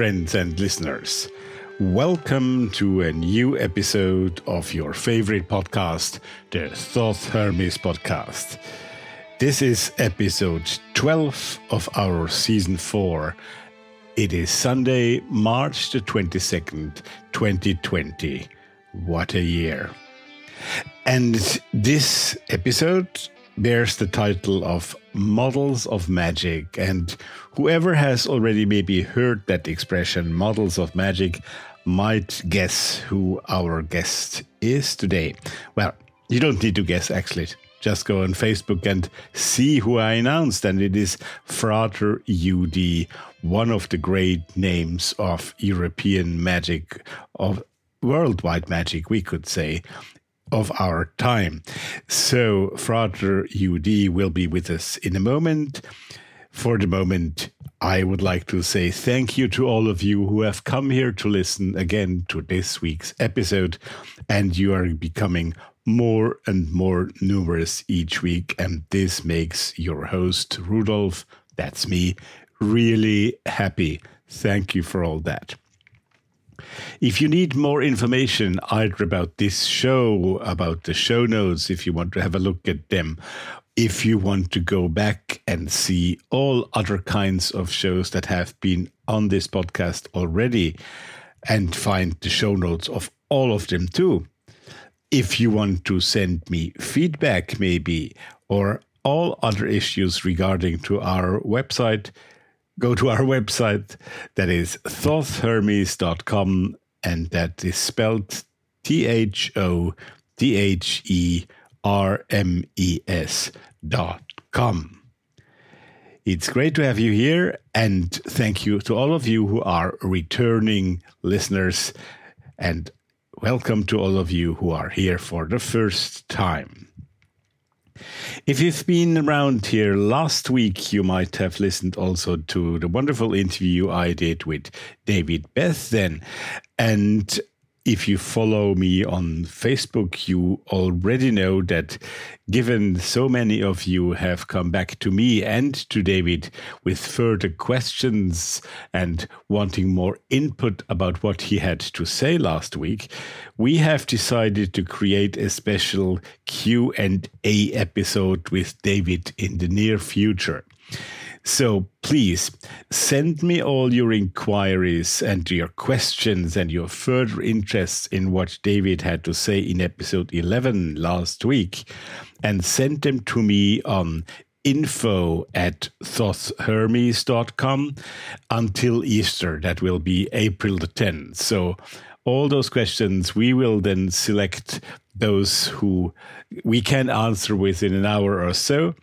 Friends and listeners. Welcome to a new episode of your favorite podcast, the Thoth Hermes podcast. This is episode 12 of our season 4. It is Sunday, March the 22nd, 2020. What a year. And this episode bears the title of Models of Magic. And whoever has already maybe heard that expression, Models of Magic, might guess who our guest is today. Well, you don't need to guess, actually. Just go on Facebook and see who I announced, and it is Frater UD, one of the great names of European magic, of worldwide magic, we could say of our time. So, Frater UD will be with us in a moment. For the moment, I would like to say thank you to all of you who have come here to listen again to this week's episode. And you are becoming more and more numerous each week. And this makes your host, Rudolf, that's me, really happy. Thank you for all that. If you need more information either about this show, about the show notes, if you want to have a look at them, if you want to go back and see all other kinds of shows that have been on this podcast already and find the show notes of all of them too. If you want to send me feedback, maybe, or all other issues regarding to our website, go to our website that is thothhermes.com and that is spelled T H O T H E R M E S dot com. It's great to have you here, and thank you to all of you who are returning listeners, and welcome to all of you who are here for the first time. If you've been around here last week, you might have listened also to the wonderful interview I did with David Beth then. And if you follow me on Facebook, you already know that given so many of you have come back to me and to David with further questions and wanting more input about what he had to say last week, we have decided to create a special Q&A episode with David in the near future. So please send me all your inquiries and your questions and your further interests in what David had to say in episode 11 last week and send them to me on info at thothhermes.com until Easter. That will be April the 10th. So all those questions, we will then select those who we can answer within an hour or so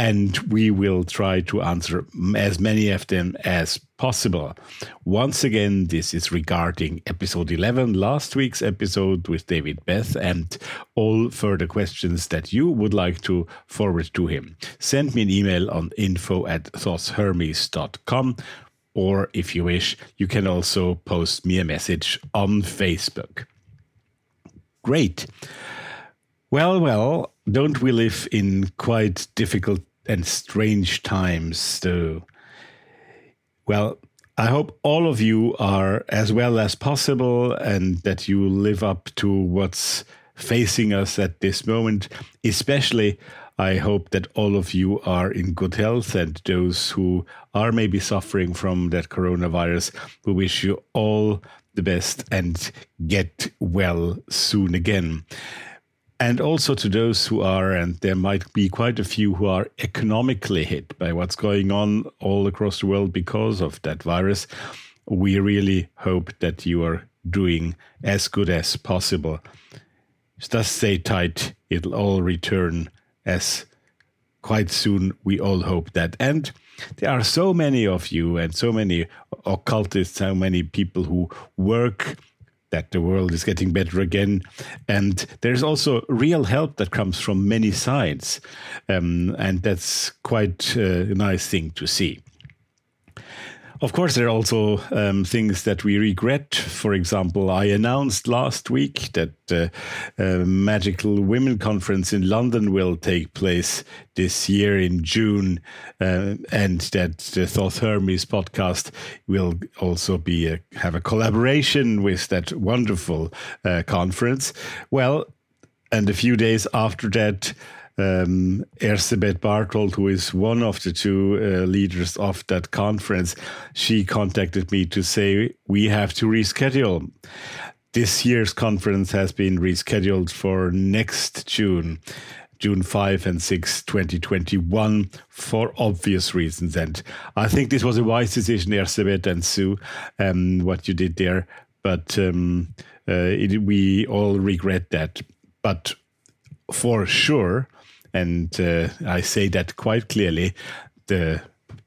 and we will try to answer as many of them as possible. Once again, this is regarding episode 11, last week's episode with David Beth, and all further questions that you would like to forward to him. Send me an email on info at thothhermes.com, or if you wish, you can also post me a message on Facebook. Great. Well, well, don't we live in quite difficult and strange times, though. Well, I hope all of you are as well as possible and that you live up to what's facing us at this moment. Especially, I hope that all of you are in good health and those who are maybe suffering from that coronavirus, we wish you all the best and get well soon again and also to those who are, and there might be quite a few who are economically hit by what's going on all across the world because of that virus. We really hope that you are doing as good as possible. Just stay tight, it'll all return as quite soon we all hope that. And there are so many of you and so many occultists, so many people who work that the world is getting better again. And there's also real help that comes from many sides. Um, and that's quite a nice thing to see. Of course, there are also um, things that we regret. For example, I announced last week that the uh, uh, Magical Women Conference in London will take place this year in June, uh, and that the Thoth Hermes podcast will also be a, have a collaboration with that wonderful uh, conference. Well, and a few days after that, um, Erzsébet Barthold, who is one of the two uh, leaders of that conference, she contacted me to say we have to reschedule. This year's conference has been rescheduled for next June. June 5 and 6, 2021, for obvious reasons. And I think this was a wise decision, Erzsébet and Sue, um, what you did there. But um, uh, it, we all regret that. But for sure, and uh, I say that quite clearly. The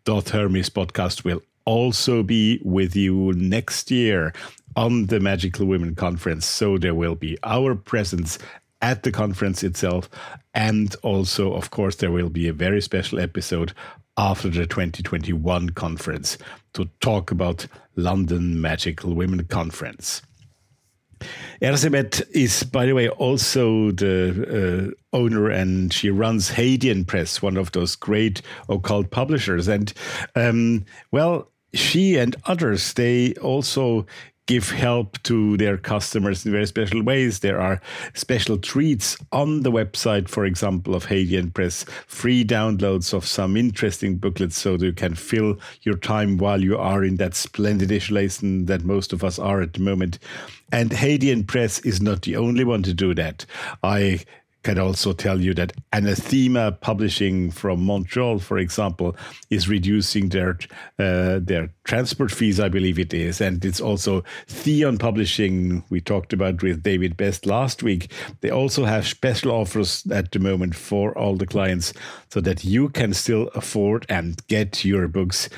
Thoth Hermes podcast will also be with you next year on the Magical Women Conference. So there will be our presence at the conference itself. And also, of course, there will be a very special episode after the 2021 conference to talk about London Magical Women Conference. Erzsébet is, by the way, also the uh, owner and she runs Hadean Press, one of those great occult publishers. And um, well, she and others, they also give help to their customers in very special ways. There are special treats on the website, for example, of Hadean Press, free downloads of some interesting booklets so that you can fill your time while you are in that splendid isolation that most of us are at the moment. And Hadean Press is not the only one to do that. I can also tell you that Anathema Publishing from Montreal, for example, is reducing their uh, their transport fees, I believe it is, and it's also Theion Publishing. We talked about with David Beth last week. They also have special offers at the moment for all the clients, so that you can still afford and get your books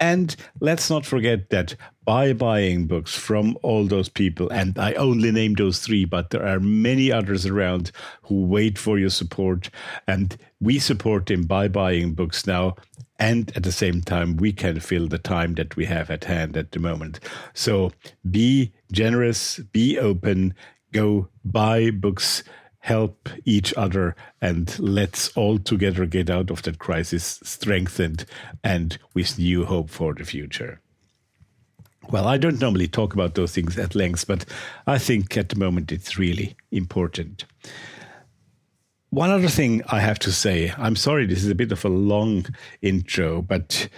and let's not forget that by buying books from all those people, and I only name those three, but there are many others around who wait for your support. And we support them by buying books now. And at the same time, we can fill the time that we have at hand at the moment. So be generous, be open, go buy books help each other and let's all together get out of that crisis strengthened and with new hope for the future. Well, I don't normally talk about those things at length, but I think at the moment it's really important. One other thing I have to say, I'm sorry, this is a bit of a long intro, but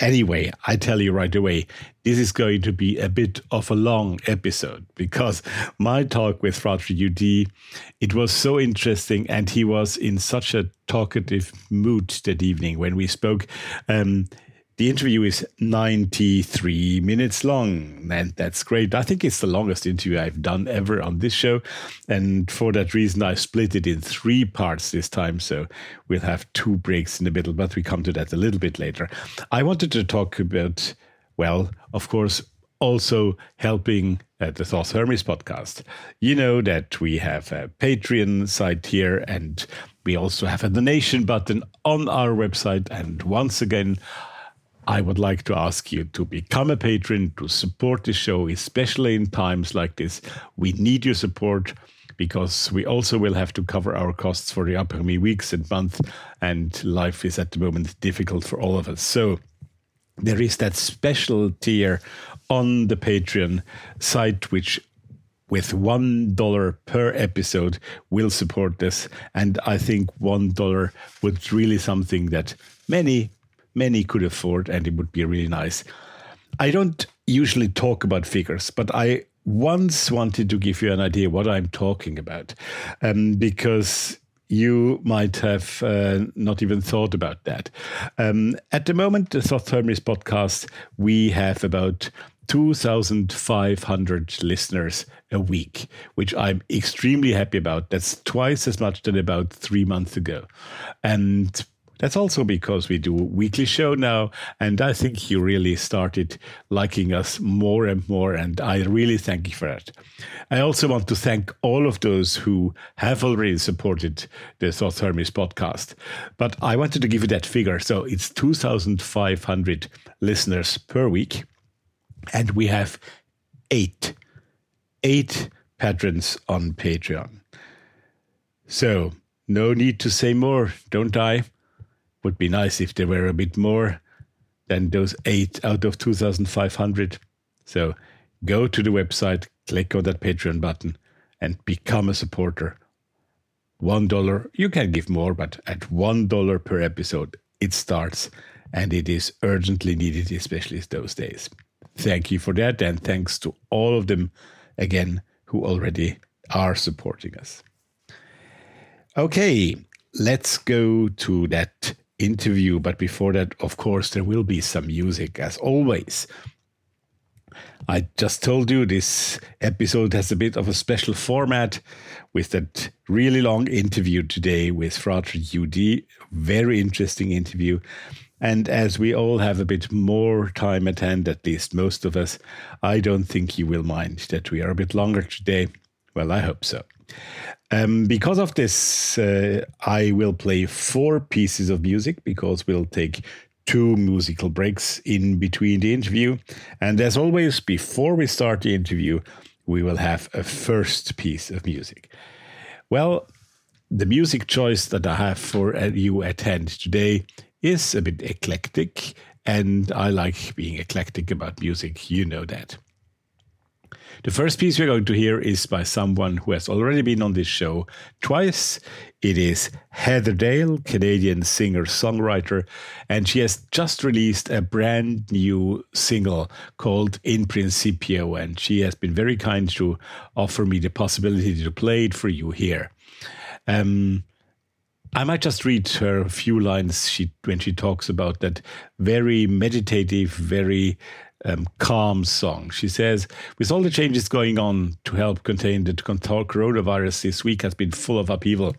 Anyway, I tell you right away, this is going to be a bit of a long episode because my talk with Frater UD, it was so interesting and he was in such a talkative mood that evening when we spoke. Um, the interview is 93 minutes long, and that's great. I think it's the longest interview I've done ever on this show. And for that reason, I split it in three parts this time. So we'll have two breaks in the middle, but we come to that a little bit later. I wanted to talk about, well, of course, also helping at the Thoth Hermes podcast. You know that we have a Patreon site here and we also have a donation button on our website. And once again, I would like to ask you to become a patron to support the show, especially in times like this. We need your support because we also will have to cover our costs for the upcoming weeks and months, and life is at the moment difficult for all of us. So there is that special tier on the Patreon site, which with one dollar per episode will support this. And I think one dollar would really something that many many could afford, and it would be really nice. I don't usually talk about figures, but I once wanted to give you an idea what I'm talking about, um, because you might have uh, not even thought about that. Um, at the moment, the Thoth Hermes podcast, we have about 2,500 listeners a week, which I'm extremely happy about. That's twice as much than about three months ago. And that's also because we do a weekly show now, and I think you really started liking us more and more, and I really thank you for that. I also want to thank all of those who have already supported the Thoth Hermes podcast, but I wanted to give you that figure. So it's 2,500 listeners per week, and we have eight, eight patrons on Patreon. So no need to say more, don't I? Would be nice if there were a bit more than those eight out of 2,500. So go to the website, click on that Patreon button, and become a supporter. One dollar, you can give more, but at one dollar per episode, it starts, and it is urgently needed, especially those days. Thank you for that, and thanks to all of them again who already are supporting us. Okay, let's go to that interview. But before that, of course, there will be some music as always. I just told you this episode has a bit of a special format with that really long interview today with Frater UD. Very interesting interview. And as we all have a bit more time at hand, at least most of us, I don't think you will mind that we are a bit longer today. Well, I hope so. Um, because of this, uh, I will play four pieces of music because we'll take two musical breaks in between the interview. And as always, before we start the interview, we will have a first piece of music. Well, the music choice that I have for uh, you at hand today is a bit eclectic, and I like being eclectic about music. You know that. The first piece we're going to hear is by someone who has already been on this show twice. It is Heather Dale, Canadian singer songwriter, and she has just released a brand new single called In Principio, and she has been very kind to offer me the possibility to play it for you here. Um, I might just read her a few lines she, when she talks about that very meditative, very um, calm song. She says, with all the changes going on to help contain the coronavirus, this week has been full of upheaval.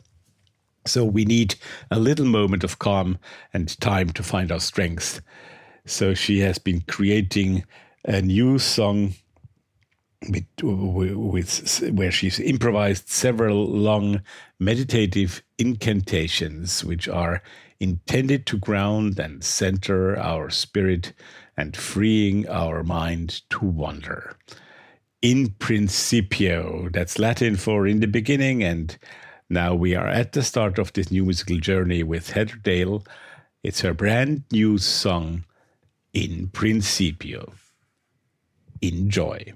So we need a little moment of calm and time to find our strength. So she has been creating a new song with, with, where she's improvised several long meditative incantations, which are intended to ground and center our spirit and freeing our mind to wander. In principio, that's Latin for in the beginning, and now we are at the start of this new musical journey with Heather Dale. It's her brand new song, In Principio. Enjoy.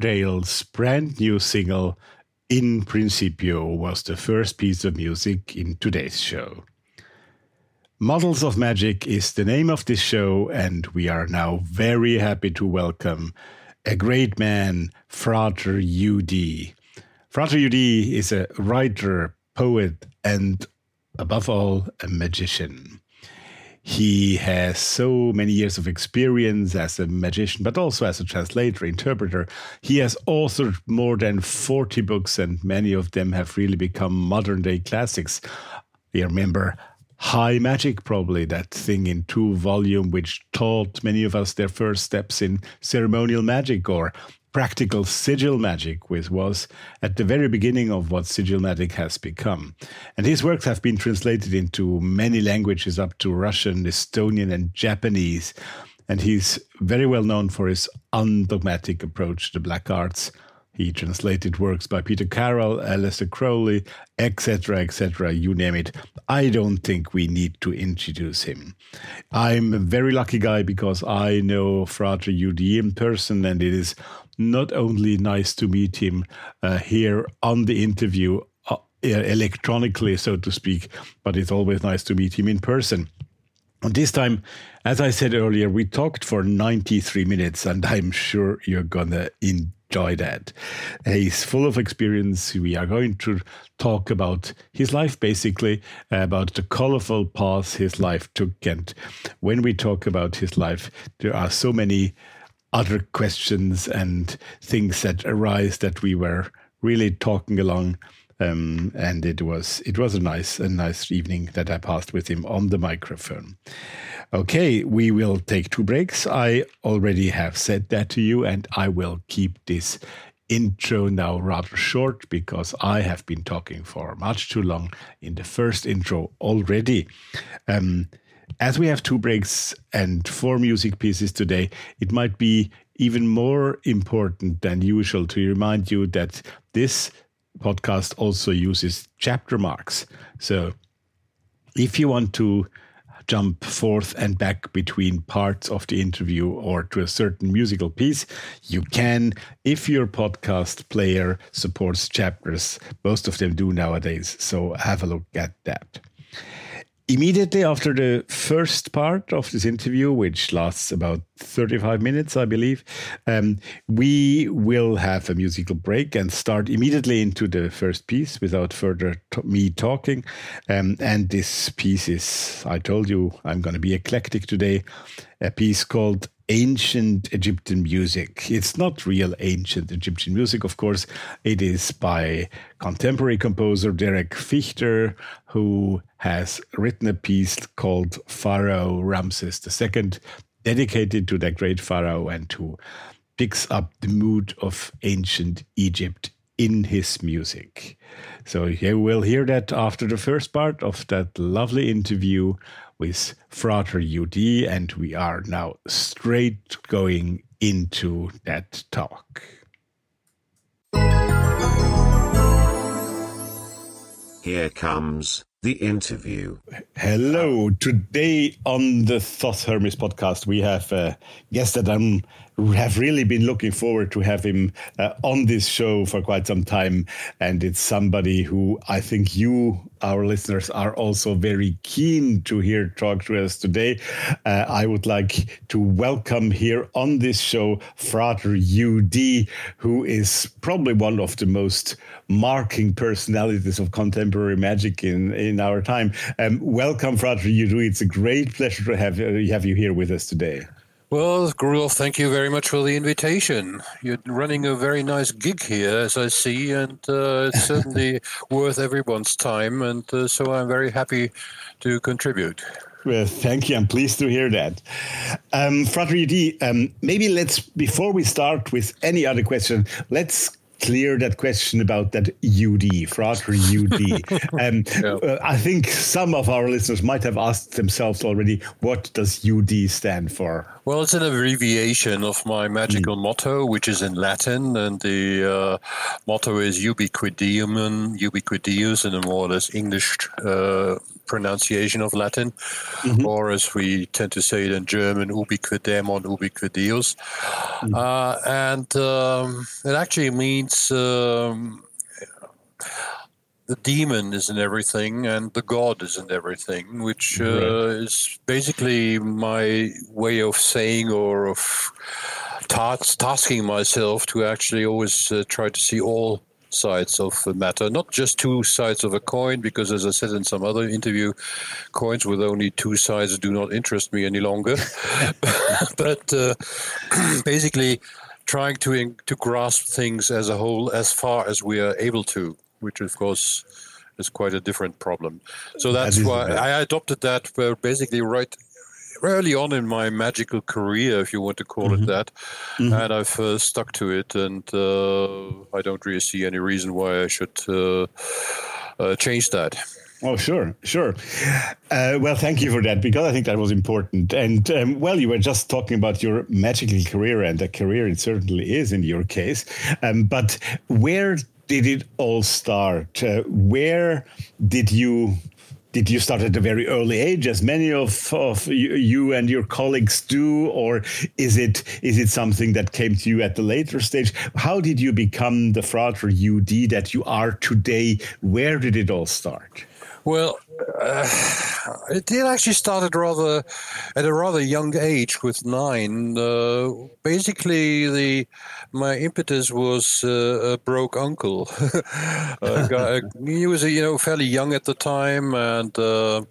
Heather Dale's brand new single, In Principio, was the first piece of music in today's show. Models of Magic is the name of this show, and we are now very happy to welcome a great man, Frater UD. Frater UD is a writer, poet, and above all, a magician. He has so many years of experience as a magician, but also as a translator, interpreter. He has authored more than 40 books, and many of them have really become modern day classics. You remember High Magic, probably that thing in two volume which taught many of us their first steps in ceremonial magic or practical sigil magic, which was at the very beginning of what sigil magic has become. And his works have been translated into many languages up to Russian, Estonian, and Japanese. And he's very well known for his undogmatic approach to the black arts. He translated works by Peter Carroll, Aleister Crowley, etc., etc., you name it. I don't think we need to introduce him. I'm a very lucky guy because I know Frater UD in person, and it is not only nice to meet him uh, here on the interview uh, electronically, so to speak, but it's always nice to meet him in person. And this time, as I said earlier, we talked for 93 minutes, and I'm sure you're gonna enjoy that. He's full of experience. We are going to talk about his life, basically, about the colorful path his life took. And when we talk about his life, there are so many other questions and things that arise that we were really talking along. Um, and it was it was a nice a nice evening that I passed with him on the microphone. Okay, we will take two breaks. I already have said that to you, and I will keep this intro now rather short because I have been talking for much too long in the first intro already. Um, as we have two breaks and four music pieces today, it might be even more important than usual to remind you that this podcast also uses chapter marks. So if you want to jump forth and back between parts of the interview or to a certain musical piece, you can if your podcast player supports chapters. Most of them do nowadays. So have a look at that. Immediately after the first part of this interview, which lasts about 35 minutes, I believe, um, we will have a musical break and start immediately into the first piece without further t- me talking. Um, and this piece is, I told you, I'm going to be eclectic today, a piece called ancient Egyptian music. It's not real ancient Egyptian music, of course. It is by contemporary composer Derek Fiechter, who has written a piece called Pharaoh Ramses II, dedicated to that great pharaoh and who picks up the mood of ancient Egypt in his music. So you will hear that after the first part of that lovely interview with Frater UD, and we are now straight going into that talk. Here comes the interview. Hello. Today on the Thoth Hermes podcast, we have a guest that I'm have really been looking forward to have him uh, on this show for quite some time. And it's somebody who I think you, our listeners, are also very keen to hear talk to us today. Uh, I would like to welcome here on this show Frater UD, who is probably one of the most marking personalities of contemporary magic in, in our time. Um, welcome, Frater UD. It's a great pleasure to have, uh, have you here with us today. Well, Gurul, thank you very much for the invitation. You're running a very nice gig here, as I see, and uh, it's certainly worth everyone's time. And uh, so I'm very happy to contribute. Well, thank you. I'm pleased to hear that. Um, Frater um, maybe let's, before we start with any other question, let's clear that question about that UD, Frater UD. um, yeah. uh, I think some of our listeners might have asked themselves already, what does UD stand for? Well, it's an abbreviation of my magical mm. motto, which is in Latin, and the uh, motto is ubiquidum, ubiquidus, in a more or less English uh, pronunciation of Latin, mm-hmm. or as we tend to say it in German, ubiquidemon, ubiquideus. Mm-hmm. Uh, and um, it actually means. Um, the demon is in everything and the god is in everything, which uh, right. is basically my way of saying or of tasking myself to actually always uh, try to see all sides of the matter, not just two sides of a coin, because as I said in some other interview, coins with only two sides do not interest me any longer. but uh, basically, trying to to grasp things as a whole as far as we are able to which of course is quite a different problem. So that's that why I adopted that uh, basically right early on in my magical career, if you want to call mm-hmm. it that, mm-hmm. and I've uh, stuck to it, and uh, I don't really see any reason why I should uh, uh change that. Oh, sure, sure. Uh, well, thank you for that because I think that was important. And um, well, you were just talking about your magical career, and a career it certainly is in your case. Um, but where did it all start? Uh, where did you did you start at a very early age, as many of, of you and your colleagues do, or is it is it something that came to you at the later stage? How did you become the frater UD that you are today? Where did it all start? Well, uh, it did actually started rather at a rather young age with nine. Uh, basically, the my impetus was uh, a broke uncle. guy, he was you know fairly young at the time, and uh,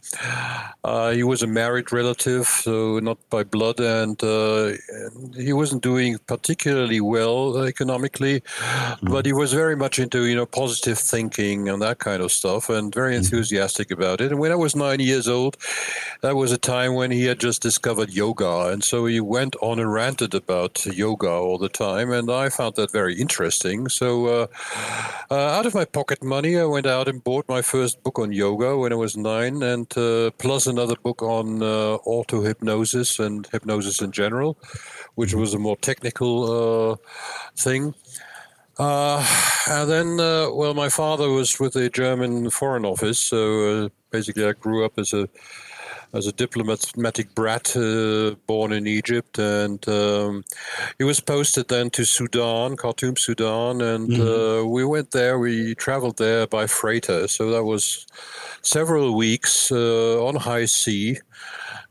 uh, he was a married relative, so not by blood, and uh, he wasn't doing particularly well economically, mm-hmm. but he was very much into you know positive thinking and that kind of stuff, and very mm-hmm. enthusiastic about it. And when I was nine years old, that was a time when he had just discovered yoga, and so he went on and ranted about yoga all the time, and I found that very interesting. So, uh, uh, out of my pocket money, I went out and bought my first book on yoga when I was nine, and uh, plus another book on uh, auto hypnosis and hypnosis in general, which was a more technical uh, thing. Uh, and then, uh, well, my father was with the German Foreign Office, so uh, basically I grew up as a as a diplomatic brat uh, born in Egypt, and um, he was posted then to Sudan, Khartoum, Sudan, and mm-hmm. Uh, we went there. We traveled there by freighter, so that was several weeks uh, on high sea.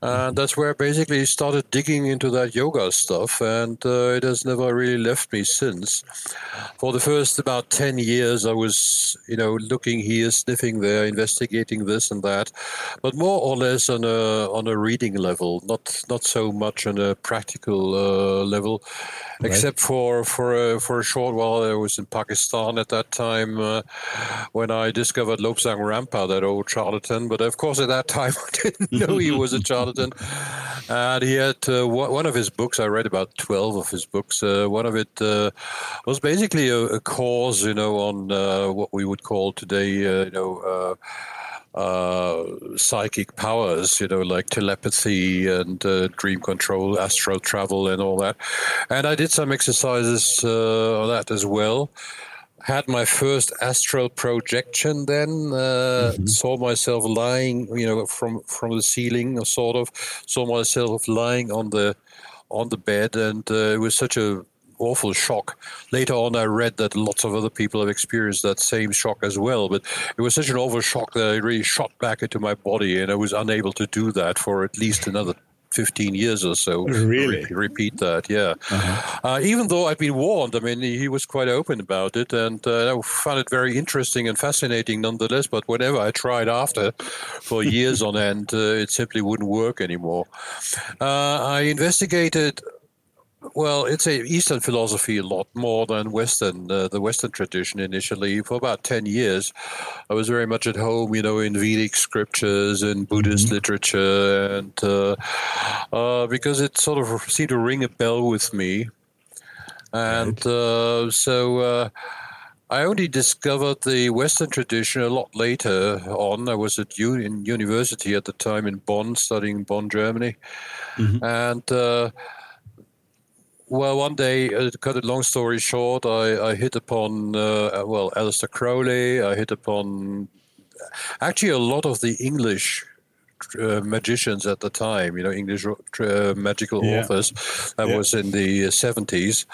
And that's where I basically started digging into that yoga stuff, and uh, it has never really left me since. For the first about 10 years, I was, you know, looking here, sniffing there, investigating this and that, but more or less on a, on a reading level, not, not so much on a practical uh, level, right. except for, for, a, for a short while. I was in Pakistan at that time uh, when I discovered Lobsang Rampa, that old charlatan, but of course at that time I didn't know he was a charlatan. And he had uh, one of his books. I read about twelve of his books. Uh, one of it uh, was basically a, a, course, you know, on uh, what we would call today, uh, you know. Uh, psychic powers, you know, like telepathy and dream control, astral travel, and all that. And I did some exercises on that as well had my first astral projection then uh, mm-hmm. saw myself lying you know from from the ceiling sort of saw myself lying on the on the bed and uh, it was such a awful shock. Later on, I read that lots of other people have experienced that same shock as well. But it was such an awful shock that i really shot back into my body, and I was unable to do that for at least another 15 years or so. Really? Re- repeat that, yeah. Uh-huh. Uh, even though I've been warned, I mean, he, was quite open about it, and uh, I found it very interesting and fascinating nonetheless. But whenever I tried after for years on end, uh, it simply wouldn't work anymore. Uh, I investigated well, it's a Eastern philosophy a lot more than Western, uh, the Western tradition initially. For about 10 years, I was very much at home, you know, in Vedic scriptures and Buddhist mm-hmm. literature, and uh, uh, because it sort of seemed to ring a bell with me. And. Uh, so uh, I only discovered the Western tradition a lot later on. I was at u- in university at the time in Bonn, studying Bonn, Germany. Mm-hmm. And uh, well, one day, uh, to cut a long story short, I, I hit upon, uh, well, Aleister Crowley. I hit upon actually a lot of the English uh, magicians at the time, you know, English uh, magical yeah. authors. That yeah. was in the seventies.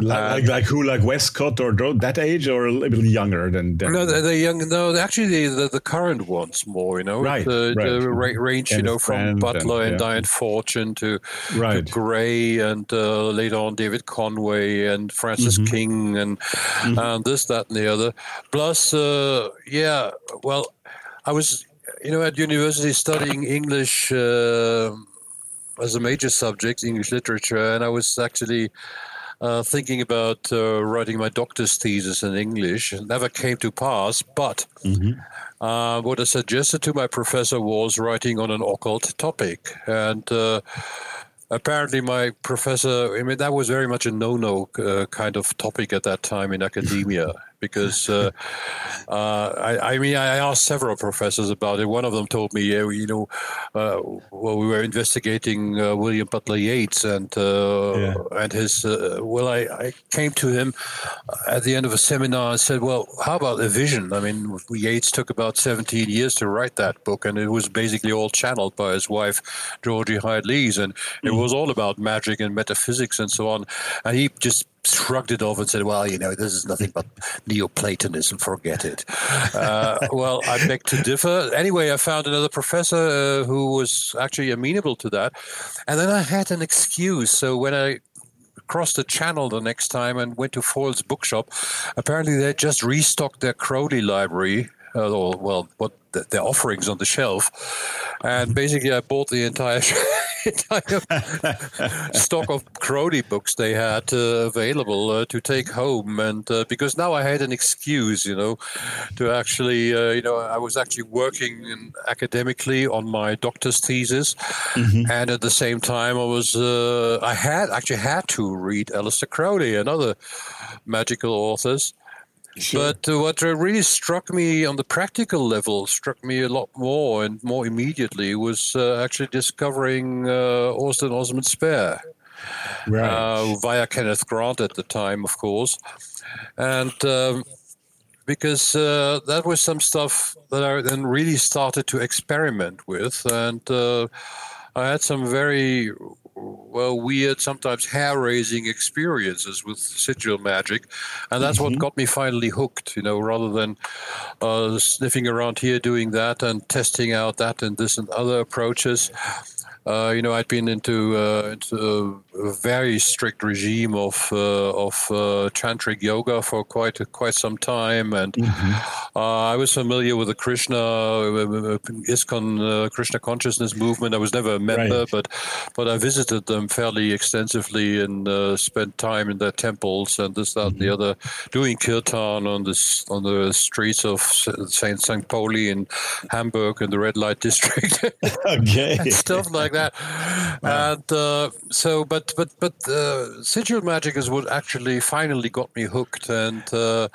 Like, like, who, like Westcott or that age, or a little younger than? than no, the, the young. No, actually, the, the, the current ones more. You know, right? The, right. the range, you know, from Butler and, and Dion Fortune to, right. to Gray, and uh, later on David Conway and Francis mm-hmm. King, and mm-hmm. and this, that, and the other. Plus, uh, yeah, well. I was you know, at university studying English uh, as a major subject, English literature, and I was actually uh, thinking about uh, writing my doctor's thesis in English. It never came to pass, but mm-hmm. uh, what I suggested to my professor was writing on an occult topic. And uh, apparently my professor i mean that was very much a no-no uh, kind of topic at that time in academia because uh, uh, I, I, mean I asked several professors about it. One of them told me, yeah, you know, uh, well we were investigating uh, William Butler Yeats and uh, yeah. and his. Uh, well, I, I came to him at the end of a seminar and said, well, how about a vision? I mean, Yeats took about 17 years to write that book, and it was basically all channeled by his wife Georgie Hyde Lees, and it mm. was all about magic and metaphysics and so on. And he just shrugged it off and said, "Well, you know, this is nothing but Neoplatonism. Forget it." Uh, well, I beg to differ. Anyway, I found another professor uh, who was actually amenable to that, and then I had an excuse. So when I crossed the channel the next time and went to Foyle's bookshop, apparently they just restocked their Crowley library. Uh, or, well, what their offerings on the shelf, and basically I bought the entire stock of Crowley books they had uh, available uh, to take home, and uh, because now I had an excuse, you know, to actually, uh, you know, I was actually working in, academically on my doctor's thesis, mm-hmm. and at the same time I was, uh, I had actually had to read Aleister Crowley and other magical authors. Sure. But uh, what really struck me on the practical level, struck me a lot more and more immediately, was uh, actually discovering uh, Austin Osman Spare right. Uh, via Kenneth Grant at the time, of course. And um, because uh, that was some stuff that I then really started to experiment with. And uh, I had some very well, weird, sometimes hair raising experiences with sigil magic. And that's mm-hmm. what got me finally hooked, you know, rather than uh, sniffing around here doing that and testing out that and this and other approaches. Uh, you know, I'd been into, uh, into very strict regime of uh, of uh, tantric yoga for quite quite some time, and mm-hmm. Uh, I was familiar with the Krishna ISKCON Krishna consciousness movement. I was never a member, right. but but I visited them fairly extensively and spent time in their temples and this, that, mm-hmm. and the other, doing kirtan on this on the streets of Saint St. Pauli in Hamburg in the red light district. okay, stuff like that that. And uh, so, but but but uh, sigil magic is what actually finally got me hooked, and uh,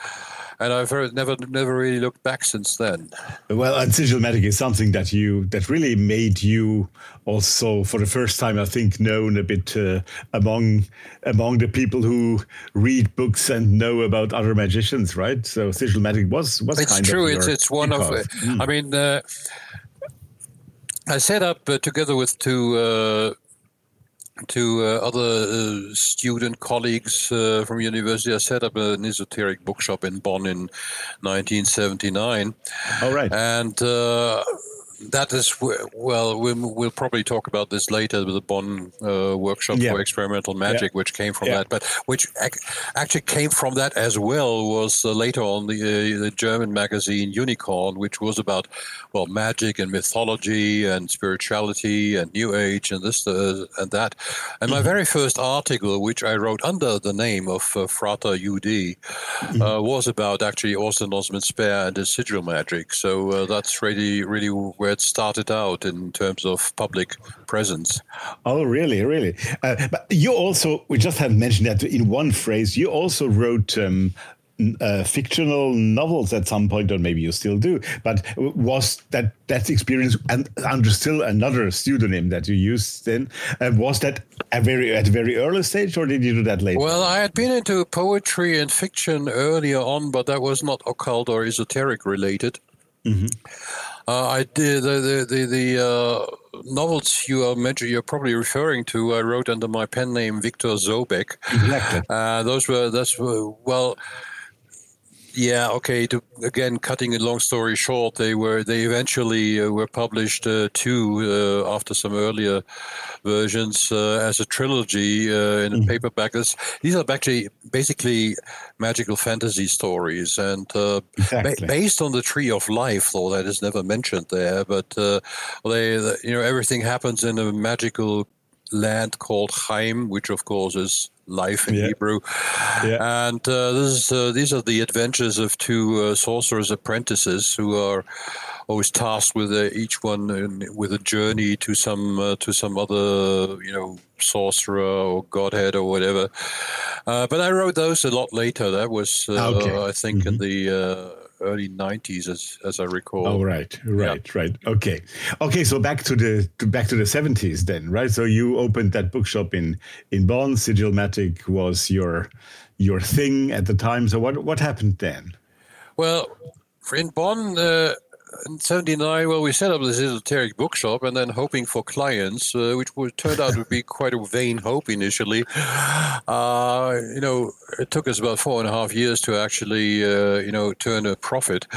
and I've heard, never never really looked back since then. Well, and sigil magic is something that you that really made you also for the first time, I think, known a bit uh, among among the people who read books and know about other magicians, right? So sigil magic was was it's kind true. of it's it's one of. Mm. I mean uh, I set up uh, together with two uh, two uh, other uh, student colleagues uh, from university. I set up an esoteric bookshop in Bonn in 1979. All right, and uh, that is well we'll, probably talk about this later with the bonn uh, workshop yeah. for experimental magic yeah. which came from yeah. that but which ac- actually came from that as well was uh, later on the, uh, the german magazine unicorn which was about well magic and mythology and spirituality and new age and this uh, and that and my mm-hmm. very first article which i wrote under the name of uh, frater ud mm-hmm. Uh, was about actually austin osman spare and his sigil magic so that's really really where it started out in terms of public presence. Oh, really, really. Uh, but you also, we just haven't mentioned that in one phrase. You also wrote um, uh, fictional novels at some point, or maybe you still do. But was that that experience and under still another pseudonym that you used then? Uh, was that a very at a very early stage, or did you do that later? Well, I had been into poetry and fiction earlier on, but that was not occult or esoteric related. Mm-hmm. Uh, I did the the the, the uh, novels you are mentioning. You're probably referring to. I wrote under my pen name Victor Zobeck. Exactly. Uh, those were that's well. Yeah. Okay. To, again, cutting a long story short, they were they eventually uh, were published uh, too uh, after some earlier versions uh, as a trilogy uh, in a mm. paperback. This, these are actually basically magical fantasy stories, and uh, exactly. ba- based on the Tree of Life, though that is never mentioned there. But they, you know, everything happens in a magical land called Chaim, which of course is life in Yeah. Hebrew. Yeah. And uh, this is, uh, these are the adventures of two uh, sorcerers' apprentices who are always tasked with uh, each one in, with a journey to some uh, to some other you know sorcerer or godhead or whatever. Uh, but I wrote those a lot later. That was uh, Okay. I think in the uh, early '90s, as as I recall. Oh right, right, right. Okay, okay. So back to the to back to the seventies then, right? So you opened that bookshop in in Bonn. Sigil magic was your your thing at the time. So what what happened then? Well, in Bonn uh, in '79, well, we set up this esoteric bookshop, and then hoping for clients, uh, which turned out to be quite a vain hope initially. Uh, you know, it took us about four and a half years to actually, uh, you know, turn a profit.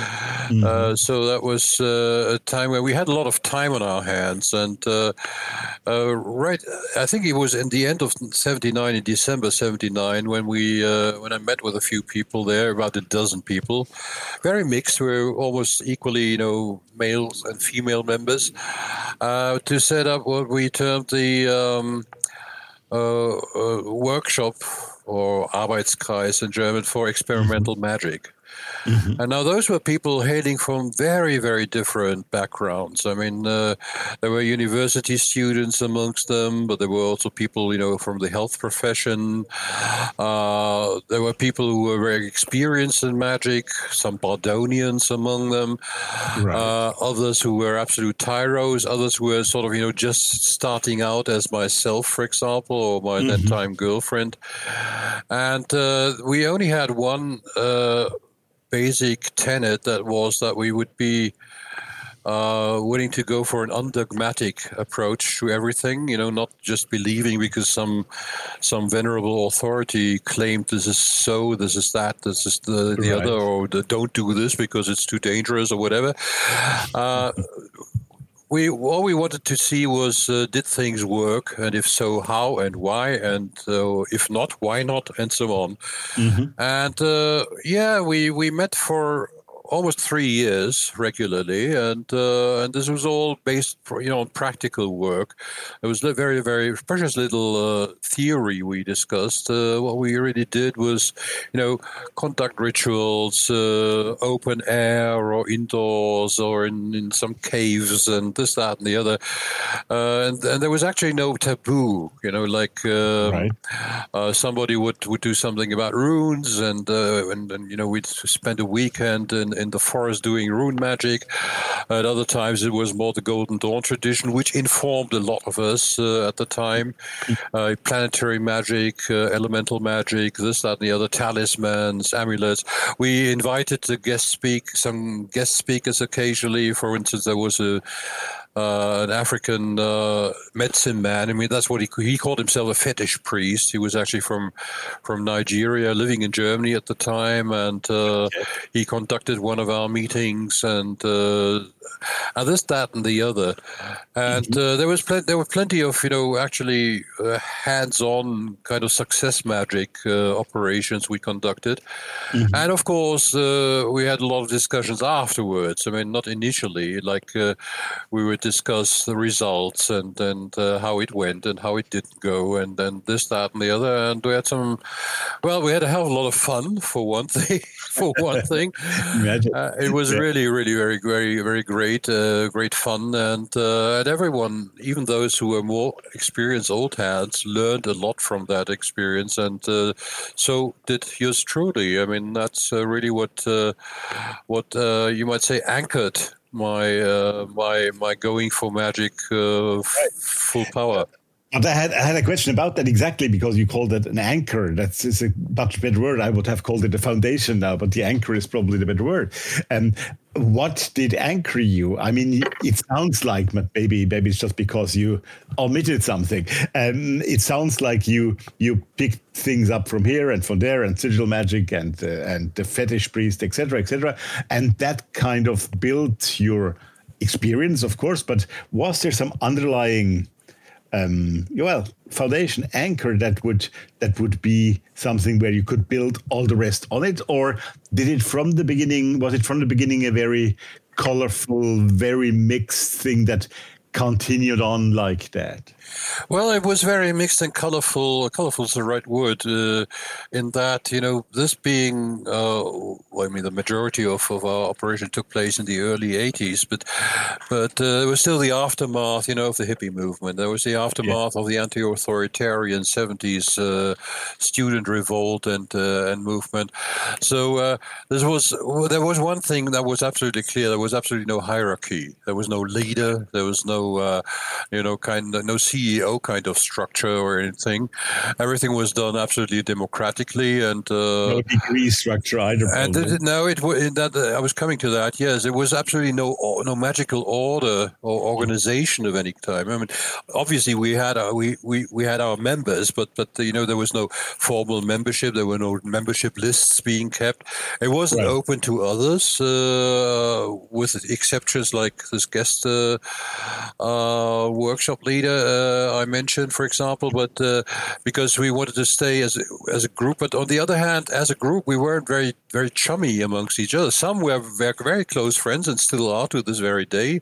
Uh, so that was uh, a time where we had a lot of time on our hands, and uh, uh, right, I think it was in the end of '79, in December '79, when we uh, when I met with a few people there, about a dozen people, very mixed. We were almost equally, you know, males and female members, uh, to set up what we termed the um, uh, uh, workshop or Arbeitskreis in German for experimental magic. And now those were people hailing from very, very different backgrounds. I mean, uh, there were university students amongst them, but there were also people, you know, from the health profession. Uh, there were people who were very experienced in magic, some Bardonians among them, Right. uh, others who were absolute tyros, others who were sort of, you know, just starting out as myself, for example, or my then time girlfriend. And uh, we only had one uh, basic tenet that was that we would be uh, willing to go for an undogmatic approach to everything. You know, not just believing because some some venerable authority claimed this is so, this is that, this is the, the Right. other, or the, don't do this because it's too dangerous or whatever. Uh, we all we wanted to see was uh, did things work, and if so, how and why, and uh, if not, why not, and so on. And uh, yeah, we we met for almost three years regularly, and uh, and this was all based, for, you know, on practical work. It was very very precious little uh, theory we discussed. Uh, what we really did was, you know, conduct rituals, uh, open air or indoors or in, in some caves and this that and the other, uh, and, and there was actually no taboo. You know, like. Um, Right. uh, somebody would, would do something about runes, and, uh, and and you know we'd spend a weekend in, in the forest doing rune magic. At other times, it was more the Golden Dawn tradition, which informed a lot of us uh, at the time. Uh, planetary magic, uh, elemental magic, this, that, and the other, talismans, amulets. We invited to guest speak some guest speakers occasionally. For instance, there was a uh, an African uh, medicine man. I mean, that's what he he called himself a fetish priest. He was actually from from Nigeria, living in Germany at the time, and uh, he conducted one of our meetings and. Uh, and this, that, and the other, and uh, there was plen- there were plenty of you know actually uh, hands-on kind of success magic uh, operations we conducted, and of course uh, we had a lot of discussions afterwards. I mean, not initially, like uh, we would discuss the results and and uh, how it went and how it didn't go, and then this, that, and the other, and we had some. Well, we had a hell of a lot of fun for one thing. for one thing, uh, it was Yeah. really, really, very, very, very great, uh, great fun, and uh, and everyone, even those who were more experienced old hands, learned a lot from that experience, and uh, so did yours truly. I mean, that's uh, really what uh, what uh, you might say anchored my uh, my my going for magic uh, f- full power. But I had I had a question about that exactly because you called it an anchor. That's is a much better word. I would have called it a foundation now, but the anchor is probably the better word. And what did anchor you? I mean, it sounds like maybe maybe it's just because you omitted something. Um, it sounds like you you picked things up from here and from there and sigil magic and uh, and the fetish priest, etc., etc., and that kind of built your experience, of course. But was there some underlying um, well foundation anchor that would that would be something where you could build all the rest on it or did it from the beginning was it from the beginning a very colorful very mixed thing that continued on like that Well, it was very mixed and colorful. Colorful is the right word. Uh, in that, you know, this being, uh, I mean, the majority of, of our operation took place in the early '80s, but but uh, it was still the aftermath, you know, of the hippie movement. There was the aftermath yeah. of the anti-authoritarian '70s uh, student revolt and uh, and movement. So uh, this was there was one thing that was absolutely clear. There was absolutely no hierarchy. There was no leader. There was no, you know, kind of no CEO kind of structure or anything. Everything was done absolutely democratically and uh, no degree structure either. And it, no, it that uh, I was coming to that. Yes, it was absolutely no no magical order or organization of any time. I mean, obviously we had our, we, we we had our members, but but you know there was no formal membership. There were no membership lists being kept. It wasn't right. open to others, uh, with exceptions like this guest uh, uh workshop leader uh, I mentioned, for example, but uh, because we wanted to stay as a, as a group. But on the other hand, as a group, we weren't very very chummy amongst each other. Some were very, close friends and still are to this very day.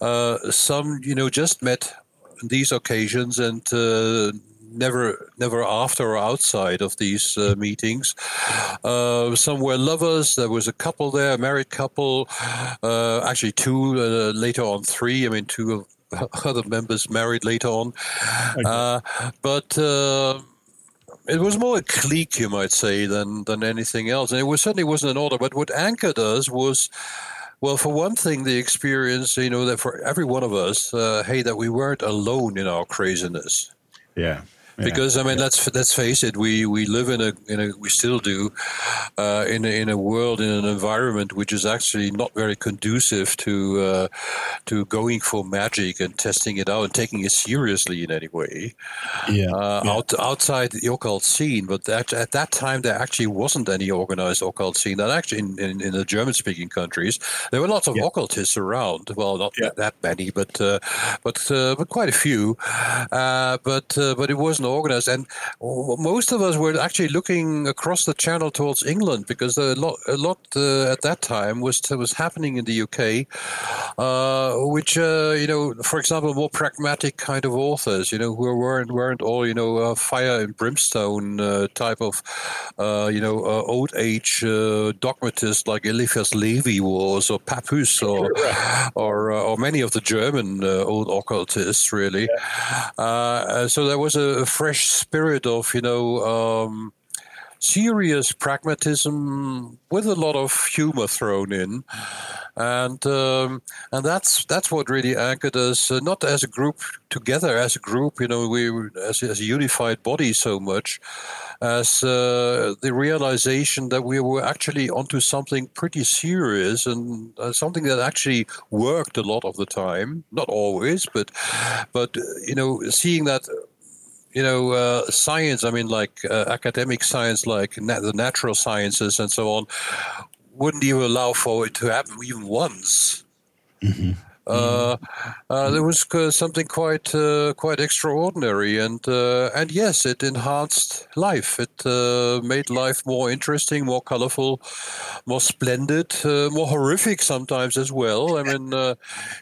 Uh, some, you know, just met on these occasions and uh, never never after or outside of these uh, meetings. Uh, some were lovers. There was a couple there, a married couple, uh, actually two uh, later on three. I mean, two of other members married later on. Okay. Uh, but uh, it was more a clique, you might say, than than anything else. And it was certainly wasn't an order. But what Anchor does was. Well, for one thing, the experience, you know, that for every one of us, uh, hey, that we weren't alone in our craziness. Yeah because I mean, let's let's face it, we, we live in a in a we still do uh, in a, in a world in an environment which is actually not very conducive to uh, to going for magic and testing it out and taking it seriously in any way. Yeah, uh, yeah. Out, outside the occult scene, but that, at that time there actually wasn't any organized occult scene. That actually in, in, in the German speaking countries there were lots of yeah. occultists around. Well, not yeah. that many, but uh, but uh, but quite a few. Uh, but but it wasn't organized. And most of us were actually looking across the channel towards England because a lot, a lot uh, at that time was was happening in the UK, uh, which uh, you know, for example, more pragmatic kind of authors, you know, who weren't weren't all you know uh, fire and brimstone uh, type of uh, you know old age dogmatists like Eliphas Levi was or Papus or or or many of the German old occultists really. Yeah. so there was a fresh spirit of, you know, um, serious pragmatism with a lot of humor thrown in, and um, and that's that's what really anchored us, uh, not as a group together, as a group, you know, we as, as a unified body so much, as uh, the realization that we were actually onto something pretty serious and uh, something that actually worked a lot of the time, not always, but but you know, seeing that you know, uh, science, I mean, like uh, academic science, like the natural sciences and so on, wouldn't even allow for it to happen even once. Mm-hmm. Uh, uh, there was something quite uh, quite extraordinary, and uh, and yes, it enhanced life. It uh, made life more interesting, more colorful, more splendid, more horrific sometimes as well. I mean,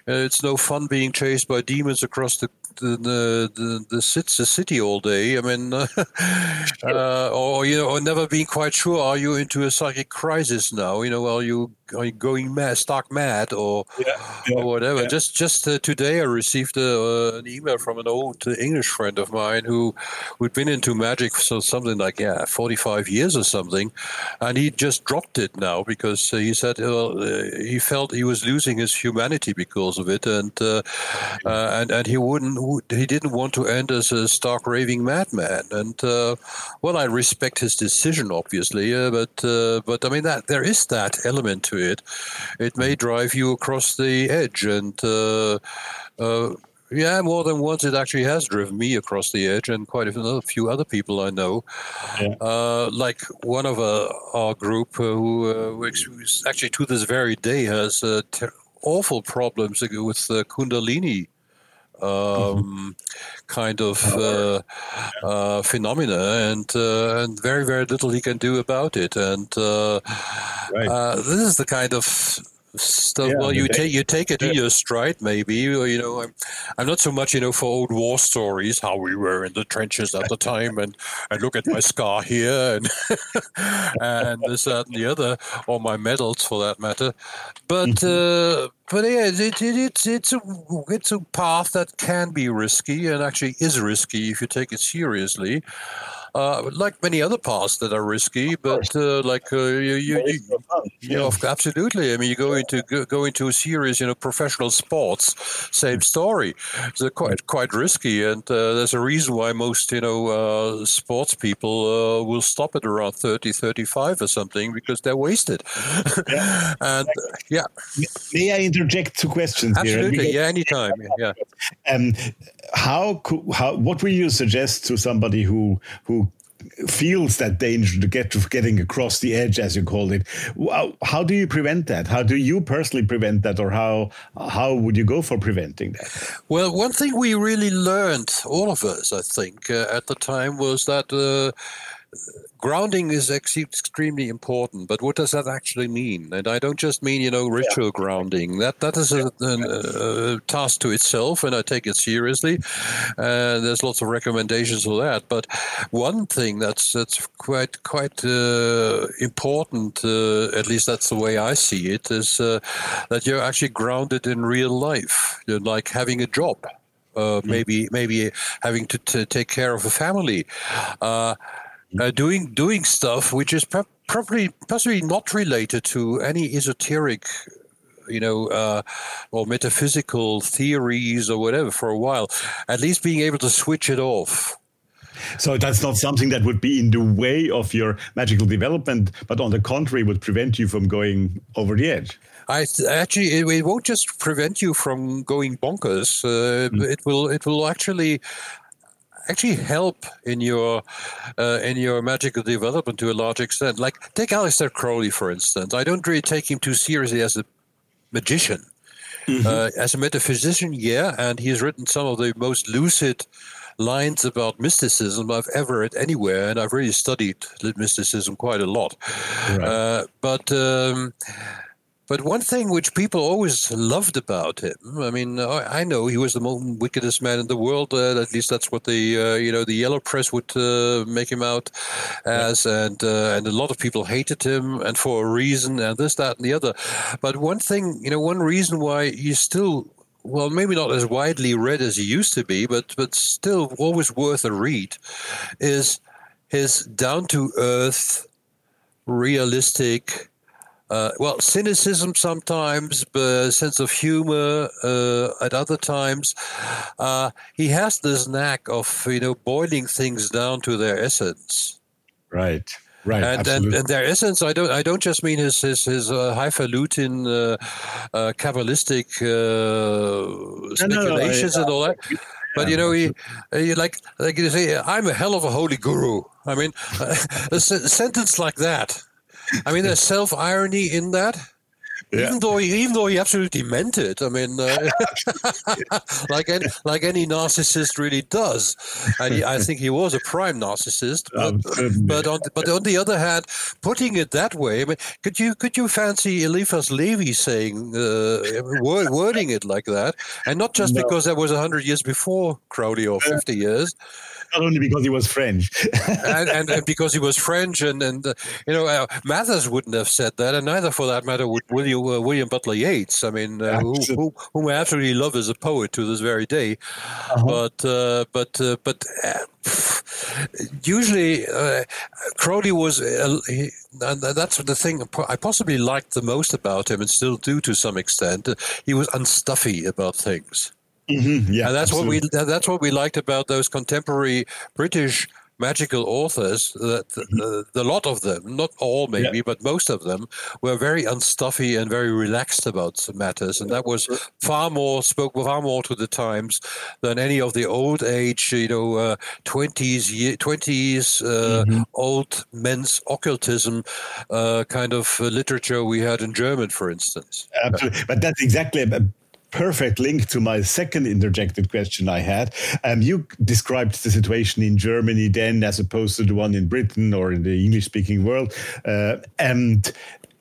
it's no fun being chased by demons across the the the the, the, the city all day. I mean, uh, or you know, or never being quite sure. Are you into a psychic crisis now? You know, are you are you going mad, stark mad, or yeah, yeah, or whatever? Yeah. Just just uh, today, I received uh, an email from an old English friend of mine who who'd been into magic for something like yeah, forty five years or something, and he just dropped it now because uh, he said uh, he felt he was losing his humanity because of it, and uh, and and he wouldn't he didn't want to end as a stark raving madman. And uh, well, I respect his decision, obviously, uh, but uh, but I mean that there is that element to it. It may drive you across the edge, and uh, uh, yeah, more than once it actually has driven me across the edge, and quite a few other people I know. Yeah. Uh, like one of uh, our group uh, who, uh, actually to this very day has ter- awful problems with the Kundalini um, kind of uh, uh, phenomena, and uh, and very very little he can do about it. And uh, right. Uh, this is the kind of stuff. Yeah, well, you take you take it in your stride, maybe. Or, you know, I'm I'm not so much, you know, for old war stories, how we were in the trenches at the time, and and look at my scar here, and and this that and the other, or my medals for that matter. But mm-hmm. uh, but yeah, it, it, it's it's a it's a path that can be risky, and actually is risky if you take it seriously uh, like many other paths that are risky, but uh, like uh, you, you, you, you know, absolutely. I mean, you go into go, go into a serious, you know, professional sports, same story. It's quite quite risky, and uh, there's a reason why most you know uh, sports people uh, will stop at around 30, 35 or something because they're wasted. Yeah. and yeah, may I interject two questions? Absolutely, here? yeah, anytime. Yeah. Um, how how what will you suggest to somebody who who feels that danger to get to getting across the edge, as you called it. How do you prevent that? How do you personally prevent that, or how how would you go for preventing that? Well, one thing we really learned, all of us, I think, uh, at the time was that. Uh, grounding is extremely important, but what does that actually mean? And I don't just mean you know ritual yeah. grounding. That that is a, a, a, task to itself, and I take it seriously. And there's lots of recommendations for that. But one thing that's that's quite quite uh, important, uh, at least that's the way I see it, is uh, that you're actually grounded in real life. You're like having a job. Uh, mm. maybe maybe having to, to, take care of a family. Uh, uh, doing doing stuff which is probably possibly not related to any esoteric you know, uh, or metaphysical theories or whatever for a while, at least being able to switch it off. So that's not something that would be in the way of your magical development, but on the contrary, would prevent you from going over the edge. I actually, it, it won't just prevent you from going bonkers. Uh, mm. It will, it will actually actually help in your uh, in your magical development to a large extent. Like take Aleister Crowley for instance. I don't really take him too seriously as a magician. Mm-hmm. Uh, as a metaphysician, yeah, and he's written some of the most lucid lines about mysticism I've ever read anywhere, and I've really studied mysticism quite a lot. Right. Uh, but um, but one thing which people always loved about him, I mean, I know he was the most wickedest man in the world. Uh, at least that's what the uh, you know the yellow press would uh, make him out as, and uh, and a lot of people hated him, and for a reason, and this, that, and the other. But one thing, you know, one reason why he's still well, maybe not as widely read as he used to be, but but still always worth a read, is his down to earth, realistic uh, well, cynicism sometimes, but sense of humor uh, at other times. Uh, he has this knack of you know boiling things down to their essence. Right. Right, and, and, and their essence, I don't, I don't just mean his his, his uh, highfalutin, uh, uh, kabbalistic uh, speculations no, no, and all that. But you know, he, he like like you say, I'm a hell of a holy guru. I mean, a sentence like that I mean, there's self irony in that. Yeah. Even though he, even though he absolutely meant it, I mean, uh, like any like any narcissist really does, and he, I think he was a prime narcissist. But, but on but on the other hand, putting it that way, I mean, could you could you fancy Eliphas Levi saying uh, word, wording it like that, and not just no. because that was hundred years before Crowley or fifty years not only because he was French, and, and, and, because he was French, and and uh, you know uh, Mathers wouldn't have said that, and neither, for that matter, would William uh, William Butler Yeats. I mean, uh, who, who, whom I absolutely love as a poet to this very day. Uh-huh. But uh, but uh, but usually Crowley was, he, and that's the thing I possibly liked the most about him, and still do to some extent. He was unstuffy about things. Mm-hmm. Yeah, and that's absolutely. what we that's what we liked about those contemporary British magical authors. That mm-hmm. the, the, lot of them, not all maybe, yeah. but most of them, were very unstuffy and very relaxed about matters, and that was far more spoke far more to the times than any of the old age, you know, twenties twenties uh, mm-hmm. old men's occultism uh, kind of literature we had in German, for instance. Absolutely, but that's exactly perfect link to my second interjected question I had. Um, you described the situation in Germany then as opposed to the one in Britain or in the English speaking world. Uh, and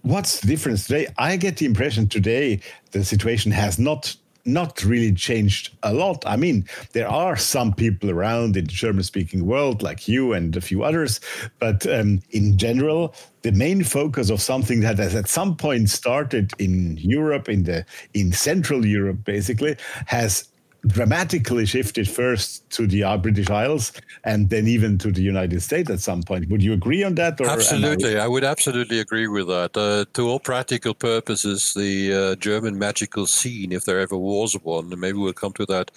what's the difference today? I get the impression today the situation has not not really changed a lot. I mean, there are some people around in the German speaking world, like you and a few others, but um, in general, the main focus of something that has at some point started in Europe, in the in Central Europe, basically, has dramatically shifted first to the uh, British Isles and then even to the United States at some point. Would you agree on that? absolutely, I... I... would absolutely agree with that. Uh, to all practical purposes, the uh, German magical scene, if there ever was one, and maybe we'll come to that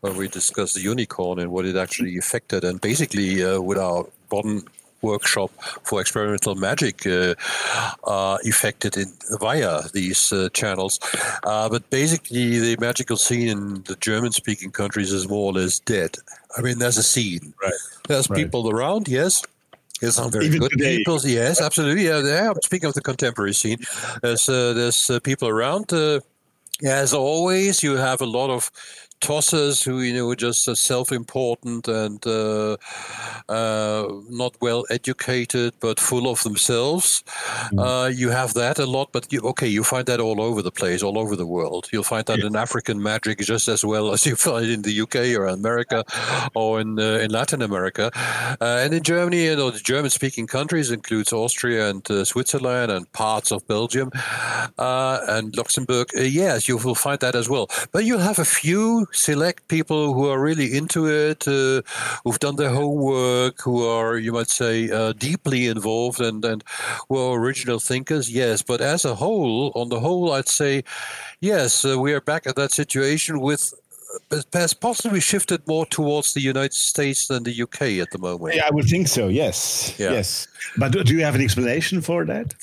when we discuss the unicorn and what it actually affected, and basically uh, with our modern workshop for experimental magic uh, uh, effected in, via these uh, channels. Uh, but basically, the magical scene in the German speaking countries is more or less dead. I mean, there's a scene. Right. There's right. people around, yes. There's some very Even good today. people. Yes, absolutely. Yeah, there. Speaking of the contemporary scene, there's uh, there's uh, people around. as always, you have a lot of tossers who you know are just uh, self-important and uh, uh, not well educated but full of themselves. Mm. you have that a lot but you, okay you find that all over the place all over the world. You'll find that in african magic just as well as you find in the uk or america or in uh, in latin america. Uh, and in germany you know the german speaking countries includes austria and switzerland and parts of belgium and luxembourg. Yes you will find that as well. But you'll have a few select people who are really into it, uh, who've done their homework, who are, you might say, uh, deeply involved and, and who are original thinkers, yes. But as a whole, on the whole, I'd say, yes, uh, we are back at that situation with uh, has possibly shifted more towards the United States than the UK at the moment. Yeah, I would think so. Yes, yeah. yes. But do you have an explanation for that?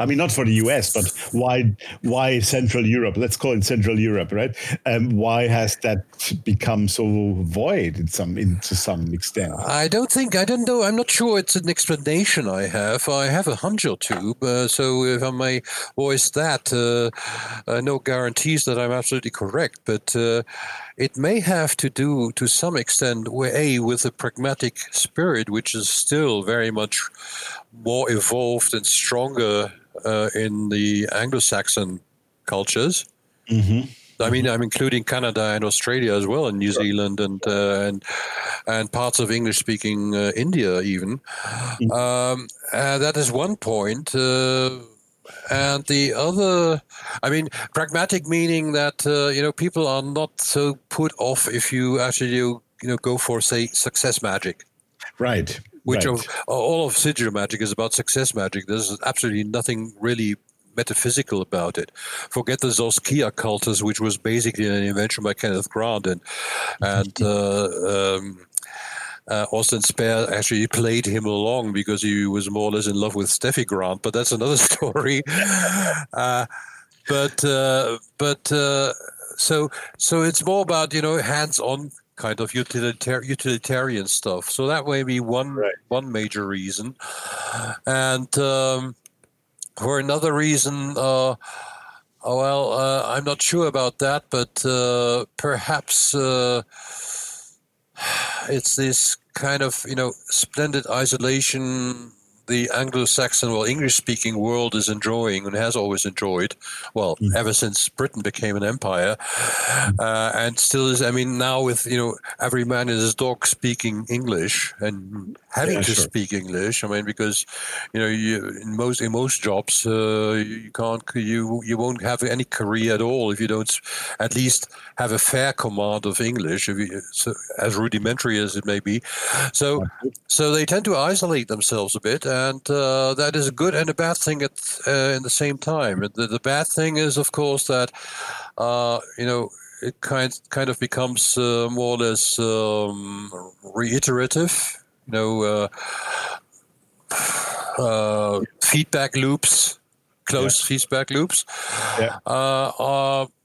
I mean, not for the US, but why why Central Europe? Let's call it Central Europe, right? Um, why has that become so void in some in, to some extent? I don't think I don't know. I'm not sure it's an explanation. I have I have a hunch or two. Uh, so if I may voice that, uh, uh, no guarantees that I'm absolutely correct, but uh, it may have to do to some extent a with a pragmatic spirit, which is still very much more evolved and stronger uh, in the Anglo-Saxon cultures. Mm-hmm. I mean, I'm including Canada and Australia as well, and New Zealand and uh, and and parts of English-speaking uh, India even. Mm-hmm. Um, that is one point. Uh, and the other, I mean, pragmatic meaning that uh, you know people are not so put off if you actually you know go for say success magic. Right which right. of all of sigil magic is about success magic. There's absolutely nothing really metaphysical about it. Forget the Zos Kia Cultus, which was basically an invention by Kenneth Grant, and and uh, um, uh, Austin Spare actually played him along because he was more or less in love with Steffi Grant, but that's another story. uh, but uh, but uh, so so it's more about you know hands-on kind of utilitar- utilitarian stuff. So that may be one right. one major reason, and um, for another reason, uh, oh, well, uh, I'm not sure about that, but uh, perhaps uh, it's this kind of you know splendid isolation the Anglo-Saxon, well, English-speaking world is enjoying and has always enjoyed, well, mm. ever since Britain became an empire, uh, and still is. I mean, now with you know every man and his dog speaking English and having yeah, to sure. speak English. I mean, because you know, you in most in most jobs, uh, you can't you you won't have any career at all if you don't at least have a fair command of English, you, so, as rudimentary as it may be. So, so they tend to isolate themselves a bit and uh, that is a good and a bad thing at uh, in the same time. The, the, bad thing is, of course, that uh, you know it kind kind of becomes uh, more or less um, reiterative. You know, uh, uh, feedback loops, closed yeah. feedback loops. Yeah.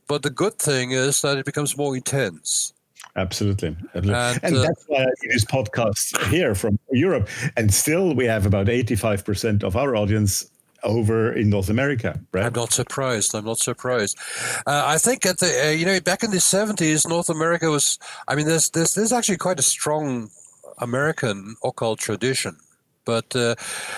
but the good thing is that it becomes more intense. Absolutely. And, and uh, that's why I do this podcast here from Europe. And still, we have about 85% of our audience over in North America, right? I'm not surprised. I'm not surprised. Uh, I think at the, uh, you know, back in the 70s, North America was, I mean, there's, there's, there's actually quite a strong American occult tradition. But uh,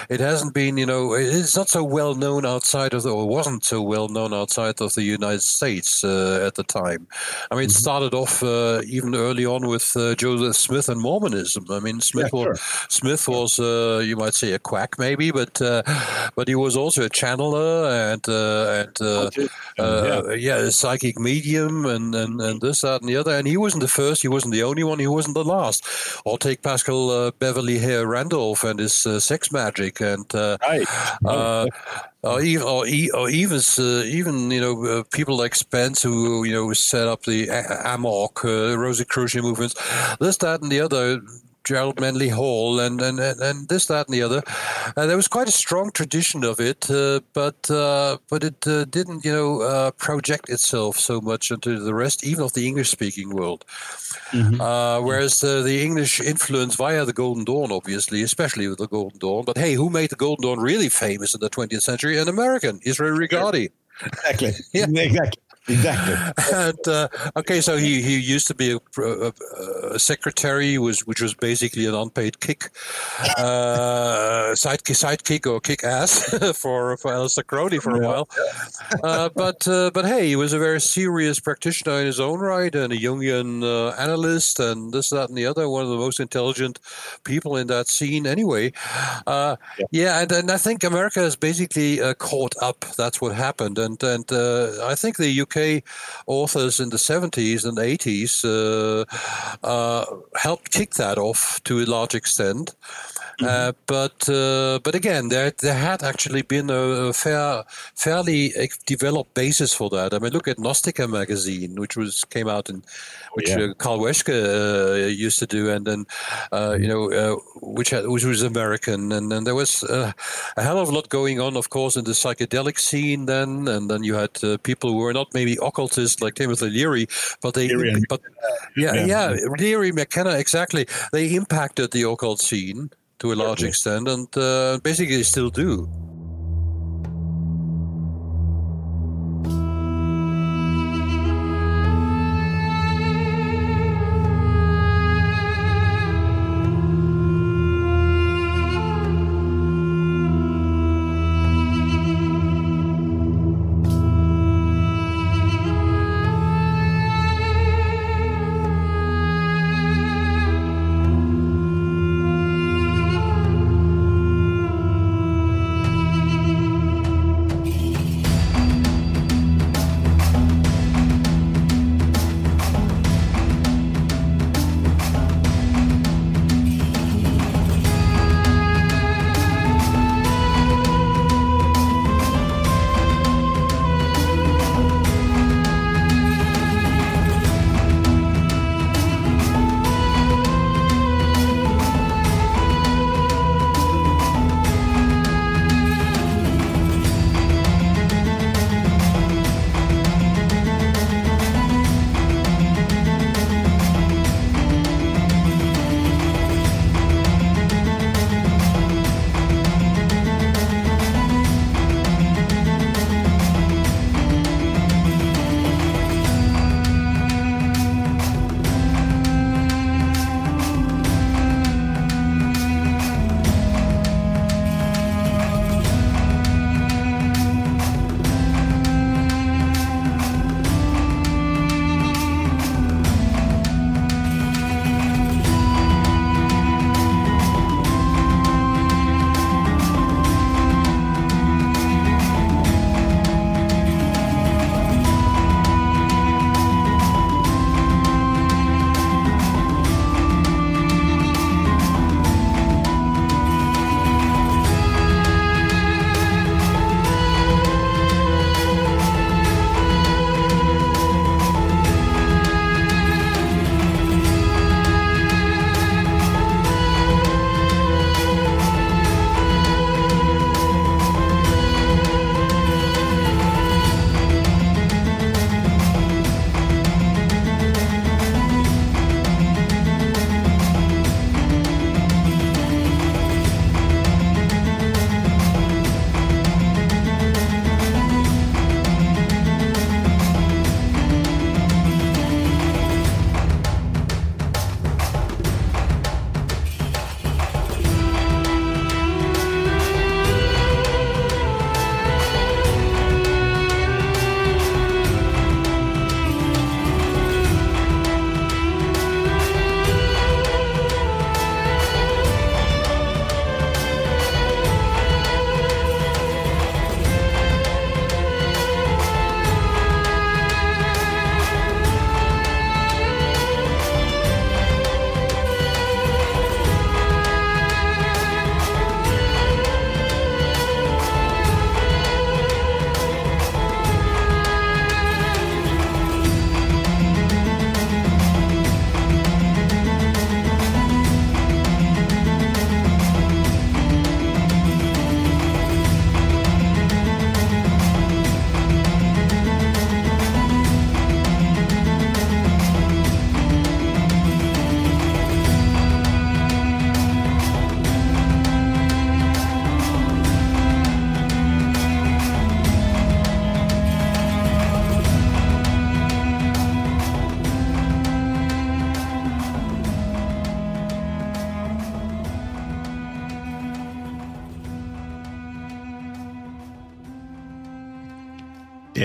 it hasn't been, you know, it's not so well known outside of the, or wasn't so well known outside of the United States uh, at the time. I mean, it mm-hmm. started off uh, even early on with uh, Joseph Smith and Mormonism. I mean, Smith yeah, was. Smith was, uh, you might say, a quack maybe, but but he was also a channeler and and yeah. yeah, a psychic medium and, and and this that and the other. And he wasn't the first, he wasn't the only one, he wasn't the last. Or take Paschal Beverly Hare Randolph and his uh, sex magic and uh, right. uh, or even or, or even uh, even you know uh, people like Spence who you know set up the AMORC, uh, Rosicrucian movements, this that and the other. Gerald Manley Hall and, and, and this, that, and the other. Uh, there was quite a strong tradition of it, uh, but uh, but it didn't, you know, project itself so much into the rest, even of the English-speaking world. Mm-hmm. Uh, whereas uh, the English influence via the Golden Dawn, obviously, especially with the Golden Dawn. But hey, who made the Golden Dawn really famous in the 20th century? An American, Israel Regardie. Exactly. yeah. Exactly. Exactly. and uh, okay, so he, he used to be a, a, a, secretary, was which was basically an unpaid kick, uh, sidekick, sidekick or kick ass for for Aleister Crowley for a while. Uh, but uh, but hey, he was a very serious practitioner in his own right and a Jungian uh, analyst and this that and the other. One of the most intelligent people in that scene, anyway. Uh, yeah. yeah, and, and I think America has basically caught up. That's what happened, and and I think the UK UK authors in the 70s and 80s uh, uh, helped kick that off to a large extent. Mm-hmm. Uh, but uh, but again, there there had actually been a, fair, fairly developed basis for that. I mean, look at Gnostica magazine, which was came out in which yeah. uh, Carl Weschcke uh, used to do, and then uh, you know uh, which had, which was American, and then there was a hell of a lot going on, of course, in the psychedelic scene then, and then you had people who were not maybe occultists like Timothy Leary, but they Leary but yeah. yeah, yeah. Leary McKenna exactly. They impacted the occult scene to a large extent, and uh, basically still do.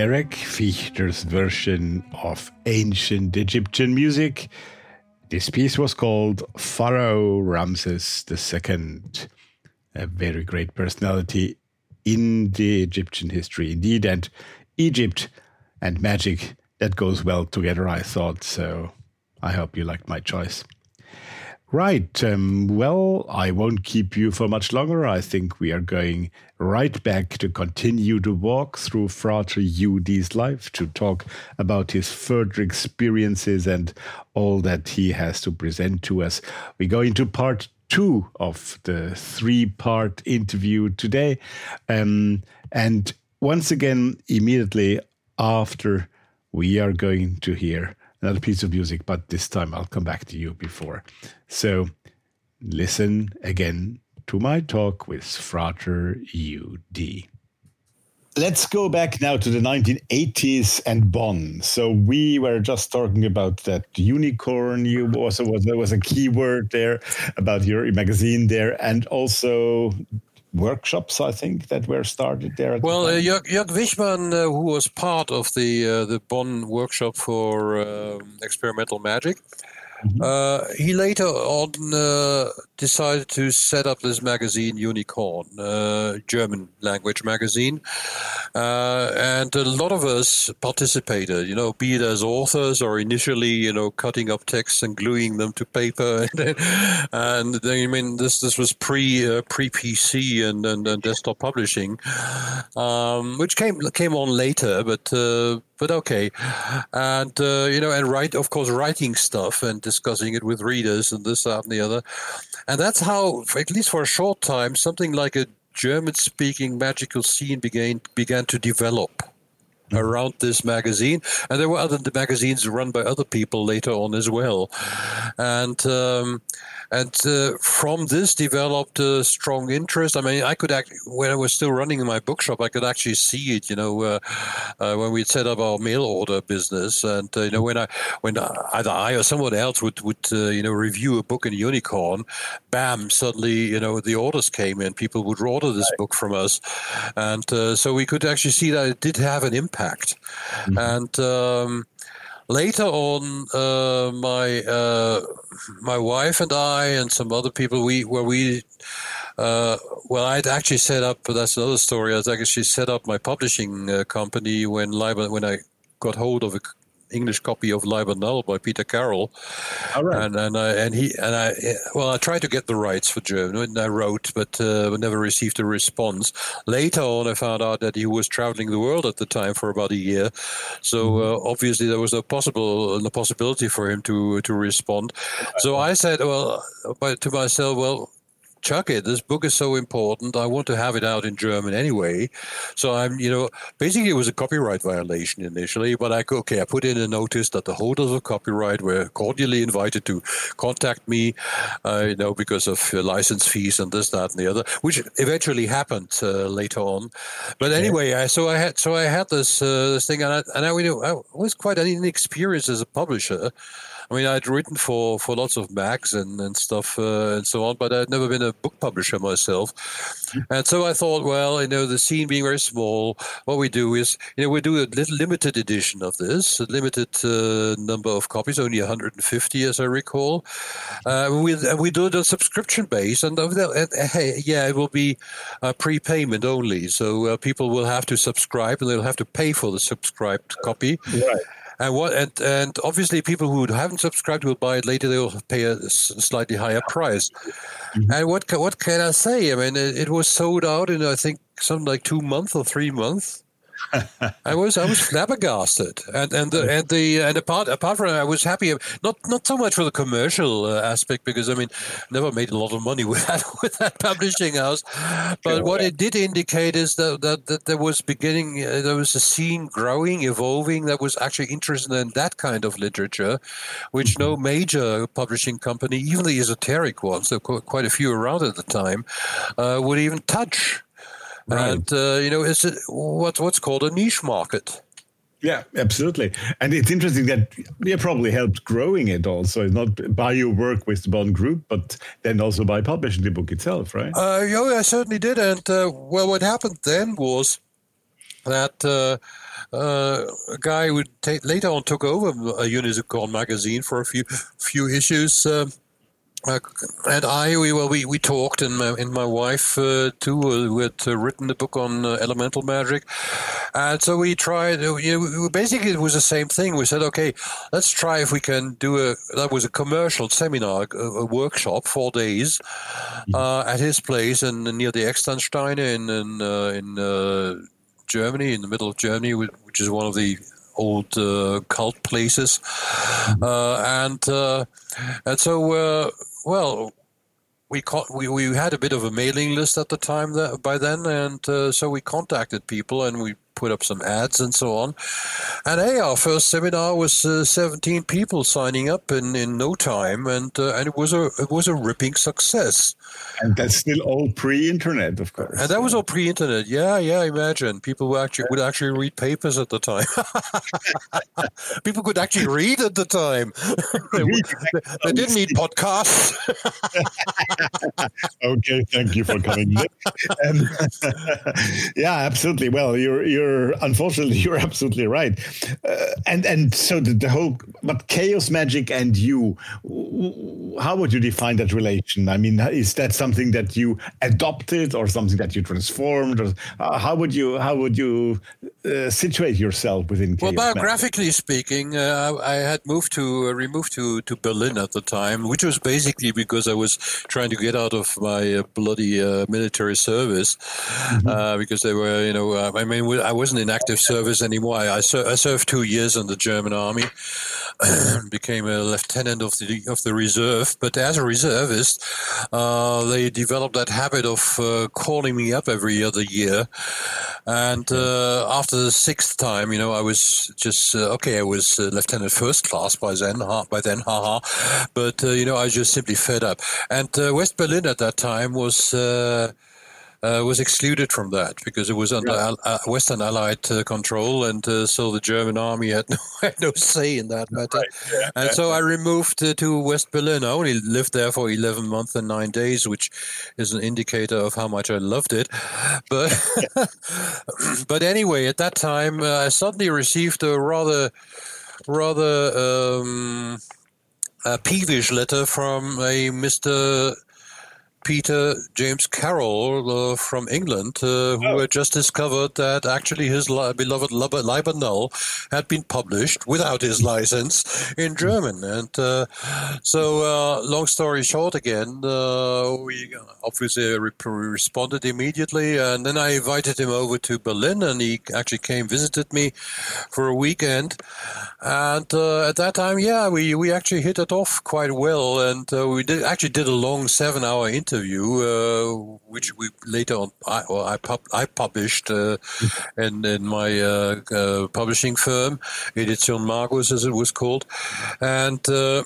Derek Fiechter's version of ancient Egyptian music. This piece was called Pharaoh Ramses II, a very great personality in the Egyptian history indeed, and Egypt and magic that goes well together, I thought. So I hope you liked my choice. Right. Um, well, I won't keep you for much longer. I think we are going right back to continue to walk through Frater UD's life to talk about his further experiences and all that he has to present to us. We go into part two of the three part interview today. Um, and once again, immediately after, we are going to hear another piece of music, but this time I'll come back to you before. So listen again to my talk with Frater UD. Let's go back now to the 1980s and Bonn. So we were just talking about that unicorn. You also was there was a keyword there about your magazine there, and also workshops, I think, that were started there. well, the uh, Jörg, Jörg Wichmann, uh, who was part of the uh, the Bonn workshop for um, experimental magic, mm-hmm. Uh, he later on uh, decided to set up this magazine, Unicorn, uh, German language magazine, and a lot of us participated. You know, be it as authors or initially, you know, cutting up texts and gluing them to paper, and, then, I mean, this this was pre pre PC and, and, and, desktop publishing, um, which came came on later, but but okay. And, uh, you know, and write, of course, writing stuff and discussing it with readers and this, that, and the other. And that's how, at least for a short time, something like a German speaking magical scene began, began to develop around this magazine. And there were other magazines run by other people later on as well. And um, and uh, from this developed a strong interest. I mean, I could act when I was still running my bookshop, I could actually see it. You know, uh, uh, when we set up our mail order business, and uh, you know, when I when either I or someone else would would uh, you know review a book in Unicorn, bam! Suddenly, you know, the orders came in. People would order this right. book from us, and uh, so we could actually see that it did have an impact, mm-hmm. and. Um, later on, uh, my uh, my wife and I and some other people, we where we uh, well, I'd actually set up. That's another story. I actually set up my publishing uh, company when when I got hold of a English copy of Liber Null by Peter Carroll. And and I and he and I well I tried to get the rights for German and I wrote but uh, never received a response. Later on I found out that he was traveling the world at the time for about a year. So mm-hmm. uh, obviously there was no possible no possibility for him to to respond. So I said well to myself well chuck it. This book is so important. I want to have it out in German anyway. So I'm, you know, basically it was a copyright violation initially, but I okay, I put in a notice that the holders of copyright were cordially invited to contact me, uh, you know, because of uh, license fees and this, that, and the other, which eventually happened uh, later on. But anyway, I, so I had so I had this uh, this thing, and I, and I, I was quite an inexperienced as a publisher. I mean, I'd written for, for lots of mags and, and stuff uh, and so on, but I'd never been a book publisher myself. Mm-hmm. And so I thought, well, you know, the scene being very small, what we do is, you know, we do a little limited edition of this, a limited uh, number of copies, only 150 as I recall. Uh, we, and we do it on subscription base, and, and hey, yeah, it will be a prepayment only. So uh, people will have to subscribe and they'll have to pay for the subscribed copy. Right. And what and, and obviously people who haven't subscribed will buy it later. They will pay a slightly higher price. Mm-hmm. And what what can I say? I mean, it, it was sold out in I think something like two months or three months. I was I was flabbergasted, and and the and the and apart apart from that, I was happy. Not not so much for the commercial uh, aspect because I mean, never made a lot of money with that with that publishing house. But sure, what it did indicate is that that, that there was beginning uh, there was a scene growing, evolving that was actually interested in that kind of literature, which mm-hmm. no major publishing company, even the esoteric ones, there were quite a few around at the time, uh, would even touch. Right. And uh, you know, it's what's what's called a niche market. Yeah, absolutely. And it's interesting that you probably helped growing it also, not by your work with the Bonn Group, but then also by publishing the book itself, right? Uh, yeah, I certainly did. And uh, well, what happened then was that uh, uh, a guy who later on took over a Unicorn magazine for a few few issues. Uh, uh, and I, we well, we, we talked, and my, and my wife uh, too, uh, who had uh, written the book on uh, elemental magic, and so we tried. Uh, you know, basically, it was the same thing. We said, okay, let's try if we can do a. That was a commercial seminar, a, a workshop, four days, mm-hmm. at his place and near the Externsteine in in, in Germany, in the middle of Germany, which is one of the old uh, cult places, mm-hmm. uh, and uh, and so well, we, we we had a bit of a mailing list at the time that, by then, and uh, so we contacted people and we put up some ads and so on. And hey, our first seminar was uh, 17 people signing up in, in no time, and uh, and it was a it was a ripping success. And that's still all pre-internet, of course. And that was all pre-internet. Yeah, yeah. Imagine people would actually would actually read papers at the time. people could actually read at the time. they, they, didn't need podcasts. okay, thank you for coming. Um, yeah, absolutely. Well, you're you're you're unfortunately you're absolutely right, uh, and and so the, the, whole but chaos magic and you, how would you define that relation? I mean, is that something that you adopted or something that you transformed, or uh, how would you how would you uh, situate yourself within? Chaos well, biographically magic? speaking, uh, I had moved to uh, removed to to Berlin at the time, which was basically because I was trying to get out of my uh, bloody military service mm-hmm. because they were, you know, I mean, I I wasn't in active service anymore. I, ser- I served two years in the German army, became a lieutenant of the of the reserve. But as a reservist, uh, they developed that habit of uh, calling me up every other year. And uh, after the sixth time, you know, I was just uh, okay. I was uh, lieutenant first class by then, ha, by then, haha. But uh, you know, I was just simply fed up. And West Berlin at that time was uh, was excluded from that because it was under right. uh, Western Allied uh, control, and uh, so the German army had no, had no say in that matter. Right. Yeah. And so I removed uh, to West Berlin. I only lived there for 11 months and nine days, which is an indicator of how much I loved it. But but anyway, at that time, uh, I suddenly received a rather rather um, a peevish letter from a Mister Peter James Carroll uh, from England, uh, who oh. had just discovered that actually his li- beloved Liber Null had been published without his license in German. And uh, so, uh, long story short, again, uh, we obviously re- responded immediately. And then I invited him over to Berlin, and he actually came, visited me for a weekend. And uh, at that time, yeah, we, we actually hit it off quite well. And we did actually did a long seven hour interview interview, uh, which we later on I, well, I, pub, I published uh, in, in my uh, uh publishing firm, Edition Magus, as it was called, and uh,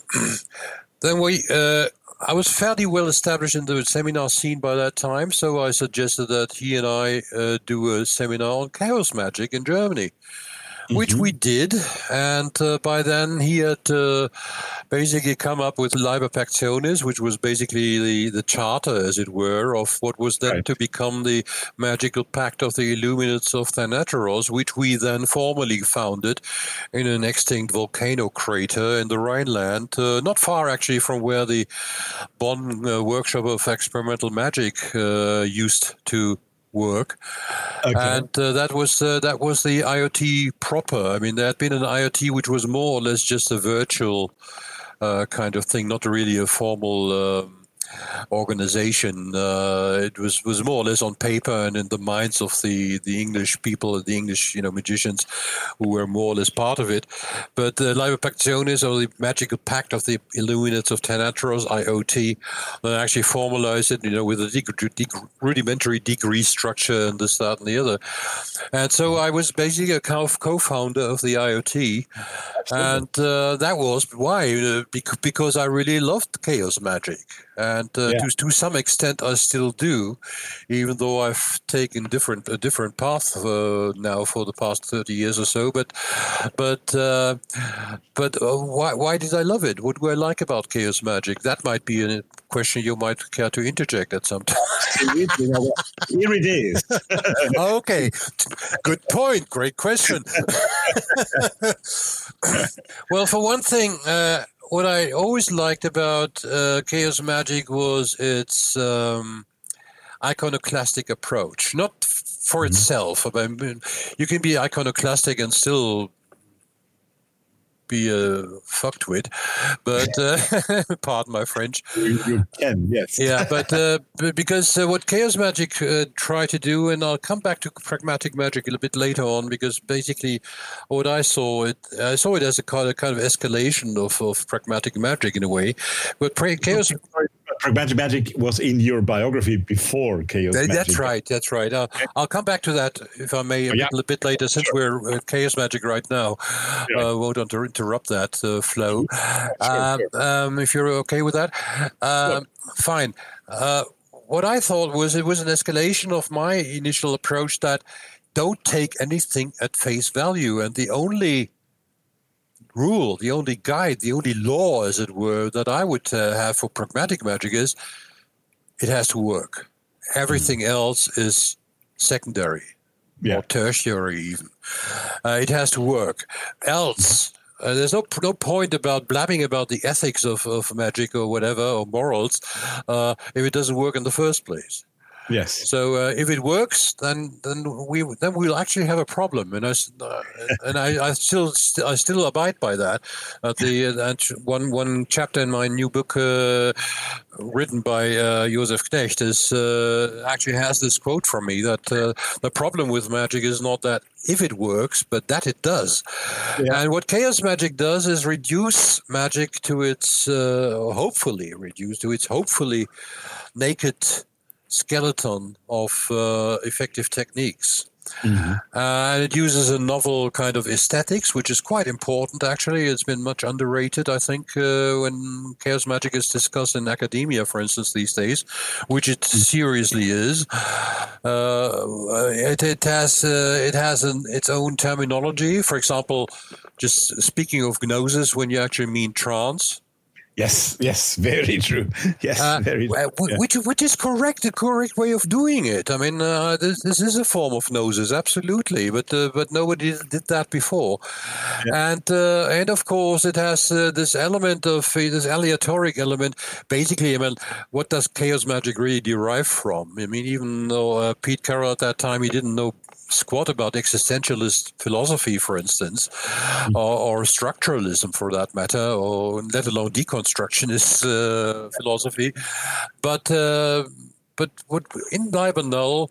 then we. Uh, I was fairly well established in the seminar scene by that time, so I suggested that he and I do a seminar on chaos magic in Germany which mm-hmm. we did. And uh, by then, he had uh, basically come up with Liber Pactionis, which was basically the, the charter, as it were, of what was then right. to become the magical pact of the Illuminates of Thanateros, which we then formally founded in an extinct volcano crater in the Rhineland, uh, not far actually from where the Bonn uh, Workshop of Experimental Magic uh, used to work, okay. and uh, that was uh, that was the IoT proper. I mean, there had been an IoT which was more or less just a virtual uh, kind of thing, not really a formal. Um, organization. Uh, it was was more or less on paper and in the minds of the, the English people, the English you know magicians, who were more or less part of it. But the Liber Pactionis, or the magical pact of the Illuminates of Thanateros, IoT, then actually formalized it, you know, with a de- de- rudimentary degree structure and this, that, and the other. And so I was basically a co-founder of the IoT, Absolutely. and uh, that was why uh, because I really loved chaos magic. And uh, yeah. to to some extent I still do, even though I've taken different a different path uh, now for the past thirty years or so. But but uh, but uh, why why did I love it? What do I like about chaos magic? That might be a question you might care to interject at some time. Here it is. okay, good point. Great question. well, for one thing, uh, what I always liked about uh, Chaos Magic was its um, iconoclastic approach. Not for mm-hmm. itself. Mean, you can be iconoclastic and still be uh, fucked with, but uh, pardon my French. You, you can, yes. yeah, but, uh, because uh, what Chaos Magic uh, tried to do, and I'll come back to pragmatic magic a little bit later on, because basically, what I saw it, I saw it as a kind of, kind of escalation of, of pragmatic magic in a way. But Chaos. Pragmatic Magic was in your biography before Chaos Magic. That's right. That's right. Uh, I'll come back to that if I may a oh, yeah. little bit later, since sure. we're at Chaos Magic right now. Yeah. Uh, won't interrupt that uh, flow. Sure, um, sure. Um, if you're okay with that, um, fine. Uh, what I thought was it was an escalation of my initial approach that don't take anything at face value, and the only rule, the only guide, the only law, as it were, that I would uh, have for pragmatic magic is it has to work. Everything mm. else is secondary yeah. or tertiary, even. Uh, it has to work. Else, uh, there's no no point about blabbing about the ethics of, of magic or whatever or morals uh, if it doesn't work in the first place. Yes. So uh, if it works, then then we then we'll actually have a problem, and I uh, and I, I still st- I still abide by that. Uh, the uh, one one chapter in my new book, uh, written by uh, Josef Knecht, is actually has this quote from me that the problem with magic is not that if it works, but that it does. Yeah. And what chaos magic does is reduce magic to its hopefully reduce to its hopefully naked skeleton of uh, effective techniques. Mm-hmm. Uh, and it uses a novel kind of aesthetics, which is quite important. Actually, it's been much underrated. I think uh, when chaos magic is discussed in academia, for instance, these days, which it mm-hmm. seriously is. Uh, it, it, has uh, it has an, its own terminology. For example, just speaking of gnosis, when you actually mean trance. Yes, yes, very true. Yes, uh, very. True. Which, which is correct, the correct way of doing it. I mean, uh, this, this is a form of gnosis, absolutely, but uh, but nobody did that before, yeah. and uh, and of course it has uh, this element of uh, this aleatoric element. Basically, I mean, what does chaos magic really derive from? I mean, even though Pete Carroll at that time he didn't know squat about existentialist philosophy, for instance, mm-hmm. or, or, structuralism for that matter, or let alone deconstructionist uh, philosophy. But uh, but what in Null,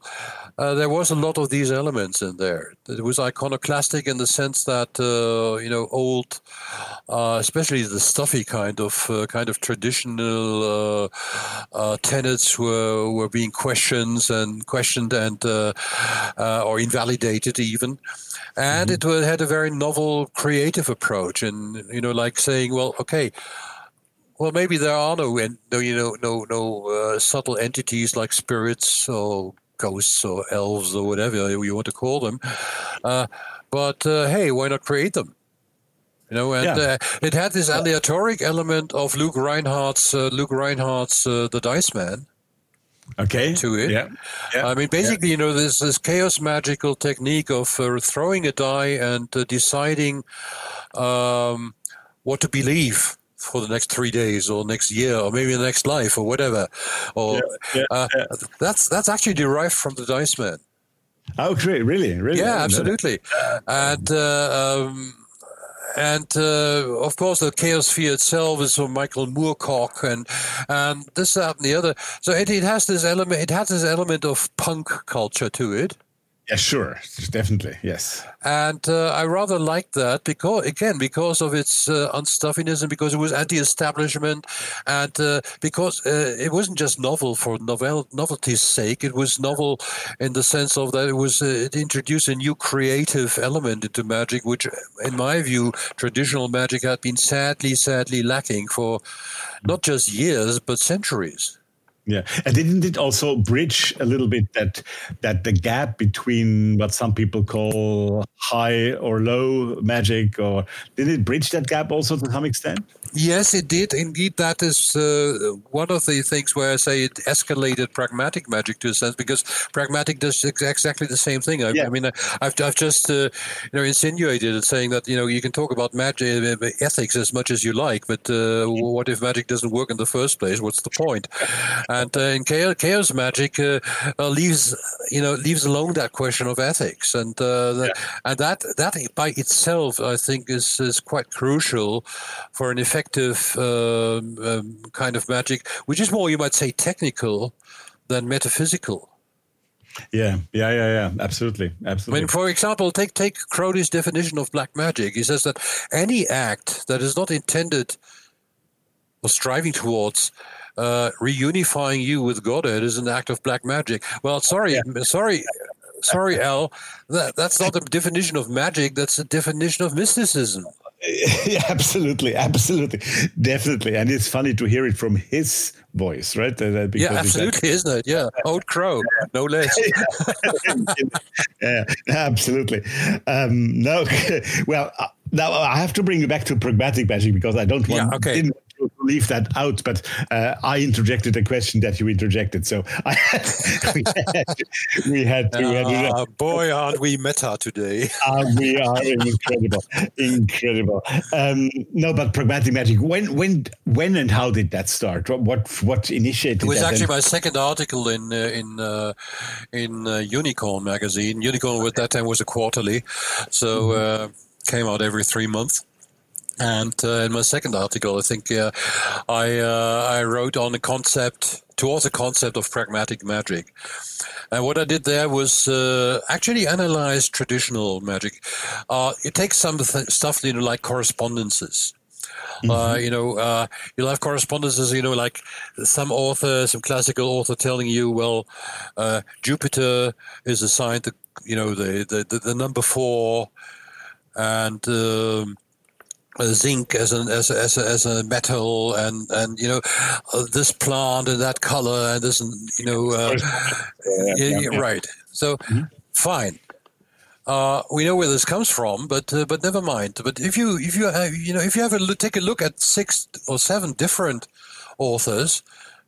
uh, there was a lot of these elements in there. It was iconoclastic in the sense that uh, you know old, uh, especially the stuffy kind of uh, kind of traditional uh, uh, tenets were were being questioned and questioned and or invalidated even, and mm-hmm. it had a very novel creative approach and you know like saying well okay well, maybe there are no, no you know, no, no uh, subtle entities like spirits or ghosts or elves or whatever you want to call them. Uh, but uh, hey, why not create them? You know, and yeah. Uh, it had this aleatoric element of Luke Rhinehart's uh, Luke Rhinehart's uh, The Dice Man. Okay. To it. Yeah. yeah. I mean, basically, yeah. you know, this this chaos magical technique of throwing a die and deciding um, what to believe for the next three days or next year or maybe the next life or whatever. Or yeah, yeah, uh, yeah. that's that's actually derived from the Dice Man. Oh, great! Really, really? Yeah, absolutely. And uh, um, and uh, of course the chaos sphere itself is from Michael Moorcock and and this that and the other. So it, it has this element. It has this element of punk culture to it. Yeah, sure, definitely, yes. And uh, I rather liked that because, again, because of its uh, unstuffiness and because it was anti-establishment, and uh, because uh, it wasn't just novel for novel novelty's sake. It was novel in the sense of that it was uh, it introduced a new creative element into magic, which, in my view, traditional magic had been sadly, sadly lacking for not just years but centuries. Yeah, and didn't it also bridge a little bit that that the gap between what some people call high or low magic, or did it bridge that gap also to some extent? Yes, it did. Indeed, that is uh, one of the things where I say it escalated pragmatic magic to a sense because pragmatic does exactly the same thing. I, yeah. I mean, I've, I've just uh, you know insinuated it, saying that you know you can talk about magic uh, ethics as much as you like, but uh, what if magic doesn't work in the first place? What's the point? And uh, in chaos, chaos magic uh, leaves you know leaves alone that question of ethics, and yeah. and that that by itself I think is is quite crucial for an effective effective um, um, kind of magic, which is more, you might say, technical than metaphysical. Yeah, yeah, yeah, yeah. Absolutely, absolutely. When, for example, take take Crowley's definition of black magic. He says that any act that is not intended or striving towards uh, reunifying you with Godhead is an act of black magic. Well, sorry, yeah. sorry, sorry, Al. That, that's not the definition of magic. That's a definition of mysticism. yeah, absolutely, absolutely, definitely, and it's funny to hear it from his voice, right? Uh, yeah, absolutely, isn't it? Yeah, old crow, no less. yeah, absolutely. Um, no, well, uh, now I have to bring you back to pragmatic magic because I don't want. Yeah, okay. Didn't, leave that out, but uh, I interjected a question that you interjected, so I, we, had, we had to. We had uh, boy, aren't we meta today? uh, we are incredible, incredible. Um, no, but pragmatic magic. When, when, when, and how did that start? What, what initiated? It was actually my second article in uh, in uh, in uh, Unicorn magazine. Unicorn at that time was a quarterly, so. Mm-hmm. Came out every three months, and uh, in my second article, I think uh, I uh, I wrote on a concept towards a concept of pragmatic magic. And what I did there was uh, actually analyze traditional magic. Uh, it takes some th- stuff, you know, like correspondences. Uh, mm-hmm. you know, you'll have correspondences, you know, like some author, some classical author telling you, well, Jupiter is assigned the, you know, the, the, the, number four and um, zinc as an as a, as a, as a metal and and you know uh, this plant and that color and this you know uh, yeah, yeah, yeah, right so mm-hmm. fine uh, we know where this comes from, but uh, but never mind. But if you if you have, you know if you have a look, take a look at six or seven different authors,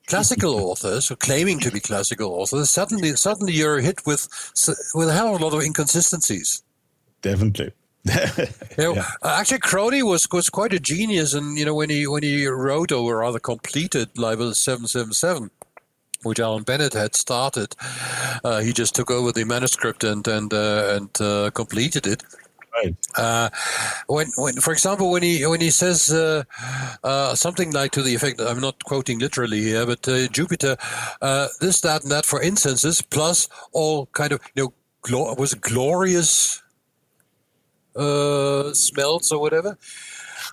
classical authors, or claiming to be classical authors, suddenly suddenly you're hit with with a hell of a lot of inconsistencies. Definitely, you know, yeah. actually, Crowley was was quite a genius, and you know when he when he wrote or rather completed Liber seven seven seven, which Allan Bennett had started, uh, he just took over the manuscript and and uh, and uh, completed it. Right. Uh, when, when, for example, when he when he says uh, uh, something like to the effect, I'm not quoting literally here, but uh, Jupiter, uh, this, that, and that for incenses, plus all kind of you know, was glorious uh, smells or whatever.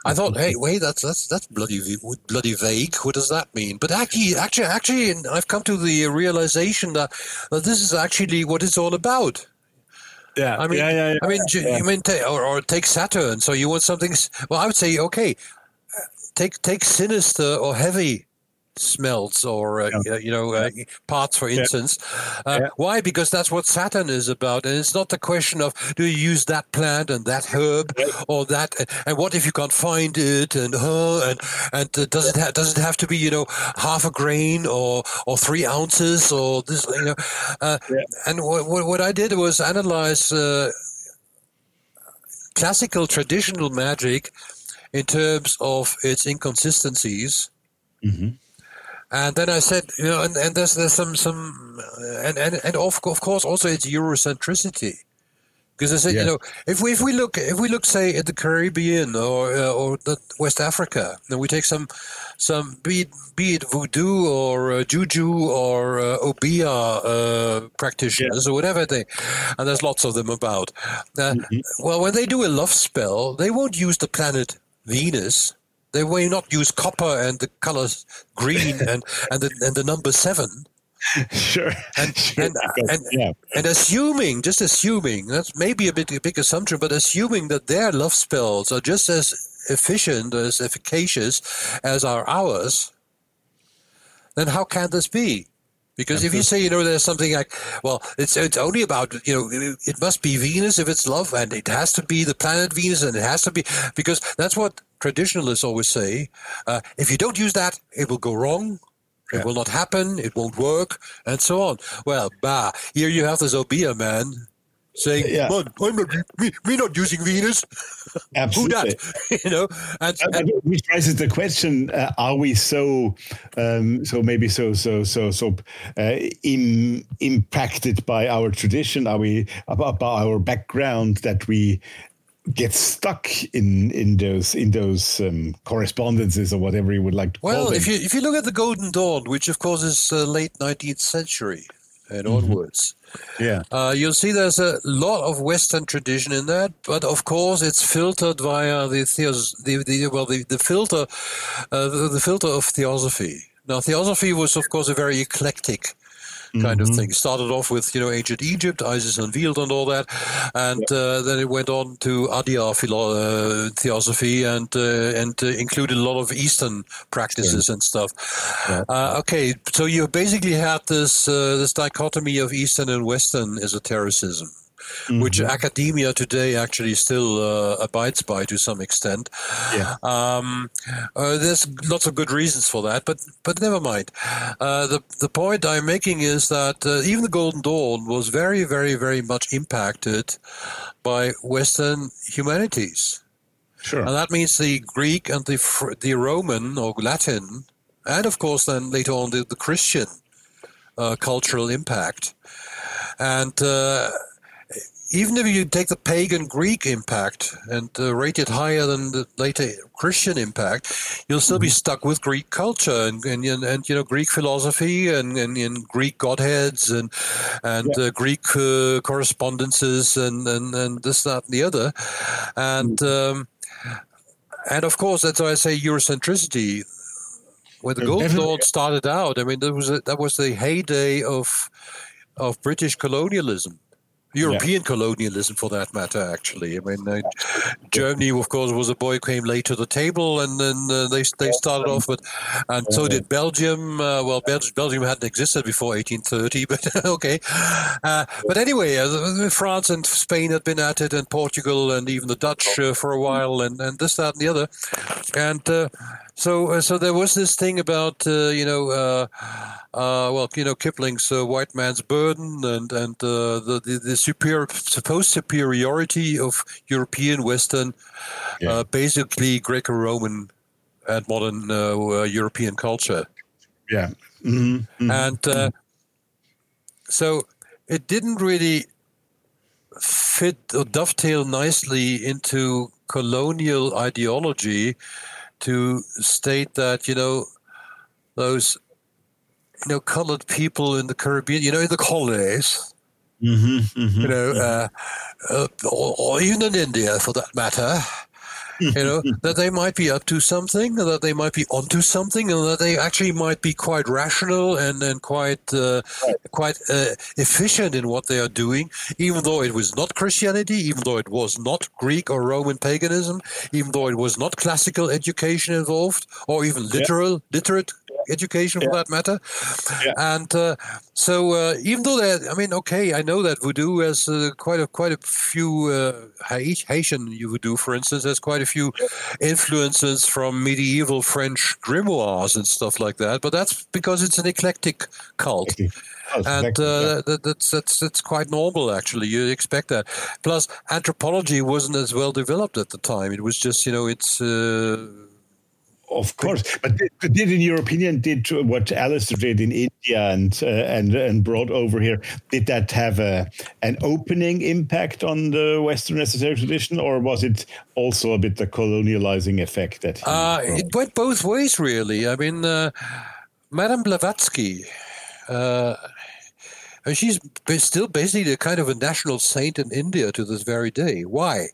I thought, hey, wait, that's that's that's bloody bloody vague. What does that mean? But actually, actually, actually, I've come to the realization that that this is actually what it's all about. Yeah, I mean, yeah, yeah, yeah, I mean, yeah. you mean, or, or take Saturn. So you want something? Well, I would say, okay, take take sinister or heavy smelts or uh, yeah. you know uh, parts for instance. Yeah. Uh, yeah. why? Because that's what saturn is about and it's not the question of do you use that plant and that herb or that and what if you can't find it and uh, and and uh, does it ha- does it have to be you know half a grain or or three ounces or this you know? Uh, and what, what i did was analyze uh, classical traditional magic in terms of its inconsistencies mm-hmm and then I said, you know, and, and there's there's some some, and and, and of of course also it's Eurocentricity. Because I said, Yeah. you know, if we if we look if we look say at the Caribbean or uh, or the West Africa, then we take some some be it, be it voodoo or uh, juju or uh, obeah uh, practitioners or whatever they, and there's lots of them about. Uh, Well, when they do a love spell, they won't use the planet Venus. They will not use copper and the colors green and and the, and the number seven. sure. And, Sure, and, because- and, yeah. and assuming, just assuming, that's maybe a bit a big assumption, but assuming that their love spells are just as efficient, as efficacious as are ours, then how can this be? Because if you say, you know, there's something like, well, it's it's only about, you know, it- it must be Venus if it's love, and it has to be the planet Venus, and it has to be because that's what traditionalists always say. Uh, if you don't use that, it will go wrong. It Yeah. will not happen. It won't work, and so on. Well, bah, here you have this Obeah man saying, Yeah. "Man, I'm not, me not using Venus. Who Absolutely. that? you know, and, and Which raises the question: uh, Are we so, um, so maybe so, so, so, so uh, Im, impacted by our tradition? Are we about by our background that we get stuck in in those in those um, correspondences or whatever you would like to call Well, them? if you if you look at the Golden Dawn, which of course is uh, late nineteenth century and onwards, yeah, uh, you'll see there's a lot of Western tradition in that, but of course it's filtered via the theos- the, the well the the filter uh, the, the filter of theosophy. Now, theosophy was of course a very eclectic kind of thing. Started off with you know ancient Egypt, Isis unveiled, and all that, and uh, then it went on to Adyar philo- uh, theosophy and uh, and uh, included a lot of Eastern practices and stuff. Uh, okay, so you basically had this uh, this dichotomy of Eastern and Western esotericism. Which academia today actually still uh, abides by to some extent. Yeah. Um, uh, there's lots of good reasons for that, but but never mind. Uh, the the point I'm making is that uh, even the Golden Dawn was very, very, very much impacted by Western humanities, sure. and that means the Greek and the the Roman or Latin, and of course then later on the, the Christian uh, cultural impact, and. Uh, even if you take the pagan Greek impact and uh, rate it higher than the later Christian impact, you'll still be stuck with Greek culture and and, and, and you know Greek philosophy and, and, and Greek godheads and and uh, Greek uh, correspondences and, and, and this that and the other, and um, and of course that's why I say Eurocentricity. When the Yeah, Golden definitely. Dawn started out, I mean, that was a, that was the heyday of of British colonialism. European colonialism, for that matter, actually. I mean, uh, Germany, of course, was a boy who came late to the table, and then uh, they they started off with, and so did Belgium. Uh, well, Belgium, Belgium hadn't existed before 1830, but okay. Uh, but anyway, uh, France and Spain had been at it, and Portugal, and even the Dutch uh, for a while, and, and this, that, and the other. And uh, so, uh, so there was this thing about uh, you know, uh, uh, well, you know, Kipling's uh, "White Man's Burden" and and uh, the, the the superior supposed superiority of European Western, Yeah. uh, basically Greco-Roman and modern European culture, yeah. Mhm, mhm. and uh, so it didn't really fit or dovetail nicely into colonial ideology to state that you know those you know colored people in the Caribbean, you know, in the colonies, Mhm, mhm. you know, uh, uh, or, or even in India for that matter, you know, that they might be up to something, that they might be onto something, and that they actually might be quite rational and, and quite uh, quite uh, efficient in what they are doing, even though it was not Christianity, even though it was not Greek or Roman paganism, even though it was not classical education involved, or even literal literate education for that matter. Yeah. And uh, so, uh, even though that, I mean, okay, I know that voodoo has uh, quite a quite a few uh, Hai- Haitian voodoo, for instance, has quite a few influences from medieval French grimoires and stuff like that. But that's because it's an eclectic cult. Oh, And exactly, yeah. uh, that, that's that's that's quite normal, actually. You expect that. Plus, anthropology wasn't as well developed at the time. It was just, you know, it's uh, Of course, but did, did, in your opinion, did what Alistair did in India and uh, and and brought over here, did that have a an opening impact on the Western esoteric tradition, or was it also a bit the colonializing effect that? Uh, it went both ways, really. I mean, uh, Madame Blavatsky. Uh, she's still basically a kind of a national saint in India to this very day. Why?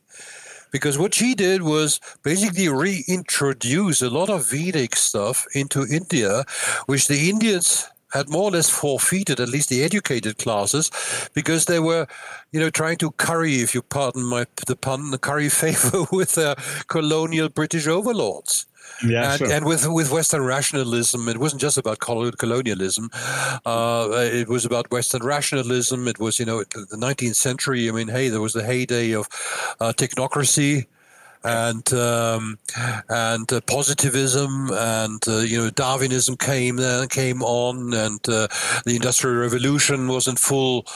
Because what she did was basically reintroduce a lot of Vedic stuff into India, which the Indians had more or less forfeited, at least the educated classes, because they were, you know, trying to curry, if you pardon my the pun, curry favor with their colonial British overlords. Yeah, and, sure. and with with Western rationalism, it wasn't just about colonialism. Uh, it was about Western rationalism. It was, you know, the 19th century. I mean, hey, there was the heyday of uh, technocracy and um, and uh, positivism and uh, you know Darwinism came uh, came on and uh, the Industrial Revolution was in full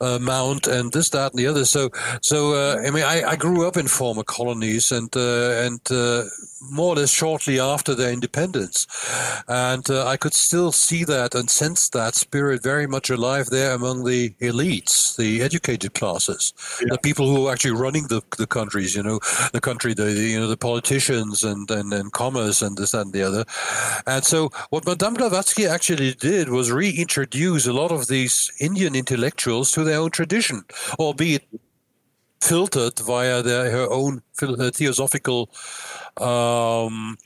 uh, mount and this that and the other. So so uh, I mean I, I, grew up in former colonies and and more or less shortly after their independence, and I could still see that and sense that spirit very much alive there among the elites, the educated classes, yeah. the people who are actually running the the countries. You know the country country, the you know the politicians and, and, and commerce and this and the other. And so what Madame Blavatsky actually did was reintroduce a lot of these Indian intellectuals to their own tradition, albeit filtered via their, her own uh, theosophical um,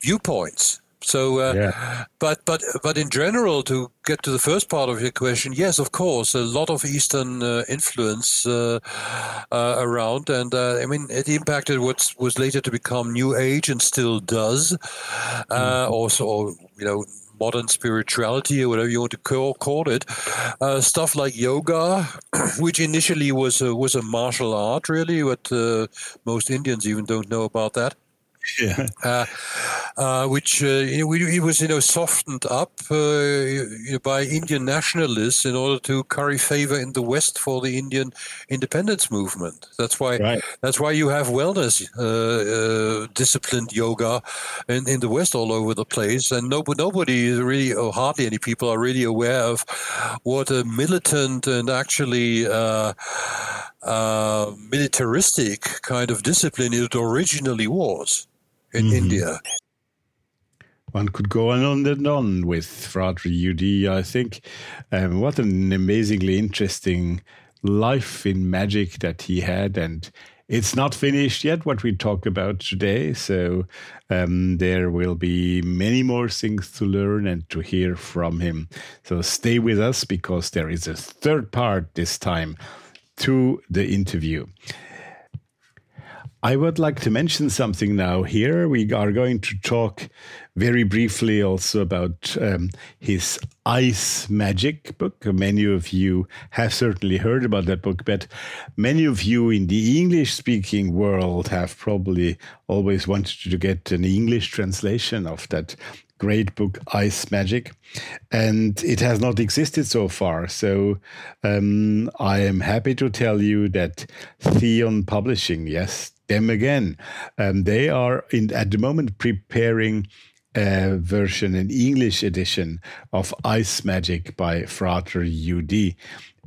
viewpoints. So, uh, yeah. but but but in general, to get to the first part of your question, yes, of course, a lot of Eastern uh, influence uh, uh around, and uh, I mean, it impacted what was later to become New Age and still does. Mm. Also, you know, modern spirituality or whatever you want to call, call it. Uh, stuff like yoga, which initially was a, was a martial art, really, but uh, most Indians even don't know about that yeah. Uh, uh, which uh, it was you know softened up uh, by Indian nationalists in order to curry favor in the West for the Indian independence movement. That's why right. that's why you have wellness uh, uh, disciplined yoga in, in the West all over the place, and nobody nobody is really or hardly any people are really aware of what a militant and actually militaristic kind of discipline it originally was in mm-hmm. India. One could go on and on with Frater UD. I think um, what an amazingly interesting life in magic that he had, and it's not finished yet what we talk about today. So um, there will be many more things to learn and to hear from him. So stay with us because there is a third part this time to the interview. I would like to mention something now here. We are going to talk very briefly also about um, his Ice Magic book. Many of you have certainly heard about that book, but many of you in the English speaking world have probably always wanted to get an English translation of that great book ice magic and it has not existed so far so um, i am happy to tell you that Theion Publishing yes them again. Um, they are in at the moment preparing a version, an English edition of Ice Magic by Frater UD.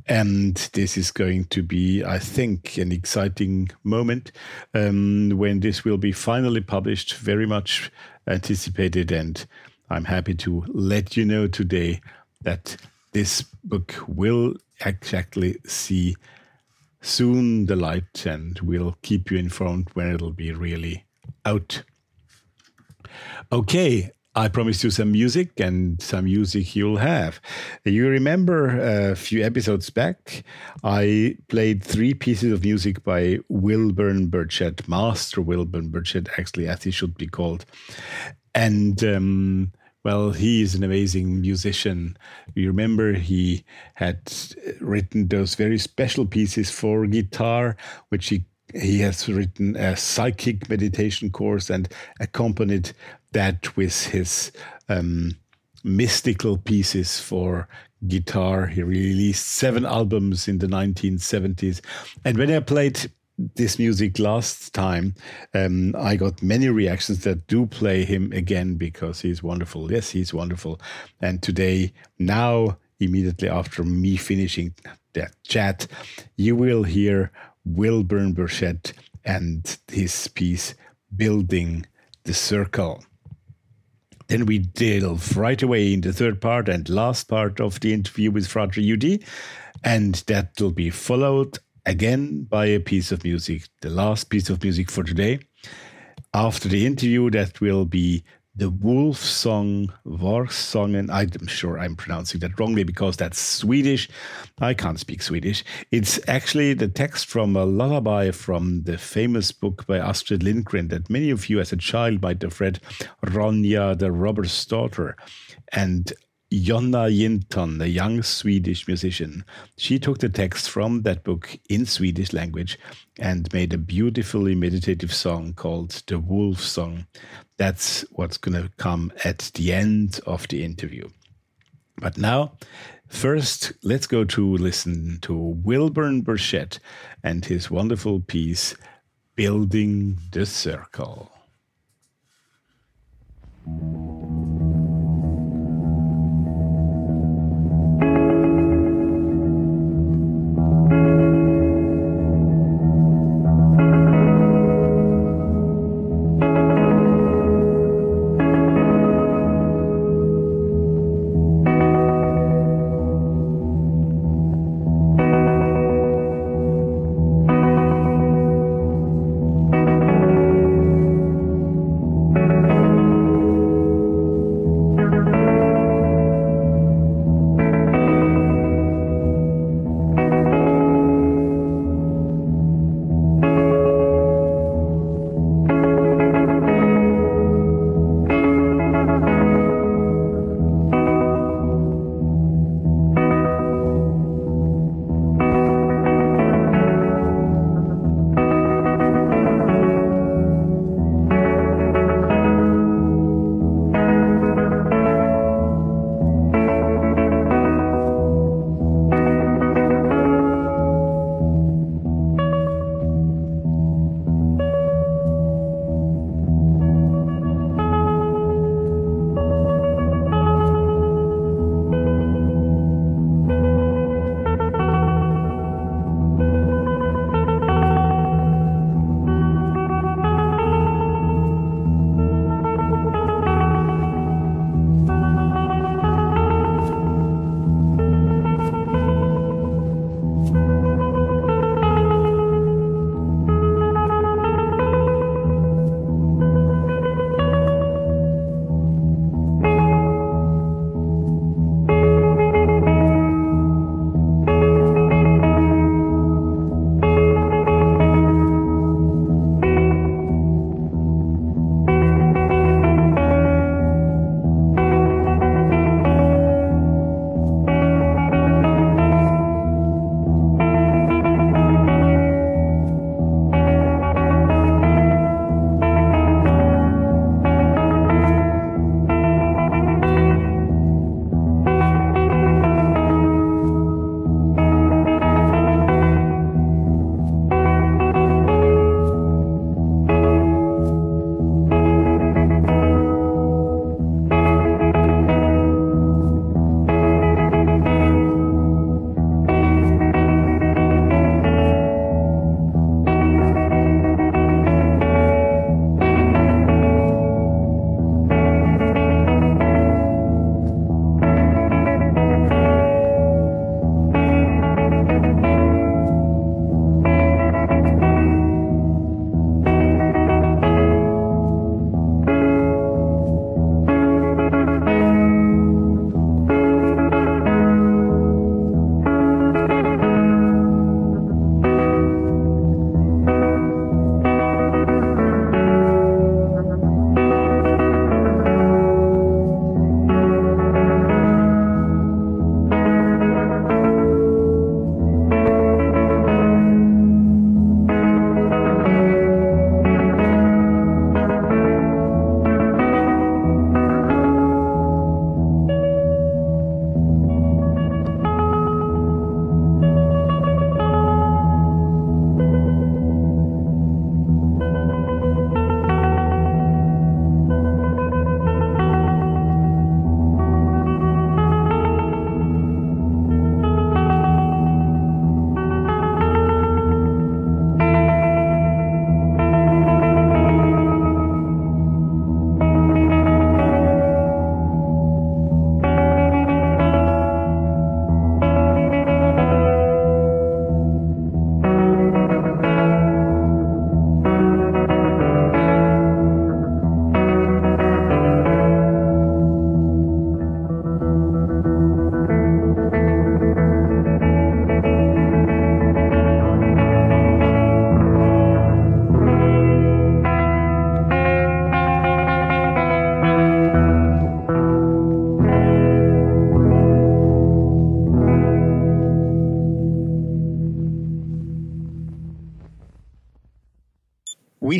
And this is going to be, I think, an exciting moment um, when this will be finally published, very much anticipated. And I'm happy to let you know today that this book will exactly see soon the light and we'll keep you informed when it'll be really out. Okay, I promised you some music and some music you'll have. You remember a few episodes back, I played three pieces of music by Wilburn Burchett, Master Wilburn Burchett, actually, as he should be called. And um, well, he is an amazing musician. You remember he had written those very special pieces for guitar, which he he has written a psychic meditation course and accompanied that with his um, mystical pieces for guitar. He released seven albums in the 1970s. And when I played this music last time, um, I got many reactions that do play him again because he's wonderful. Yes, he's wonderful. And today, now, immediately after me finishing that chat, you will hear Wilburn Burchett and his piece, Building the Circle. Then we delve right away in the third part and last part of the interview with Frater UD, and that will be followed again by a piece of music, the last piece of music for today. After the interview, that will be the Wolf Song, Song, and I'm sure I'm pronouncing that wrongly because that's Swedish. I can't speak Swedish. It's actually the text from a lullaby from the famous book by Astrid Lindgren that many of you as a child might have read, Ronja the Robber's Daughter. And Jonna Jinton, a young Swedish musician, she took the text from that book in Swedish language and made a beautifully meditative song called The Wolf Song. That's what's going to come at the end of the interview. But now, first, let's go to listen to Wilburn Burchett and his wonderful piece, Building the Circle.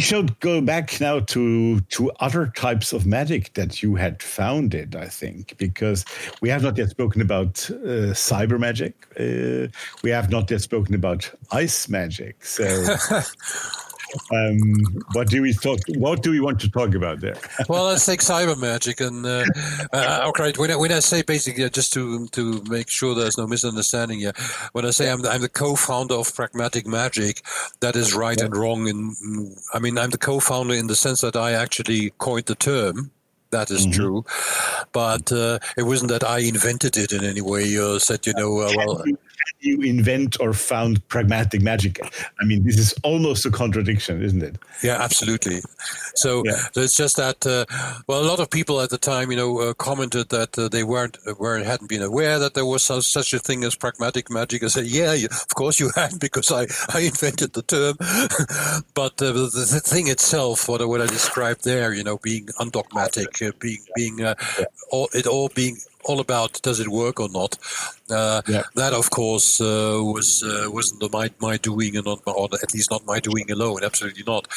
Should go back now to to other types of magic that you had founded. I think because we have not yet spoken about uh, cyber magic. Uh, we have not yet spoken about ice magic. So. Um, what do we talk? What do we want to talk about there? well, let's take cyber magic, and uh, uh, okay. When I, when I say basically, uh, just to to make sure there's no misunderstanding here, when I say I'm the, I'm the co-founder of Pragmatic Magic, that is right yeah. and wrong. And I mean, I'm the co-founder in the sense that I actually coined the term. That is mm-hmm. true, but uh, it wasn't that I invented it in any way. You said, you know, uh, well you invent or found pragmatic magic? I mean, this is almost a contradiction, isn't it? Yeah, absolutely. So, yeah. so it's just that uh, well, a lot of people at the time, you know, uh, commented that uh, they weren't weren't, hadn't been aware that there was such a thing as pragmatic magic. I said, yeah, of course you had because I, I invented the term. but uh, the, the, thing itself, what what I described there, you know, being undogmatic, uh, being being uh, all, it all being all about does it work or not. Uh, yeah. That, of course, uh, was uh, wasn't my my doing, and not my, or at least not my doing alone. Absolutely not.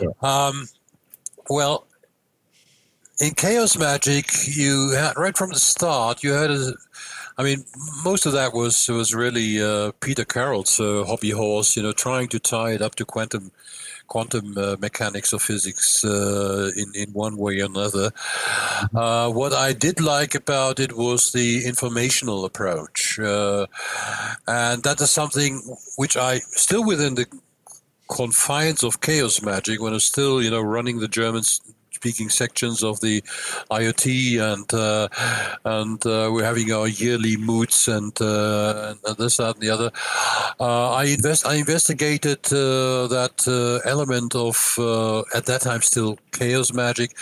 Yeah. Um, well, in chaos magic, you had right from the start. You had a, I mean, most of that was was really uh, Peter Carroll's uh, hobby horse. You know, trying to tie it up to quantum quantum uh, mechanics or physics uh, in in one way or another. Uh, what I did like about it was the informational approach, and that is something which I still within the confines of chaos magic when I'm still you know running the Germans speaking sections of the IoT, and uh, and uh, we're having our yearly moots and, uh, and this, that, and the other. I invest. I investigated that element of at that time still chaos magic,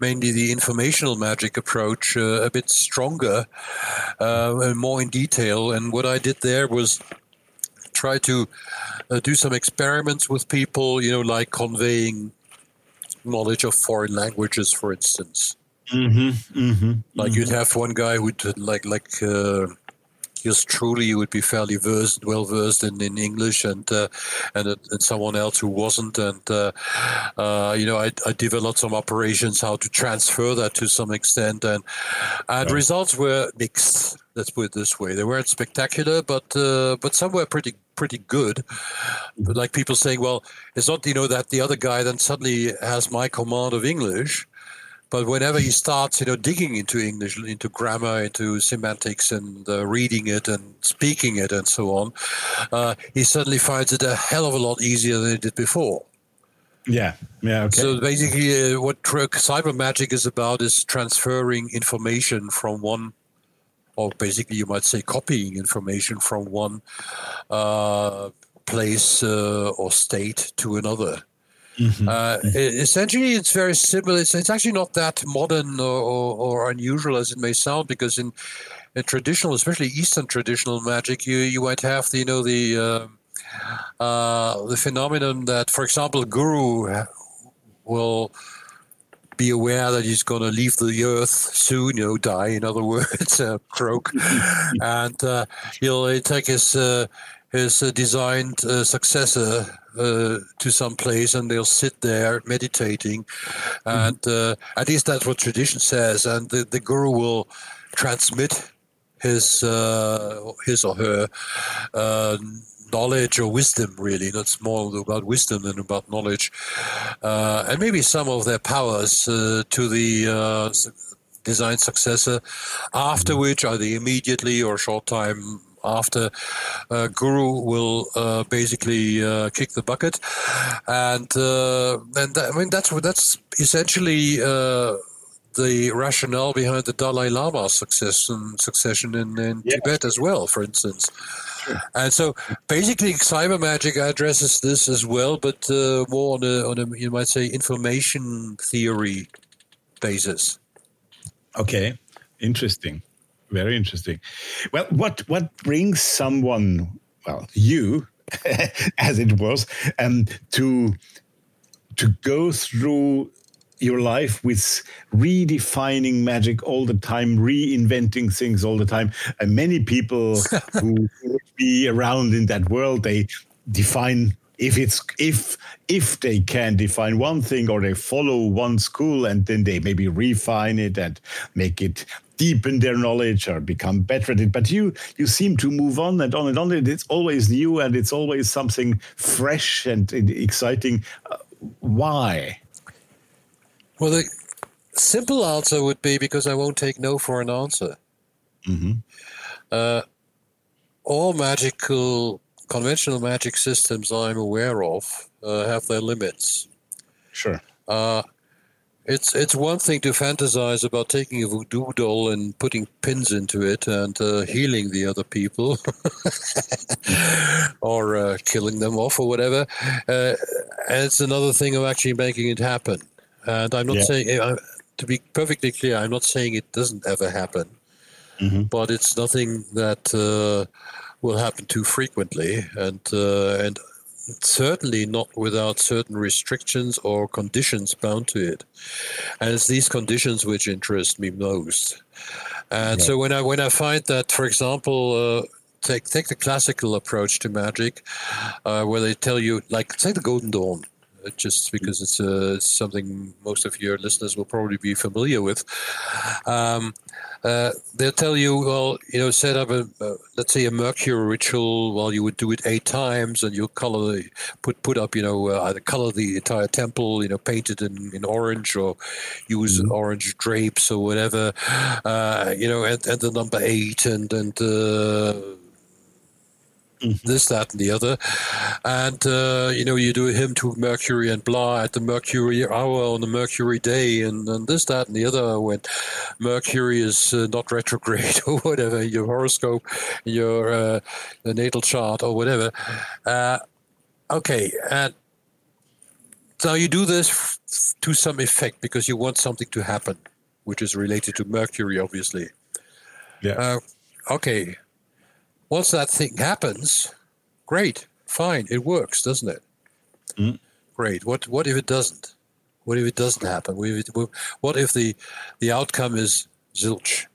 mainly the informational magic approach, a bit stronger and more in detail. And what I did there was try to uh, do some experiments with people, you know, like conveying knowledge of foreign languages, for instance. Mm-hmm, mm-hmm, like mm-hmm. you'd have one guy who'd like like uh, yours truly would be fairly versed, well versed in, in English, and uh, and and someone else who wasn't, and uh, uh, you know I, I developed some operations how to transfer that to some extent, and and results were mixed. Let's put it this way: they weren't spectacular, but uh, but some were pretty pretty good. But like people saying, well, it's not you know that the other guy then suddenly has my command of English, but whenever he starts, you know, digging into English, into grammar, into semantics, and uh, reading it and speaking it, and so on, uh, he suddenly finds it a hell of a lot easier than he did before. Yeah, yeah. Okay. So basically, uh, what cyber magic is about is transferring information from one or basically you might say copying information from one uh, place uh, or state to another. Mm-hmm. Uh, essentially, it's very similar. It's, it's actually not that modern or, or, or, unusual as it may sound, because in, in, traditional, especially Eastern traditional magic, you you might have the you know the uh, uh, the phenomenon that, for example, guru will be aware that he's going to leave the earth soon, you know, die, in other words, uh, croak. and uh, he'll take his, uh, his uh, designed uh, successor uh, to some place and they'll sit there meditating. Mm-hmm. And at least that's what tradition says. And the, the guru will transmit his, his or her knowledge or wisdom, really. That's more about wisdom than about knowledge. Uh, and maybe some of their powers uh, to the uh, design successor, after which, either immediately or short time after, uh, Guru will uh, basically uh, kick the bucket. And, and that, I mean, that's, that's essentially the rationale behind the Dalai Lama success and succession in, in yeah. Tibet as well, for instance. And so basically, cyber magic addresses this as well, but uh, more on a, on a, you might say, information theory basis. Okay, interesting. Very interesting. Well, what what brings someone, well, you, as it was, um, to to go through your life with redefining magic all the time, reinventing things all the time. And many people who be around in that world, they define if it's if if they can define one thing or they follow one school and then they maybe refine it and make it deepen their knowledge or become better at it. But you you seem to move on and on and on. And it's always new and it's always something fresh and exciting. Uh, why well the simple answer would be because i won't take no for an answer mm-hmm. uh, all magical conventional magic systems I'm aware of uh, have their limits. Sure. Uh, it's it's one thing to fantasize about taking a voodoo doll and putting pins into it and uh, healing the other people, or uh, killing them off or whatever. Uh, and it's another thing of actually making it happen. And I'm not yeah. saying, uh, to be perfectly clear, I'm not saying it doesn't ever happen, mm-hmm. but it's nothing that will happen too frequently, and uh, and certainly not without certain restrictions or conditions bound to it. And it's these conditions which interest me most. And yeah. so when I when I find that, for example. Uh, take take the classical approach to magic, uh, where they tell you, like, say the Golden Dawn, uh, just because it's, uh, something most of your listeners will probably be familiar with. Um, uh, they'll tell you, well, you know, set up a, uh, let's say a mercury ritual. Well, you would do it eight times, and you'll color, put put up, you know, uh, either color the entire temple, you know, paint it in, in orange, or use mm-hmm. orange drapes or whatever, uh, you know, and, and the number eight, and and uh, Mm-hmm. this, that, and the other. And, uh, you know, you do a hymn to Mercury and blah at the Mercury hour on the Mercury day, and, and this, that, and the other when Mercury is uh, not retrograde or whatever, your horoscope, your uh, natal chart or whatever. Uh, okay. And so you do this to some effect because you want something to happen, which is related to Mercury, obviously. Yeah. Uh, okay once that thing happens, great, fine, it works, doesn't it? Mm. Great. What what if it doesn't? What if it doesn't happen? What if, it, what if the the outcome is zilch?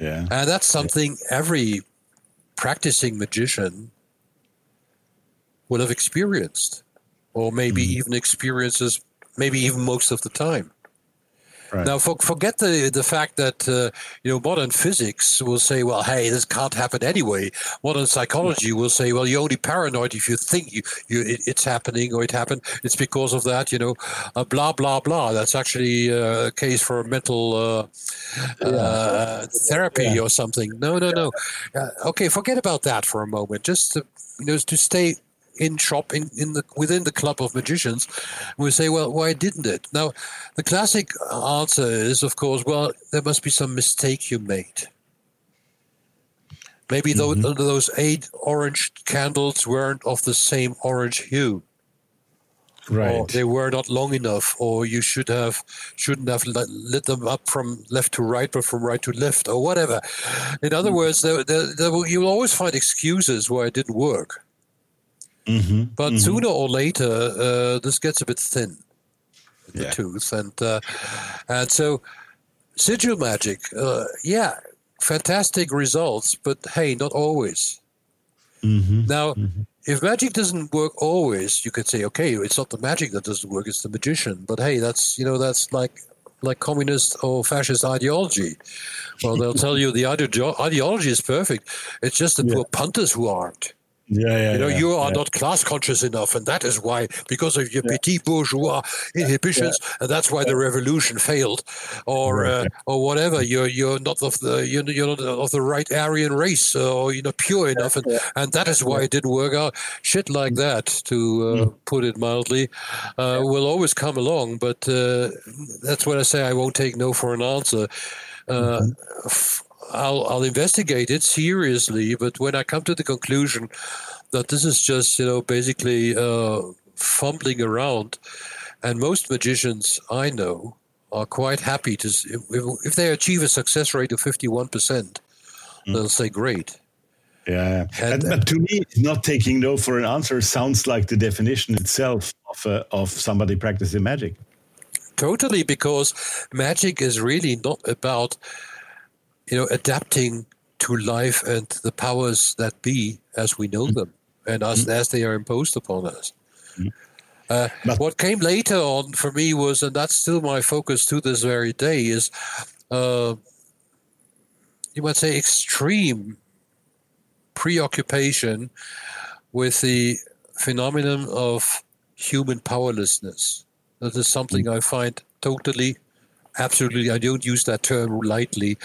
Yeah. And that's something every practicing magician will have experienced, or maybe mm. even experiences, maybe even most of the time. Right. Now, for, forget the the fact that uh, you know modern physics will say, well, hey, this can't happen anyway. Modern psychology will say, well, you're only paranoid if you think you, you it, it's happening or it happened. It's because of that, you know, uh, blah blah blah. That's actually uh, a case for a mental uh, yeah. Uh, therapy yeah. or something. No, no, no. Uh, okay, forget about that for a moment. Just to, you know, to stay in shop in, in the within the club of magicians we say well why didn't it? Now the classic answer is of course well there must be some mistake you made. Maybe mm-hmm. those, those eight orange candles weren't of the same orange hue. Right. or they were not long enough or you should have shouldn't have lit them up from left to right but from right to left or whatever. In other mm-hmm. words there, there, there will, you'll always find excuses why it didn't work Mm-hmm, but mm-hmm. sooner or later, uh, this gets a bit thin, the yeah. tooth, and uh, and so sigil magic, uh, yeah, fantastic results, but hey, not always. Mm-hmm, now, mm-hmm. if magic doesn't work always, you could say, okay, it's not the magic that doesn't work; it's the magician. But hey, that's you know that's like like communist or fascist ideology. Well, they'll tell you the ideology is perfect. It's just the yeah. poor punters who aren't. Yeah, yeah, you know, yeah, you are yeah. not class conscious enough, and that is why, because of your petit bourgeois inhibitions, and that's why the revolution failed, or uh, or whatever. You're you're not of the you're, you're not of the right Aryan race, or you're not pure enough, and, and that is why it didn't work out. Shit like that, to uh, mm. put it mildly, uh, will always come along. But uh, that's what I say. I won't take no for an answer. Uh, mm-hmm. I'll, I'll investigate it seriously. But when I come to the conclusion that this is just, you know, basically uh, fumbling around, and most magicians I know are quite happy to, if, if they achieve a success rate of 51%, mm. they'll say, great. Yeah, and, and, but to me, not taking no for an answer sounds like the definition itself of uh, of somebody practicing magic. Totally, because magic is really not about you know, adapting to life and the powers that be as we know them. and as, as they are imposed upon us. Uh, what came later on for me was, and that's still my focus to this very day, is uh, you might say extreme preoccupation with the phenomenon of human powerlessness. That is something I find totally, absolutely, I don't use that term lightly,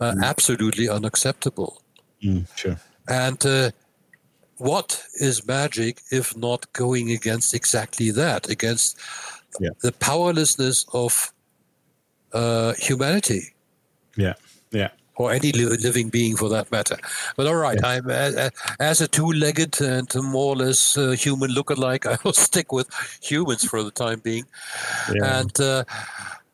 uh, absolutely unacceptable. Mm, sure. And uh, what is magic if not going against exactly that, against Yeah. the powerlessness of uh, humanity? Yeah. Yeah. or any li- living being for that matter. But all right, I'm uh, as a two-legged and more or less uh, human look-alike. I will stick with humans for the time being. Yeah. And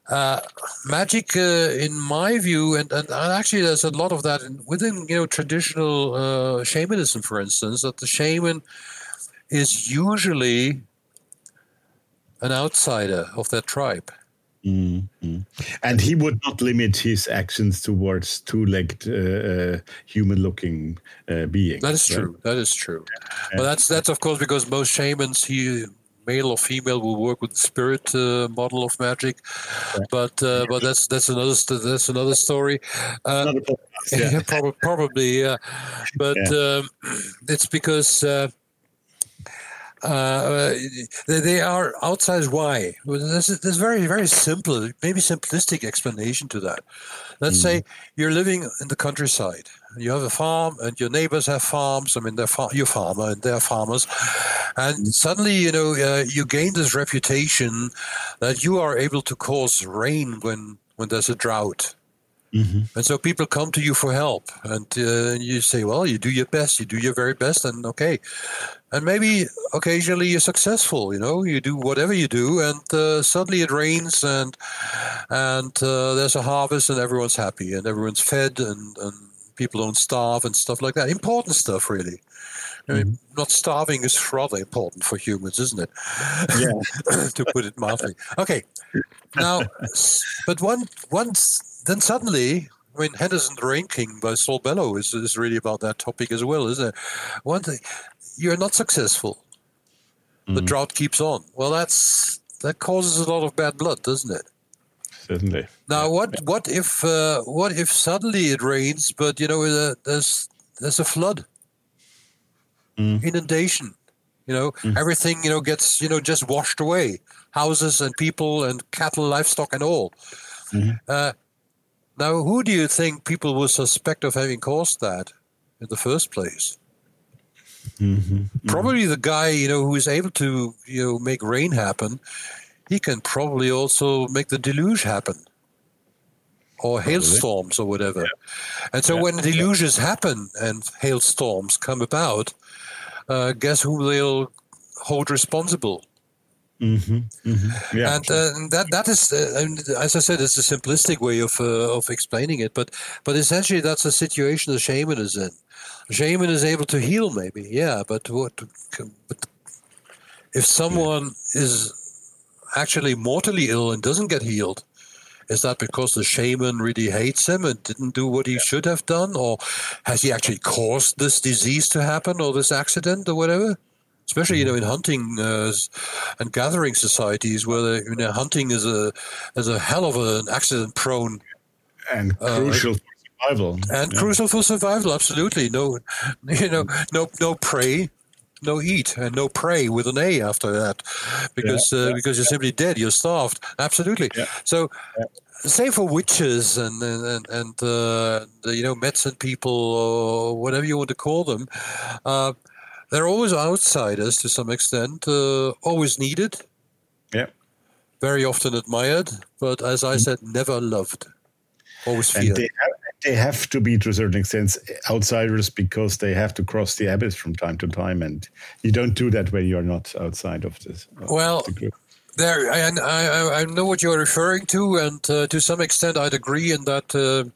uh, magic, uh, in my view, and, and and actually, there's a lot of that in, within you know traditional uh, shamanism, for instance, that the shaman is usually an outsider of that tribe. Mm, mm. And he would not limit his actions towards two-legged, uh, uh, human-looking uh, beings. That is right? true. That is true. But that's that's of course because most shamans, he male or female, will work with the spirit uh, model of magic. But uh, but that's that's another that's another story. Uh, Another podcast, yeah, yeah. probably, probably, yeah. But um, it's because. Uh, uh, they, they are outside. Why? There's, there's very, very simple, maybe simplistic explanation to that. Let's say you're living in the countryside. You have a farm, and your neighbors have farms. I mean, they're far- you're farmer, and they're farmers. And suddenly, you know, uh, you gain this reputation that you are able to cause rain when when there's a drought. And so people come to you for help, and uh, you say, "Well, you do your best. You do your very best, and okay." And maybe occasionally you're successful. You know, you do whatever you do, and uh, suddenly it rains, and and uh, there's a harvest, and everyone's happy, and everyone's fed, and, and people don't starve, and stuff like that. Important stuff, really. I mean, mm-hmm. not starving is rather important for humans, isn't it? Yeah. to put it mildly. Okay. Now, but one once then suddenly, I mean, Henderson the Rain King by Saul Bellow is, is really about that topic as well, isn't it? One thing, you're not successful. The mm-hmm. drought keeps on. Well, that's that causes a lot of bad blood, doesn't it? Certainly. Now, what what if uh, what if suddenly it rains, but you know uh, there's there's a flood, inundation, you know everything you know gets you know just washed away, houses and people and cattle, livestock and all. Uh, now, who do you think people will suspect of having caused that in the first place? Probably the guy you know who is able to you know make rain happen. He can probably also make the deluge happen or hailstorms or whatever. And so when deluges happen and hailstorms come about, uh, guess who they'll hold responsible? hmm Yeah. and uh, and that that is, uh, as I said, it's a simplistic way of uh, of explaining it. But but essentially, that's the situation the shaman is in. Shaman is able to heal, maybe, yeah. But what? But if someone is actually mortally ill and doesn't get healed, is that because the shaman really hates him and didn't do what he should have done, or has he actually caused this disease to happen or this accident or whatever? Especially, you know, in hunting uh, and gathering societies, where you know, hunting is a is a hell of an accident-prone and crucial for survival. uh, and crucial for survival. Absolutely, no, you know, no no prey, no eat, and no prey with an A after that, because uh, because you're simply dead. You're starved. Absolutely. Yeah. So. Same for witches and and and, uh, the, you know medicine people or whatever you want to call them. Uh, they're always outsiders to some extent. Uh, always needed, Yeah. very often admired, but as I said, never loved. Always feared. They have, to be, to a certain extent, outsiders because they have to cross the abyss from time to time. And you don't do that when you're not outside of this. of Well, the group. There, and I, I, I know what you're referring to, and uh, to some extent, I'd agree in that. Uh,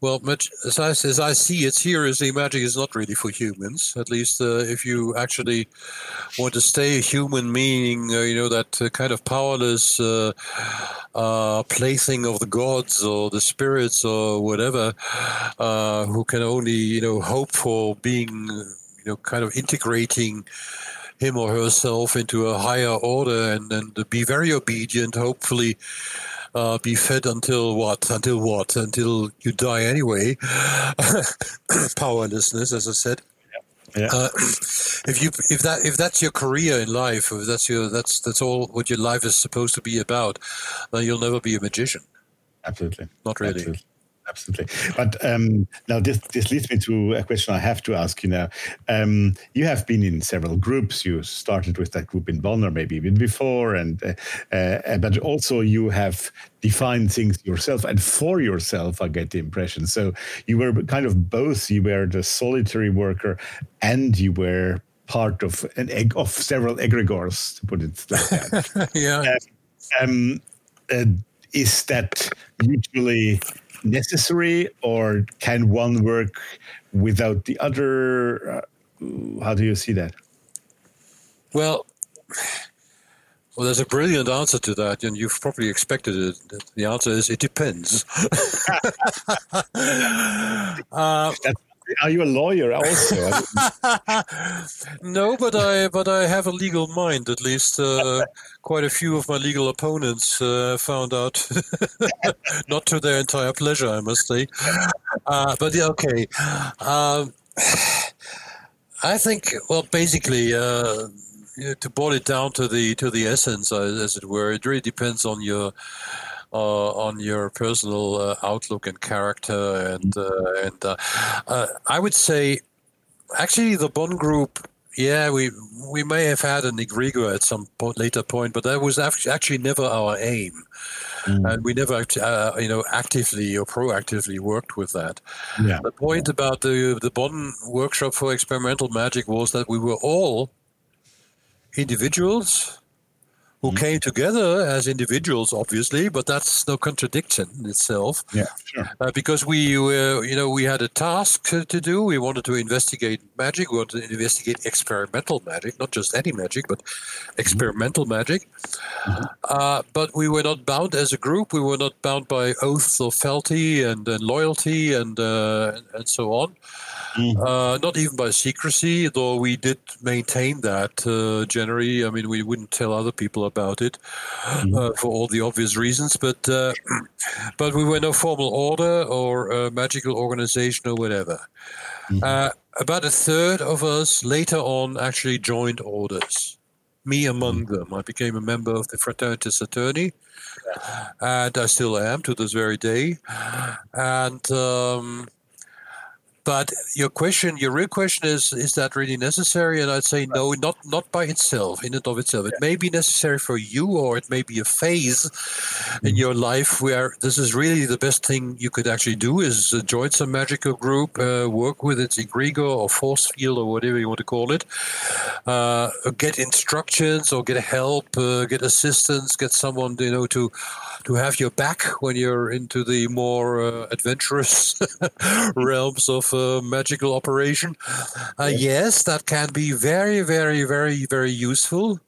well, much as I, as I see it here, is the magic is not really for humans. At least, uh, if you actually want to stay a human, meaning uh, you know that uh, kind of powerless uh, uh, plaything of the gods or the spirits or whatever, uh, who can only you know hope for being you you know, kind of integrating him or herself into a higher order and and be very obedient. Hopefully, uh, be fed until what? Until what? Until you die anyway. Powerlessness, as I said. Yeah. Uh, if you if that if that's your career in life, if that's your that's that's all what your life is supposed to be about, then you'll never be a magician. Absolutely. Not really. Absolutely. Absolutely. But um, now this, this leads me to a question I have to ask you now. Um, you have been in several groups. You started with that group in Bonn or maybe even before, and uh, uh, but also you have defined things yourself and for yourself. I get the impression. So you were kind of both. You were the solitary worker, and you were part of an egg of several egregores, to put it like that. yeah. Um, uh, is that usually necessary, or can one work without the other? Uh, how do you see that? Well, well, there's a brilliant answer to that, and you've probably expected it. The answer is it depends. uh, are you a lawyer also? no, but I but I have a legal mind. At least uh, quite a few of my legal opponents uh, found out, not to their entire pleasure, I must say. Uh, but yeah, okay. Um, I think well, basically. Uh, to boil it down to the to the essence, uh, as it were, it really depends on your on your personal uh, outlook and character, and uh, and uh, uh, I would say, actually, the Bonn group. Yeah, we we may have had an egregore at some point, later point, but that was actually never our aim, mm. and we never, you know, actively or proactively worked with that. Yeah. The point about the the Bonn workshop for experimental magic was that we were all individuals who mm-hmm. came together as individuals, obviously, but that's no contradiction in itself. Yeah, sure. Uh, because we were, you know, we had a task to, do. We wanted to investigate magic. We wanted to investigate experimental magic, not just any magic, but experimental mm-hmm. magic. Mm-hmm. Uh, but we were not bound as a group. We were not bound by oaths of fealty and, and loyalty and uh, and so on. Mm-hmm. Uh, not even by secrecy, though we did maintain that uh, generally. I mean, we wouldn't tell other people about it mm-hmm. uh, for all the obvious reasons, but uh, but we were no formal order or magical organization or whatever. Mm-hmm. Uh, about a third of us later on actually joined orders. Me among mm-hmm. them. I became a member of the Fraternitas Saturni, and I still am to this very day. And um, but your question, your real question is: Is that really necessary? And I'd say no, not not by itself, in and of itself. It may be necessary for you, or it may be a phase in mm-hmm. your life where this is really the best thing you could actually do: is uh, join some magical group, uh, work with its egregore or force field or whatever you want to call it, uh, get instructions or get help, uh, get assistance, get someone you know to to have your back when you're into the more uh, adventurous realms of uh, magical operation. Uh, yes, that can be very, very, very, very useful.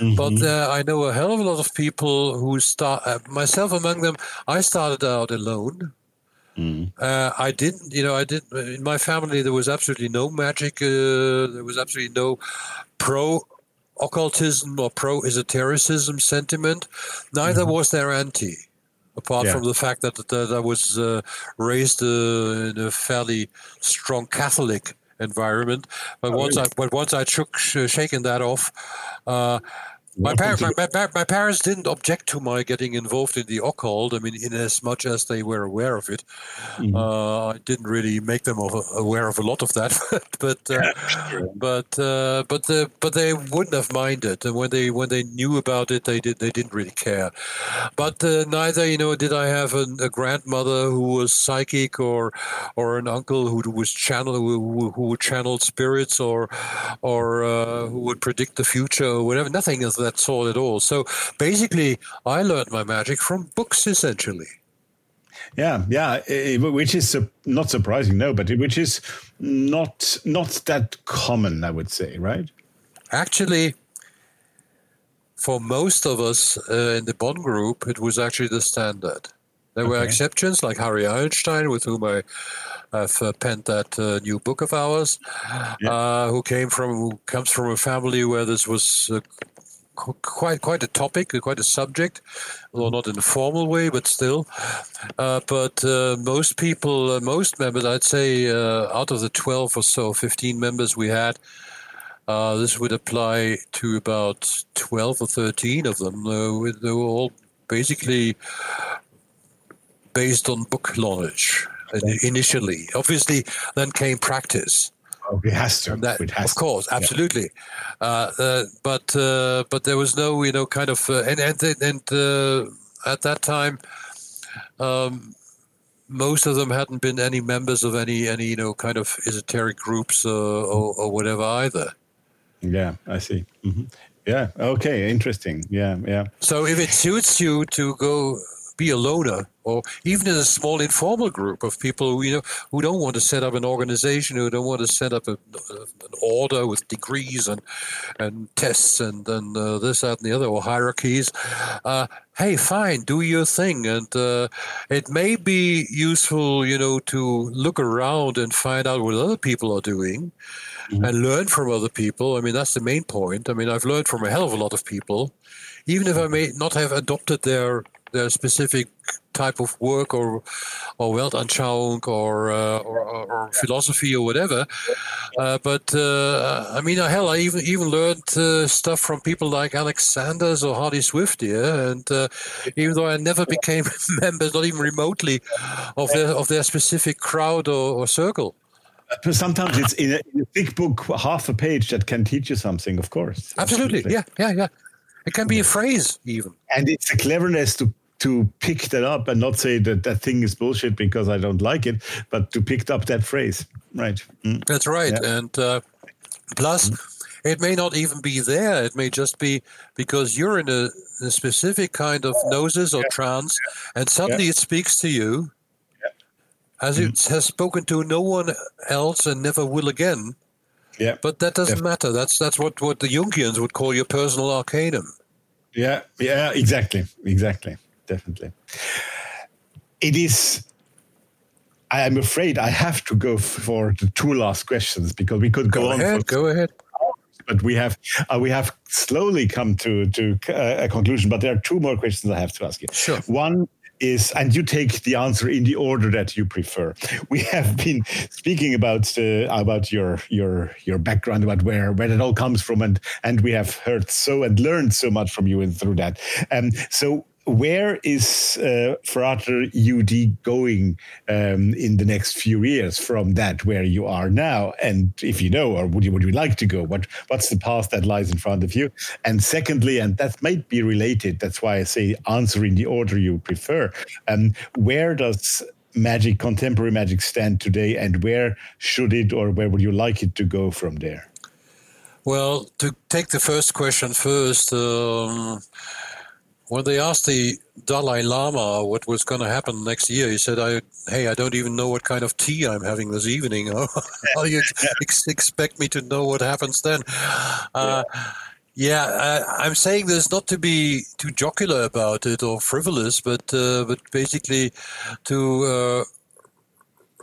Mm-hmm. But uh, I know a hell of a lot of people who start, uh, myself among them, I started out alone. Mm. Uh, I didn't, you know, I didn't. In my family, there was absolutely no magic. Uh, there was absolutely no pro occultism or pro esotericism sentiment. Neither mm-hmm. was there anti apart yeah. from the fact that, that I was uh, raised uh, in a fairly strong Catholic environment. But oh, once really? I but once I shook shaken that off, uh, my, par- my, my, my, parents didn't object to my getting involved in the occult. I mean, in as much as they were aware of it, mm-hmm. uh, I didn't really make them aware of a lot of that. but uh, but uh, but uh, but they wouldn't have minded, and when they when they knew about it, they did they didn't really care. But uh, neither, you know, did I have a, a, grandmother who was psychic, or or an uncle who was channel who, who would channel spirits, or or uh, who would predict the future, or whatever. Nothing of that that's all at all. So basically, I learned my magic from books essentially. Yeah, yeah, which is not surprising, no, but which is not not that common, I would say, right? Actually, for most of us uh, in the Bonn group, it was actually the standard. There okay. were exceptions like Harry Eilenstein, with whom I have uh, penned that uh, new book of ours. Yeah. Uh, who came from who comes from a family where this was uh, quite quite a topic, quite a subject, although not in a formal way, but still. Uh, but uh, most people, uh, most members, I'd say, uh, out of the twelve or so, fifteen members we had, uh, this would apply to about twelve or thirteen of them. they were all basically based on book knowledge initially. Obviously, then came practice. Oh, it has to. That, it has of course, to. absolutely. Yeah. Uh, uh, but uh, but there was no, you know, kind of, uh, and and and uh, at that time, um, most of them hadn't been any members of any any you know kind of esoteric groups uh, or, or whatever either. Yeah, I see. Mm-hmm. Yeah. Okay. Interesting. Yeah. Yeah. So if it suits you to go be a loner, or even in a small informal group of people who you know who don't want to set up an organization, who don't want to set up a, an order with degrees and and tests and and uh, this that and the other or hierarchies. Uh, hey, fine, do your thing, and uh, it may be useful, you know, to look around and find out what other people are doing. Mm-hmm. And learn from other people. I mean, that's the main point. I mean, I've learned from a hell of a lot of people, even if I may not have adopted their their specific type of work or or Weltanschauung or, uh, or, or philosophy or whatever. Uh, but uh, I mean, hell, I even even learned uh, stuff from people like Alex Sanders or Hardy Swift here, and uh, even though I never became members, not even remotely, of their of their specific crowd or, or circle. But sometimes it's in a, in a big book, half a page that can teach you something. Of course, absolutely, absolutely. yeah, yeah, yeah. It can be a phrase even. And it's a cleverness to to pick that up and not say that that thing is bullshit because I don't like it, but to pick up that phrase. Right. Mm. That's right. Yeah. And uh, plus, mm. it may not even be there. It may just be because you're in a, a specific kind of gnosis or yeah. trance, and suddenly yeah. it speaks to you as mm. it has spoken to no one else and never will again. Yeah. But that doesn't matter. That's that's what, what the Jungians would call your personal arcanum. Yeah, yeah, exactly, exactly definitely. It is. I am afraid I have to go for the two last questions because we could go, go on. Ahead, go ahead. But we have uh, we have slowly come to to uh, a conclusion. But there are two more questions I have to ask you. Sure. One is, and you take the answer in the order that you prefer. We have been speaking about uh, about your your your background, about where where it all comes from, and and we have heard so and learned so much from you and through that. Um, so where is uh, Frater UD going um, in the next few years from that where you are now? And if you know, or would you would you like to go? What what's the path that lies in front of you? And secondly, and that might be related. That's why I say answer in the order you prefer. Um, where does magic, contemporary magic, stand today, and where should it, or where would you like it to go from there? Well, to take the first question first. Um, when they asked the Dalai Lama what was going to happen next year, he said, "I hey, I don't even know what kind of tea I'm having this evening. How do you ex- expect me to know what happens then?" Uh, yeah, uh, I'm saying this not to be too jocular about it or frivolous, but uh, but basically to uh,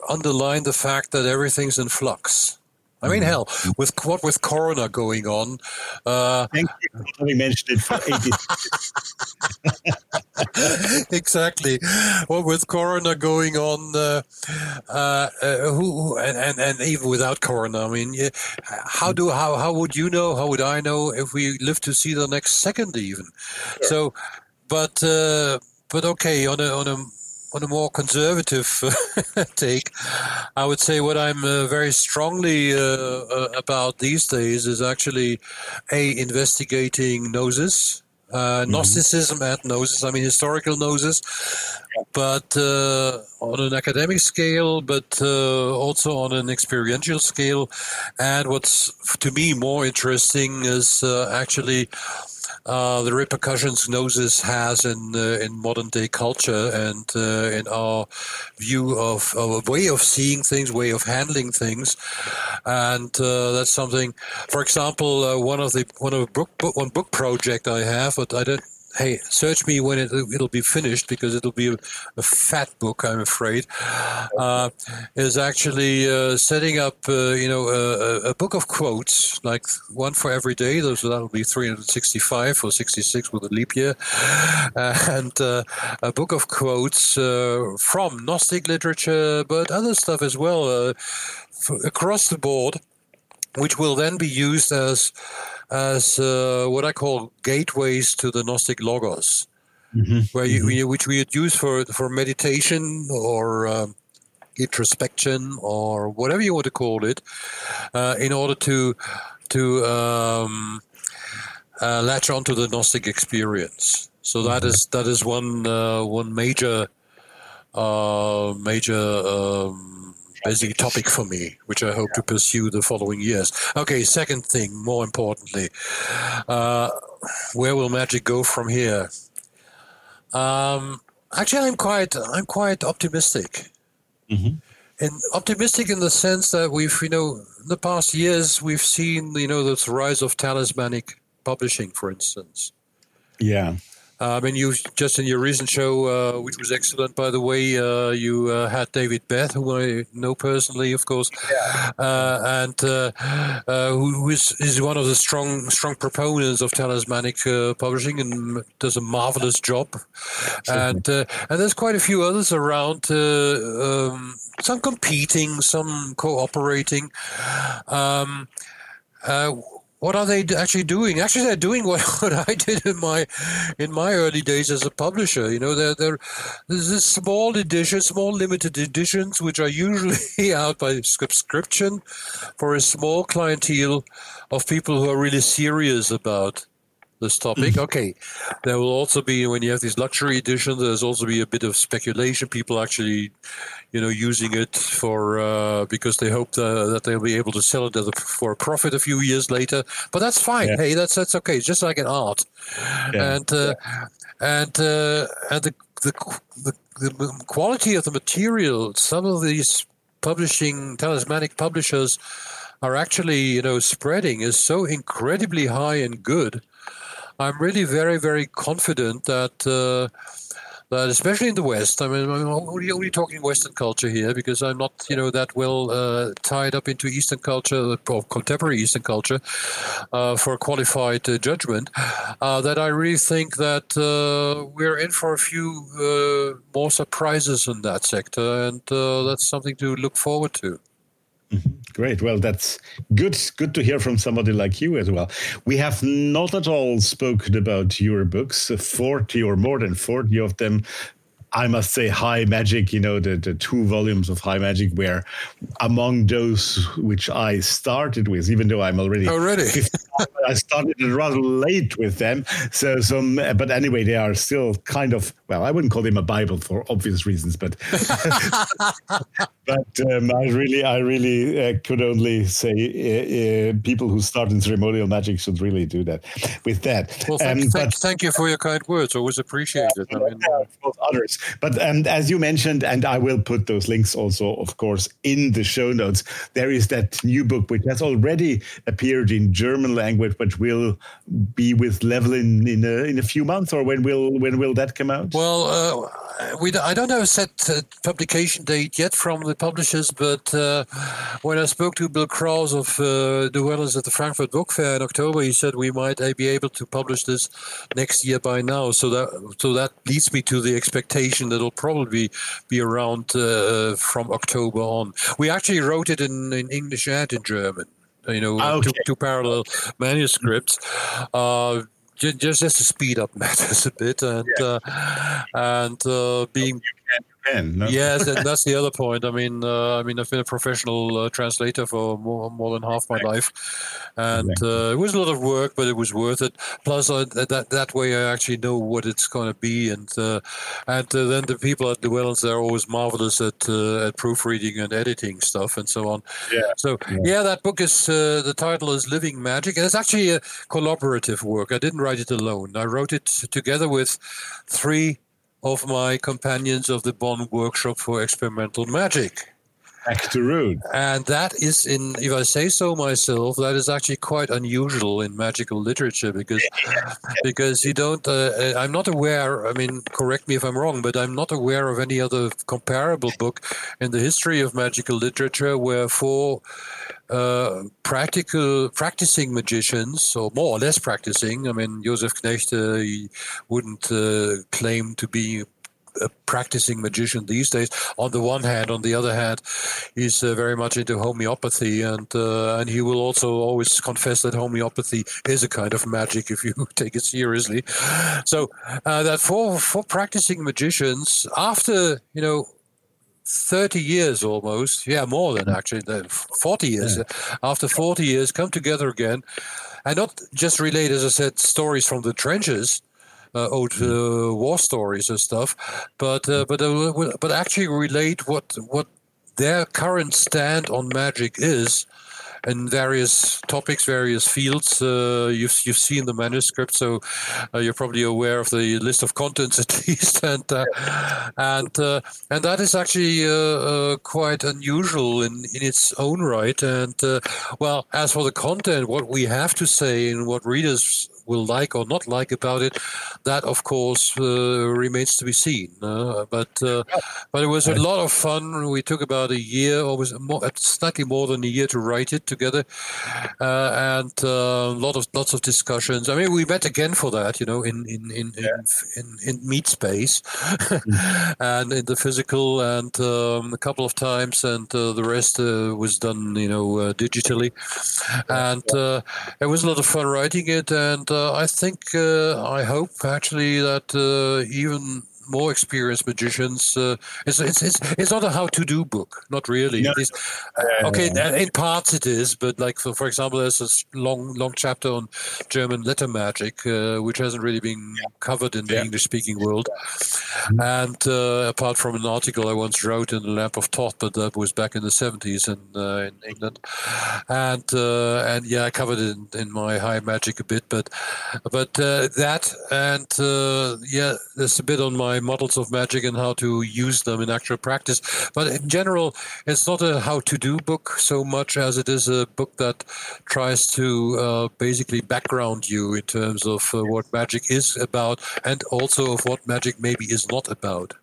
underline the fact that everything's in flux. I mean, mm. hell, with what with Corona going on. Uh, Thank you for having mentioned it for 80. exactly. Well, with Corona going on, uh, uh, uh, who and, and, and even without Corona, I mean, how do how how would you know? How would I know if we live to see the next second even? Sure. So, but uh, but okay, on a on a on a more conservative take, I would say what I'm uh, very strongly uh, uh, about these days is actually a investigating gnosis, uh, mm-hmm. Gnosticism and gnosis. I mean historical gnosis, but uh, on an academic scale, but uh, also on an experiential scale. And what's to me more interesting is actually uh, the repercussions gnosis has in uh, in modern day culture and uh, in our view of, a way of seeing things, way of handling things, and uh, that's something. For example, one of the one of book, book, one book project I have, but I don't hey, search me when it, will be finished because it'll be a, a fat book, I'm afraid. Uh, is actually uh, setting up, uh, you know, a, a, book of quotes, like one for every day. Those that'll be 365 or 66 with a leap year, and uh, a book of quotes uh, from Gnostic literature, but other stuff as well, uh, across the board, which will then be used as as uh, what I call gateways to the Gnostic Logos, mm-hmm. where you, mm-hmm. which we would use for for meditation or um, introspection or whatever you want to call it, uh, in order to to um, uh, latch onto the Gnostic experience. So that mm-hmm. is that is one uh, one major uh, major. Um, busy topic for me, which I hope yeah. to pursue the following years. Okay, second thing, more importantly, uh, where will magic go from here? Um, actually, I'm quite, I'm quite optimistic. Mm-hmm. And optimistic in the sense that we've, you know, in the past years we've seen, you know, this rise of talismanic publishing, for instance. Yeah. Uh, I mean, you just in your recent show, uh, which was excellent, by the way, uh, you uh, had David Beth, who I know personally, of course, yeah. Uh, and uh, who is, is one of the strong strong proponents of talismanic publishing and does a marvelous job. And and there's quite a few others around, um, some competing, some cooperating. Um, what are they actually doing? Actually, they're doing what, what I did in my in my early days as a publisher. You know, they're, they're there's this small edition, small limited editions, which are usually out by subscription for a small clientele of people who are really serious about this topic. Mm-hmm. okay, there will also be when you have these luxury editions. There's also be a bit of speculation. People actually, you know, using it for uh, because they hope uh, that they'll be able to sell it a, for a profit a few years later. But that's fine. Yeah. Hey, that's that's okay. It's just like an art, yeah. and uh, yeah. and uh, and the, the the the quality of the material. Some of these publishing talismanic publishers are actually you know spreading is so incredibly high and good I'm really very, very confident that especially in the West, I mean, I'm only, only talking Western culture here because I'm not, you know, that well uh, tied up into Eastern culture or contemporary Eastern culture uh, for qualified uh, judgment. Uh, that I really think that uh, we're in for a few uh, more surprises in that sector, and that's something to look forward to. Mm-hmm. Great. Well, that's good. Good to hear from somebody like you as well. We have not at all spoken about your books. Forty or more than forty of them I must say, High Magic, you know, the, the two volumes of High Magic were among those which I started with, even though I'm already. Already. I started rather late with them. So, some, but anyway, they are still kind of, well, I wouldn't call them a Bible for obvious reasons, but, but um, I really, I really uh, could only say uh, uh, people who start in ceremonial magic should really do that with that. Well, thank, um, thank, but, thank you for your kind words. Always appreciated. I mean, others. But um, as you mentioned, and I will put those links also, of course, in the show notes, there is that new book which has already appeared in German language, but will be with Llewellyn in a, in a few months, or when will when will that come out? Well, uh, we I don't have a set uh, publication date yet from the publishers, but uh, when I spoke to Bill Krause of uh, the Wellers at the Frankfurt Book Fair in October, he said we might uh, be able to publish this next year by now. So that so that leads me to the expectation that'll probably be around uh, from October on. We actually wrote it in, in English and in German. You know, ah, okay. two, two, parallel manuscripts. Uh, just, just to speed up matters a bit and yeah. uh, and uh, being pen. No? Yes, and that's the other point. I mean, uh, I mean, I've been a professional uh, translator for more, more than half my life, and uh, it was a lot of work, but it was worth it. Plus, that that way, I actually know what it's going to be, and uh, and uh, then the people at the Llewellyn's they're always marvelous at uh, at proofreading and editing stuff and so on. Yeah. So yeah, yeah that book is the title is Living Magic, and it's actually a collaborative work. I didn't write it alone. I wrote it together with three of my companions of the Bonn Workshop for Experimental Magic. Back to root. And that is, in if I say so myself, that is actually quite unusual in magical literature because because you don't. Uh, uh, I'm not aware. I mean, correct me if I'm wrong, but I'm not aware of any other comparable book in the history of magical literature where four uh, practical practicing magicians, or more or less practicing. I mean, Joseph Knecht uh, wouldn't uh, claim to be a practicing magician these days. On the one hand, on the other hand, he's uh, very much into homeopathy, and uh, and he will also always confess that homeopathy is a kind of magic if you take it seriously. So uh, that for for practicing magicians, after you know 30 years almost, yeah, more than actually, 40 years, yeah. after 40 years, come together again and not just relate, as I said, stories from the trenches. Uh, old mm. uh, war stories and stuff, but uh, but uh, but actually relate what what their current stand on magic is, in various topics, various fields. Uh, you've you've seen the manuscript, so uh, you're probably aware of the list of contents at least, and uh, and uh, and that is actually uh, uh, quite unusual in in its own right. And well, as for the content, what we have to say and what readers will like or not like about it, that of course uh, remains to be seen. Uh, but uh, but it was a lot of fun. We took about a year, or was more, slightly more than a year, to write it together, uh, and a uh, lot of lots of discussions. I mean, we met again for that, you know, in in in yeah. in, in, in, meet space, mm. and in the physical, and um, a couple of times, and uh, the rest was done, you know, digitally, and it was a lot of fun writing it and I think, uh, I hope actually that uh, even more experienced magicians. Uh, it's, it's, it's, it's not a how to do book, not really. No. Uh, okay, in parts it is, but like for, for example, there's a long long chapter on German letter magic, uh, which hasn't really been covered in the yeah. English speaking world. Mm-hmm. And uh, apart from an article I once wrote in the Lamp of Thoth, but that was back in the 70s in, uh, in England. And uh, and yeah, I covered it in, in, my high magic a bit, but but that and yeah, there's a bit on my models of magic and how to use them in actual practice. But in general, it's not a how to do book so much as it is a book that tries to uh, basically background you in terms of uh, what magic is about and also of what magic maybe is not about.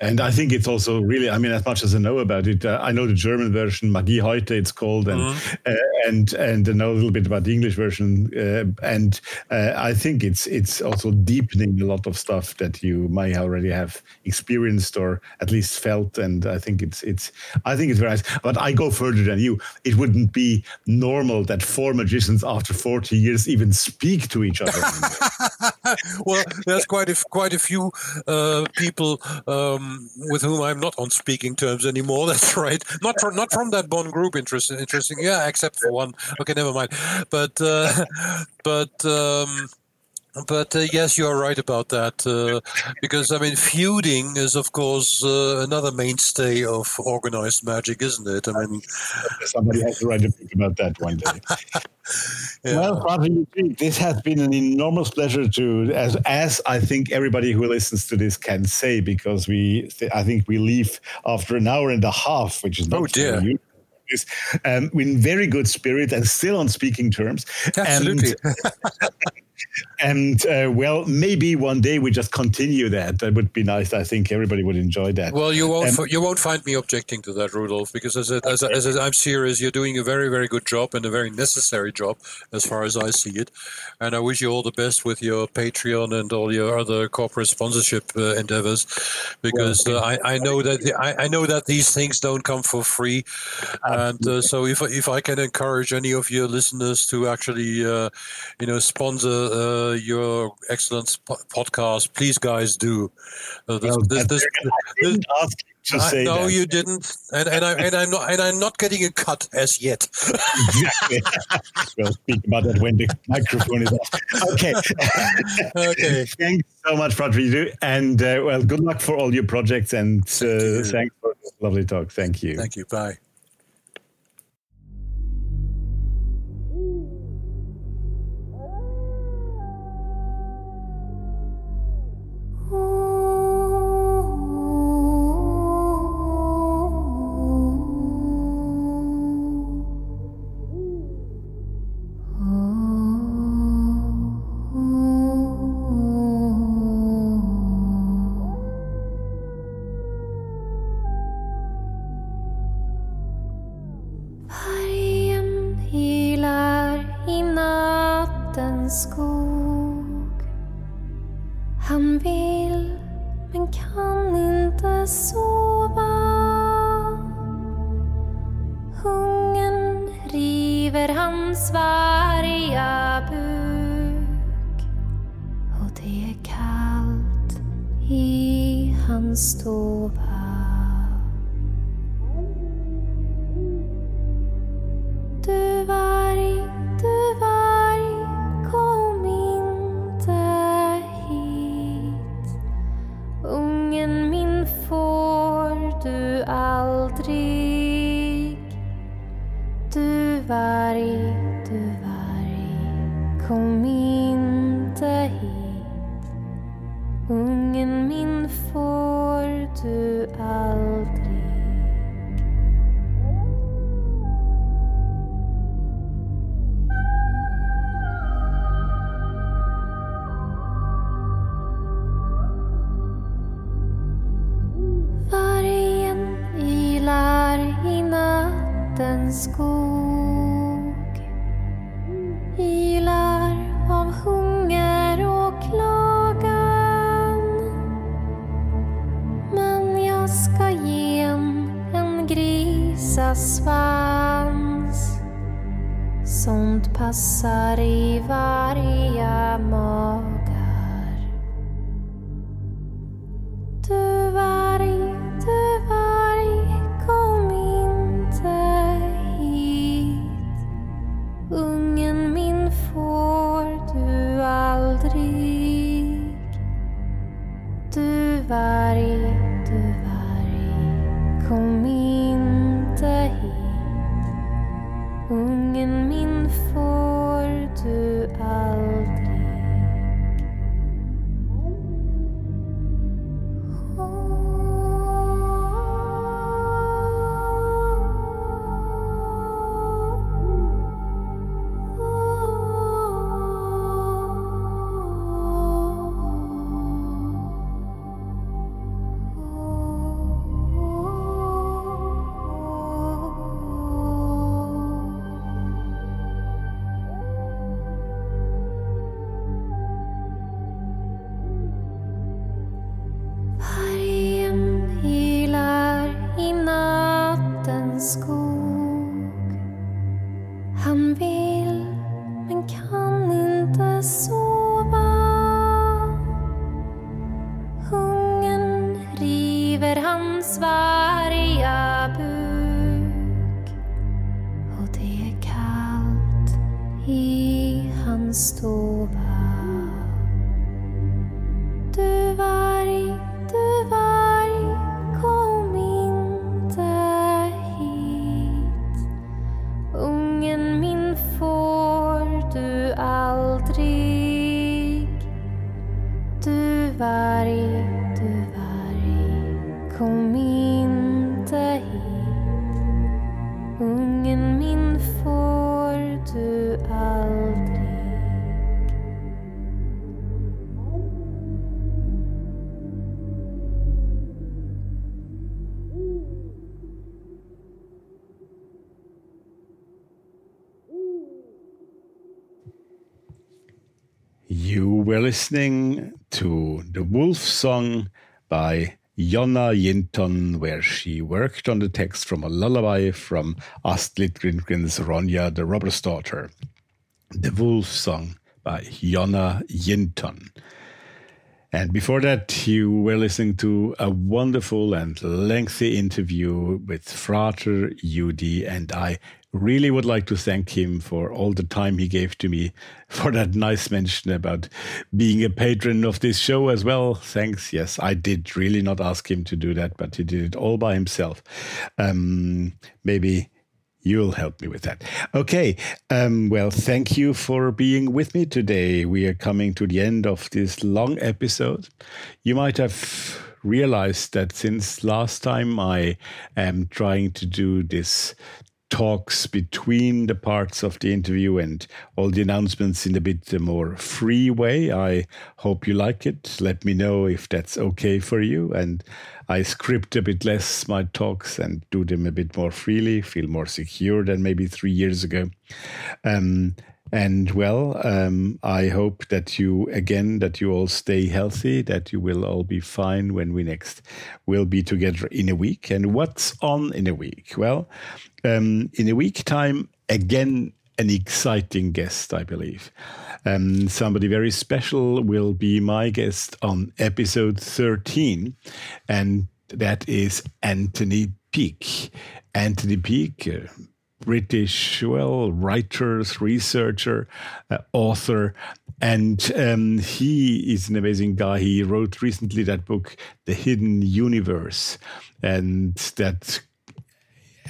And I think it's also really, I mean, as much as I know about it, uh, I know the German version, Magie heute, it's called, and mm-hmm. uh, and and I know a little bit about the English version, uh, and uh, I think it's it's also deepening a lot of stuff that you might already have experienced or at least felt, and I think it's it's I think it's very nice. But I go further than you. It wouldn't be normal that four magicians after forty years even speak to each other. well, there's quite a quite a few uh, people. Um, with whom I'm not on speaking terms anymore. That's right. Not from not from that Bonn group. Interesting. Interesting. Yeah, except for one. Okay, never mind. But uh, but. Um, but uh, yes, you are right about that. Uh, because, I mean, feuding is, of course, uh, another mainstay of organized magic, isn't it? I mean, somebody has to write a book about that one day. yeah. Well, Frater this has been an enormous pleasure to, as, as I think everybody who listens to this can say, because we, I think we leave after an hour and a half, which is not oh dear um, in very good spirit and still on speaking terms. Absolutely. And, and uh, well, maybe one day we just continue that. That would be nice. I think everybody would enjoy that. Well, you won't. Um, you won't find me objecting to that, Rudolf, because as, a, as, a, as a, I'm serious. You're doing a very, very good job and a very necessary job, as far as I see it. And I wish you all the best with your Patreon and all your other corporate sponsorship uh, endeavors, because uh, I, I know that the, I, I, know that these things don't come for free, and uh, so if if I can encourage any of your listeners to actually, uh, you know, sponsor uh, your excellent podcast. Please, guys, do. Uh, this, well, this, this, this, I, no, that. you didn't, and and I and I'm not and I'm not getting a cut as yet. exactly. we'll speak about that when the microphone is off. Okay. okay. Thanks so much, Rodrigo, and uh, well, good luck for all your projects, and uh, thanks for this lovely talk. Thank you. Thank you. Bye. Nattens skog. Ylar av hunger och klagan. Men jag ska ge en, en grisasvans Sånt passar i varje mat. Listening to The Wolf Song by Jonna Jinton, where she worked on the text from a lullaby from Astrid Lindgren's Ronja the Robber's Daughter. The Wolf Song by Jonna Jinton. And before that, you were listening to a wonderful and lengthy interview with Frater U.D., and I really would like to thank him for all the time he gave to me for that nice mention about being a patron of this show as well. Thanks. Yes, I did really not ask him to do that, but he did it all by himself. Um, maybe You'll help me with that. Okay. Um, well, thank you for being with me today. We are coming to the end of this long episode. You might have realized that since last time I am trying to do this talks between the parts of the interview and all the announcements in a bit more free way. I hope you like it. Let me know if that's okay for you. And I script a bit less my talks and do them a bit more freely, feel more secure than maybe three years ago. Um, And well, um, I hope that you, again, that you all stay healthy, that you will all be fine when we next will be together in a week. And what's on in a week? Well, um, in a week time, again, an exciting guest, I believe. Um, somebody very special will be my guest on episode 13, and that is Anthony Peake. Anthony Peake, uh, British, well, writer, researcher, uh, author, and um, he is an amazing guy. He wrote recently that book, The Hidden Universe, and that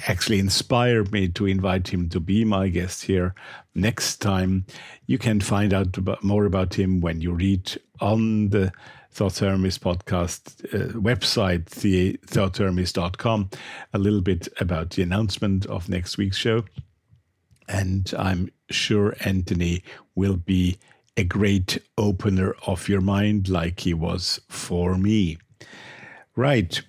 actually inspired me to invite him to be my guest here next time. You can find out about, more about him when you read on the Thoth-Hermes podcast uh, website, thoth-hermes.com, a little bit about the announcement of next week's show. And I'm sure Anthony will be a great opener of your mind, like he was for me. Right.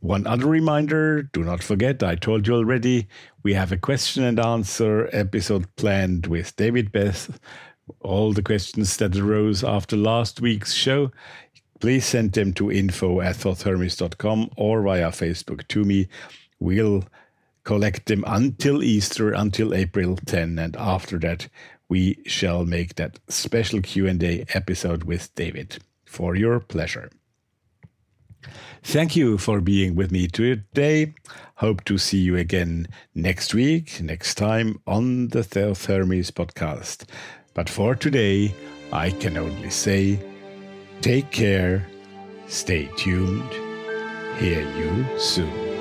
One other reminder do not forget, I told you already, we have a question and answer episode planned with David Beth all the questions that arose after last week's show, please send them to info at thoth-hermes.com or via Facebook to me. We'll collect them until Easter, until April 10, and after that, we shall make that special Q&A episode with David for your pleasure. Thank you for being with me today. Hope to see you again next week, next time on the Thoth-Hermes podcast. But for today, I can only say take care, stay tuned, hear you soon.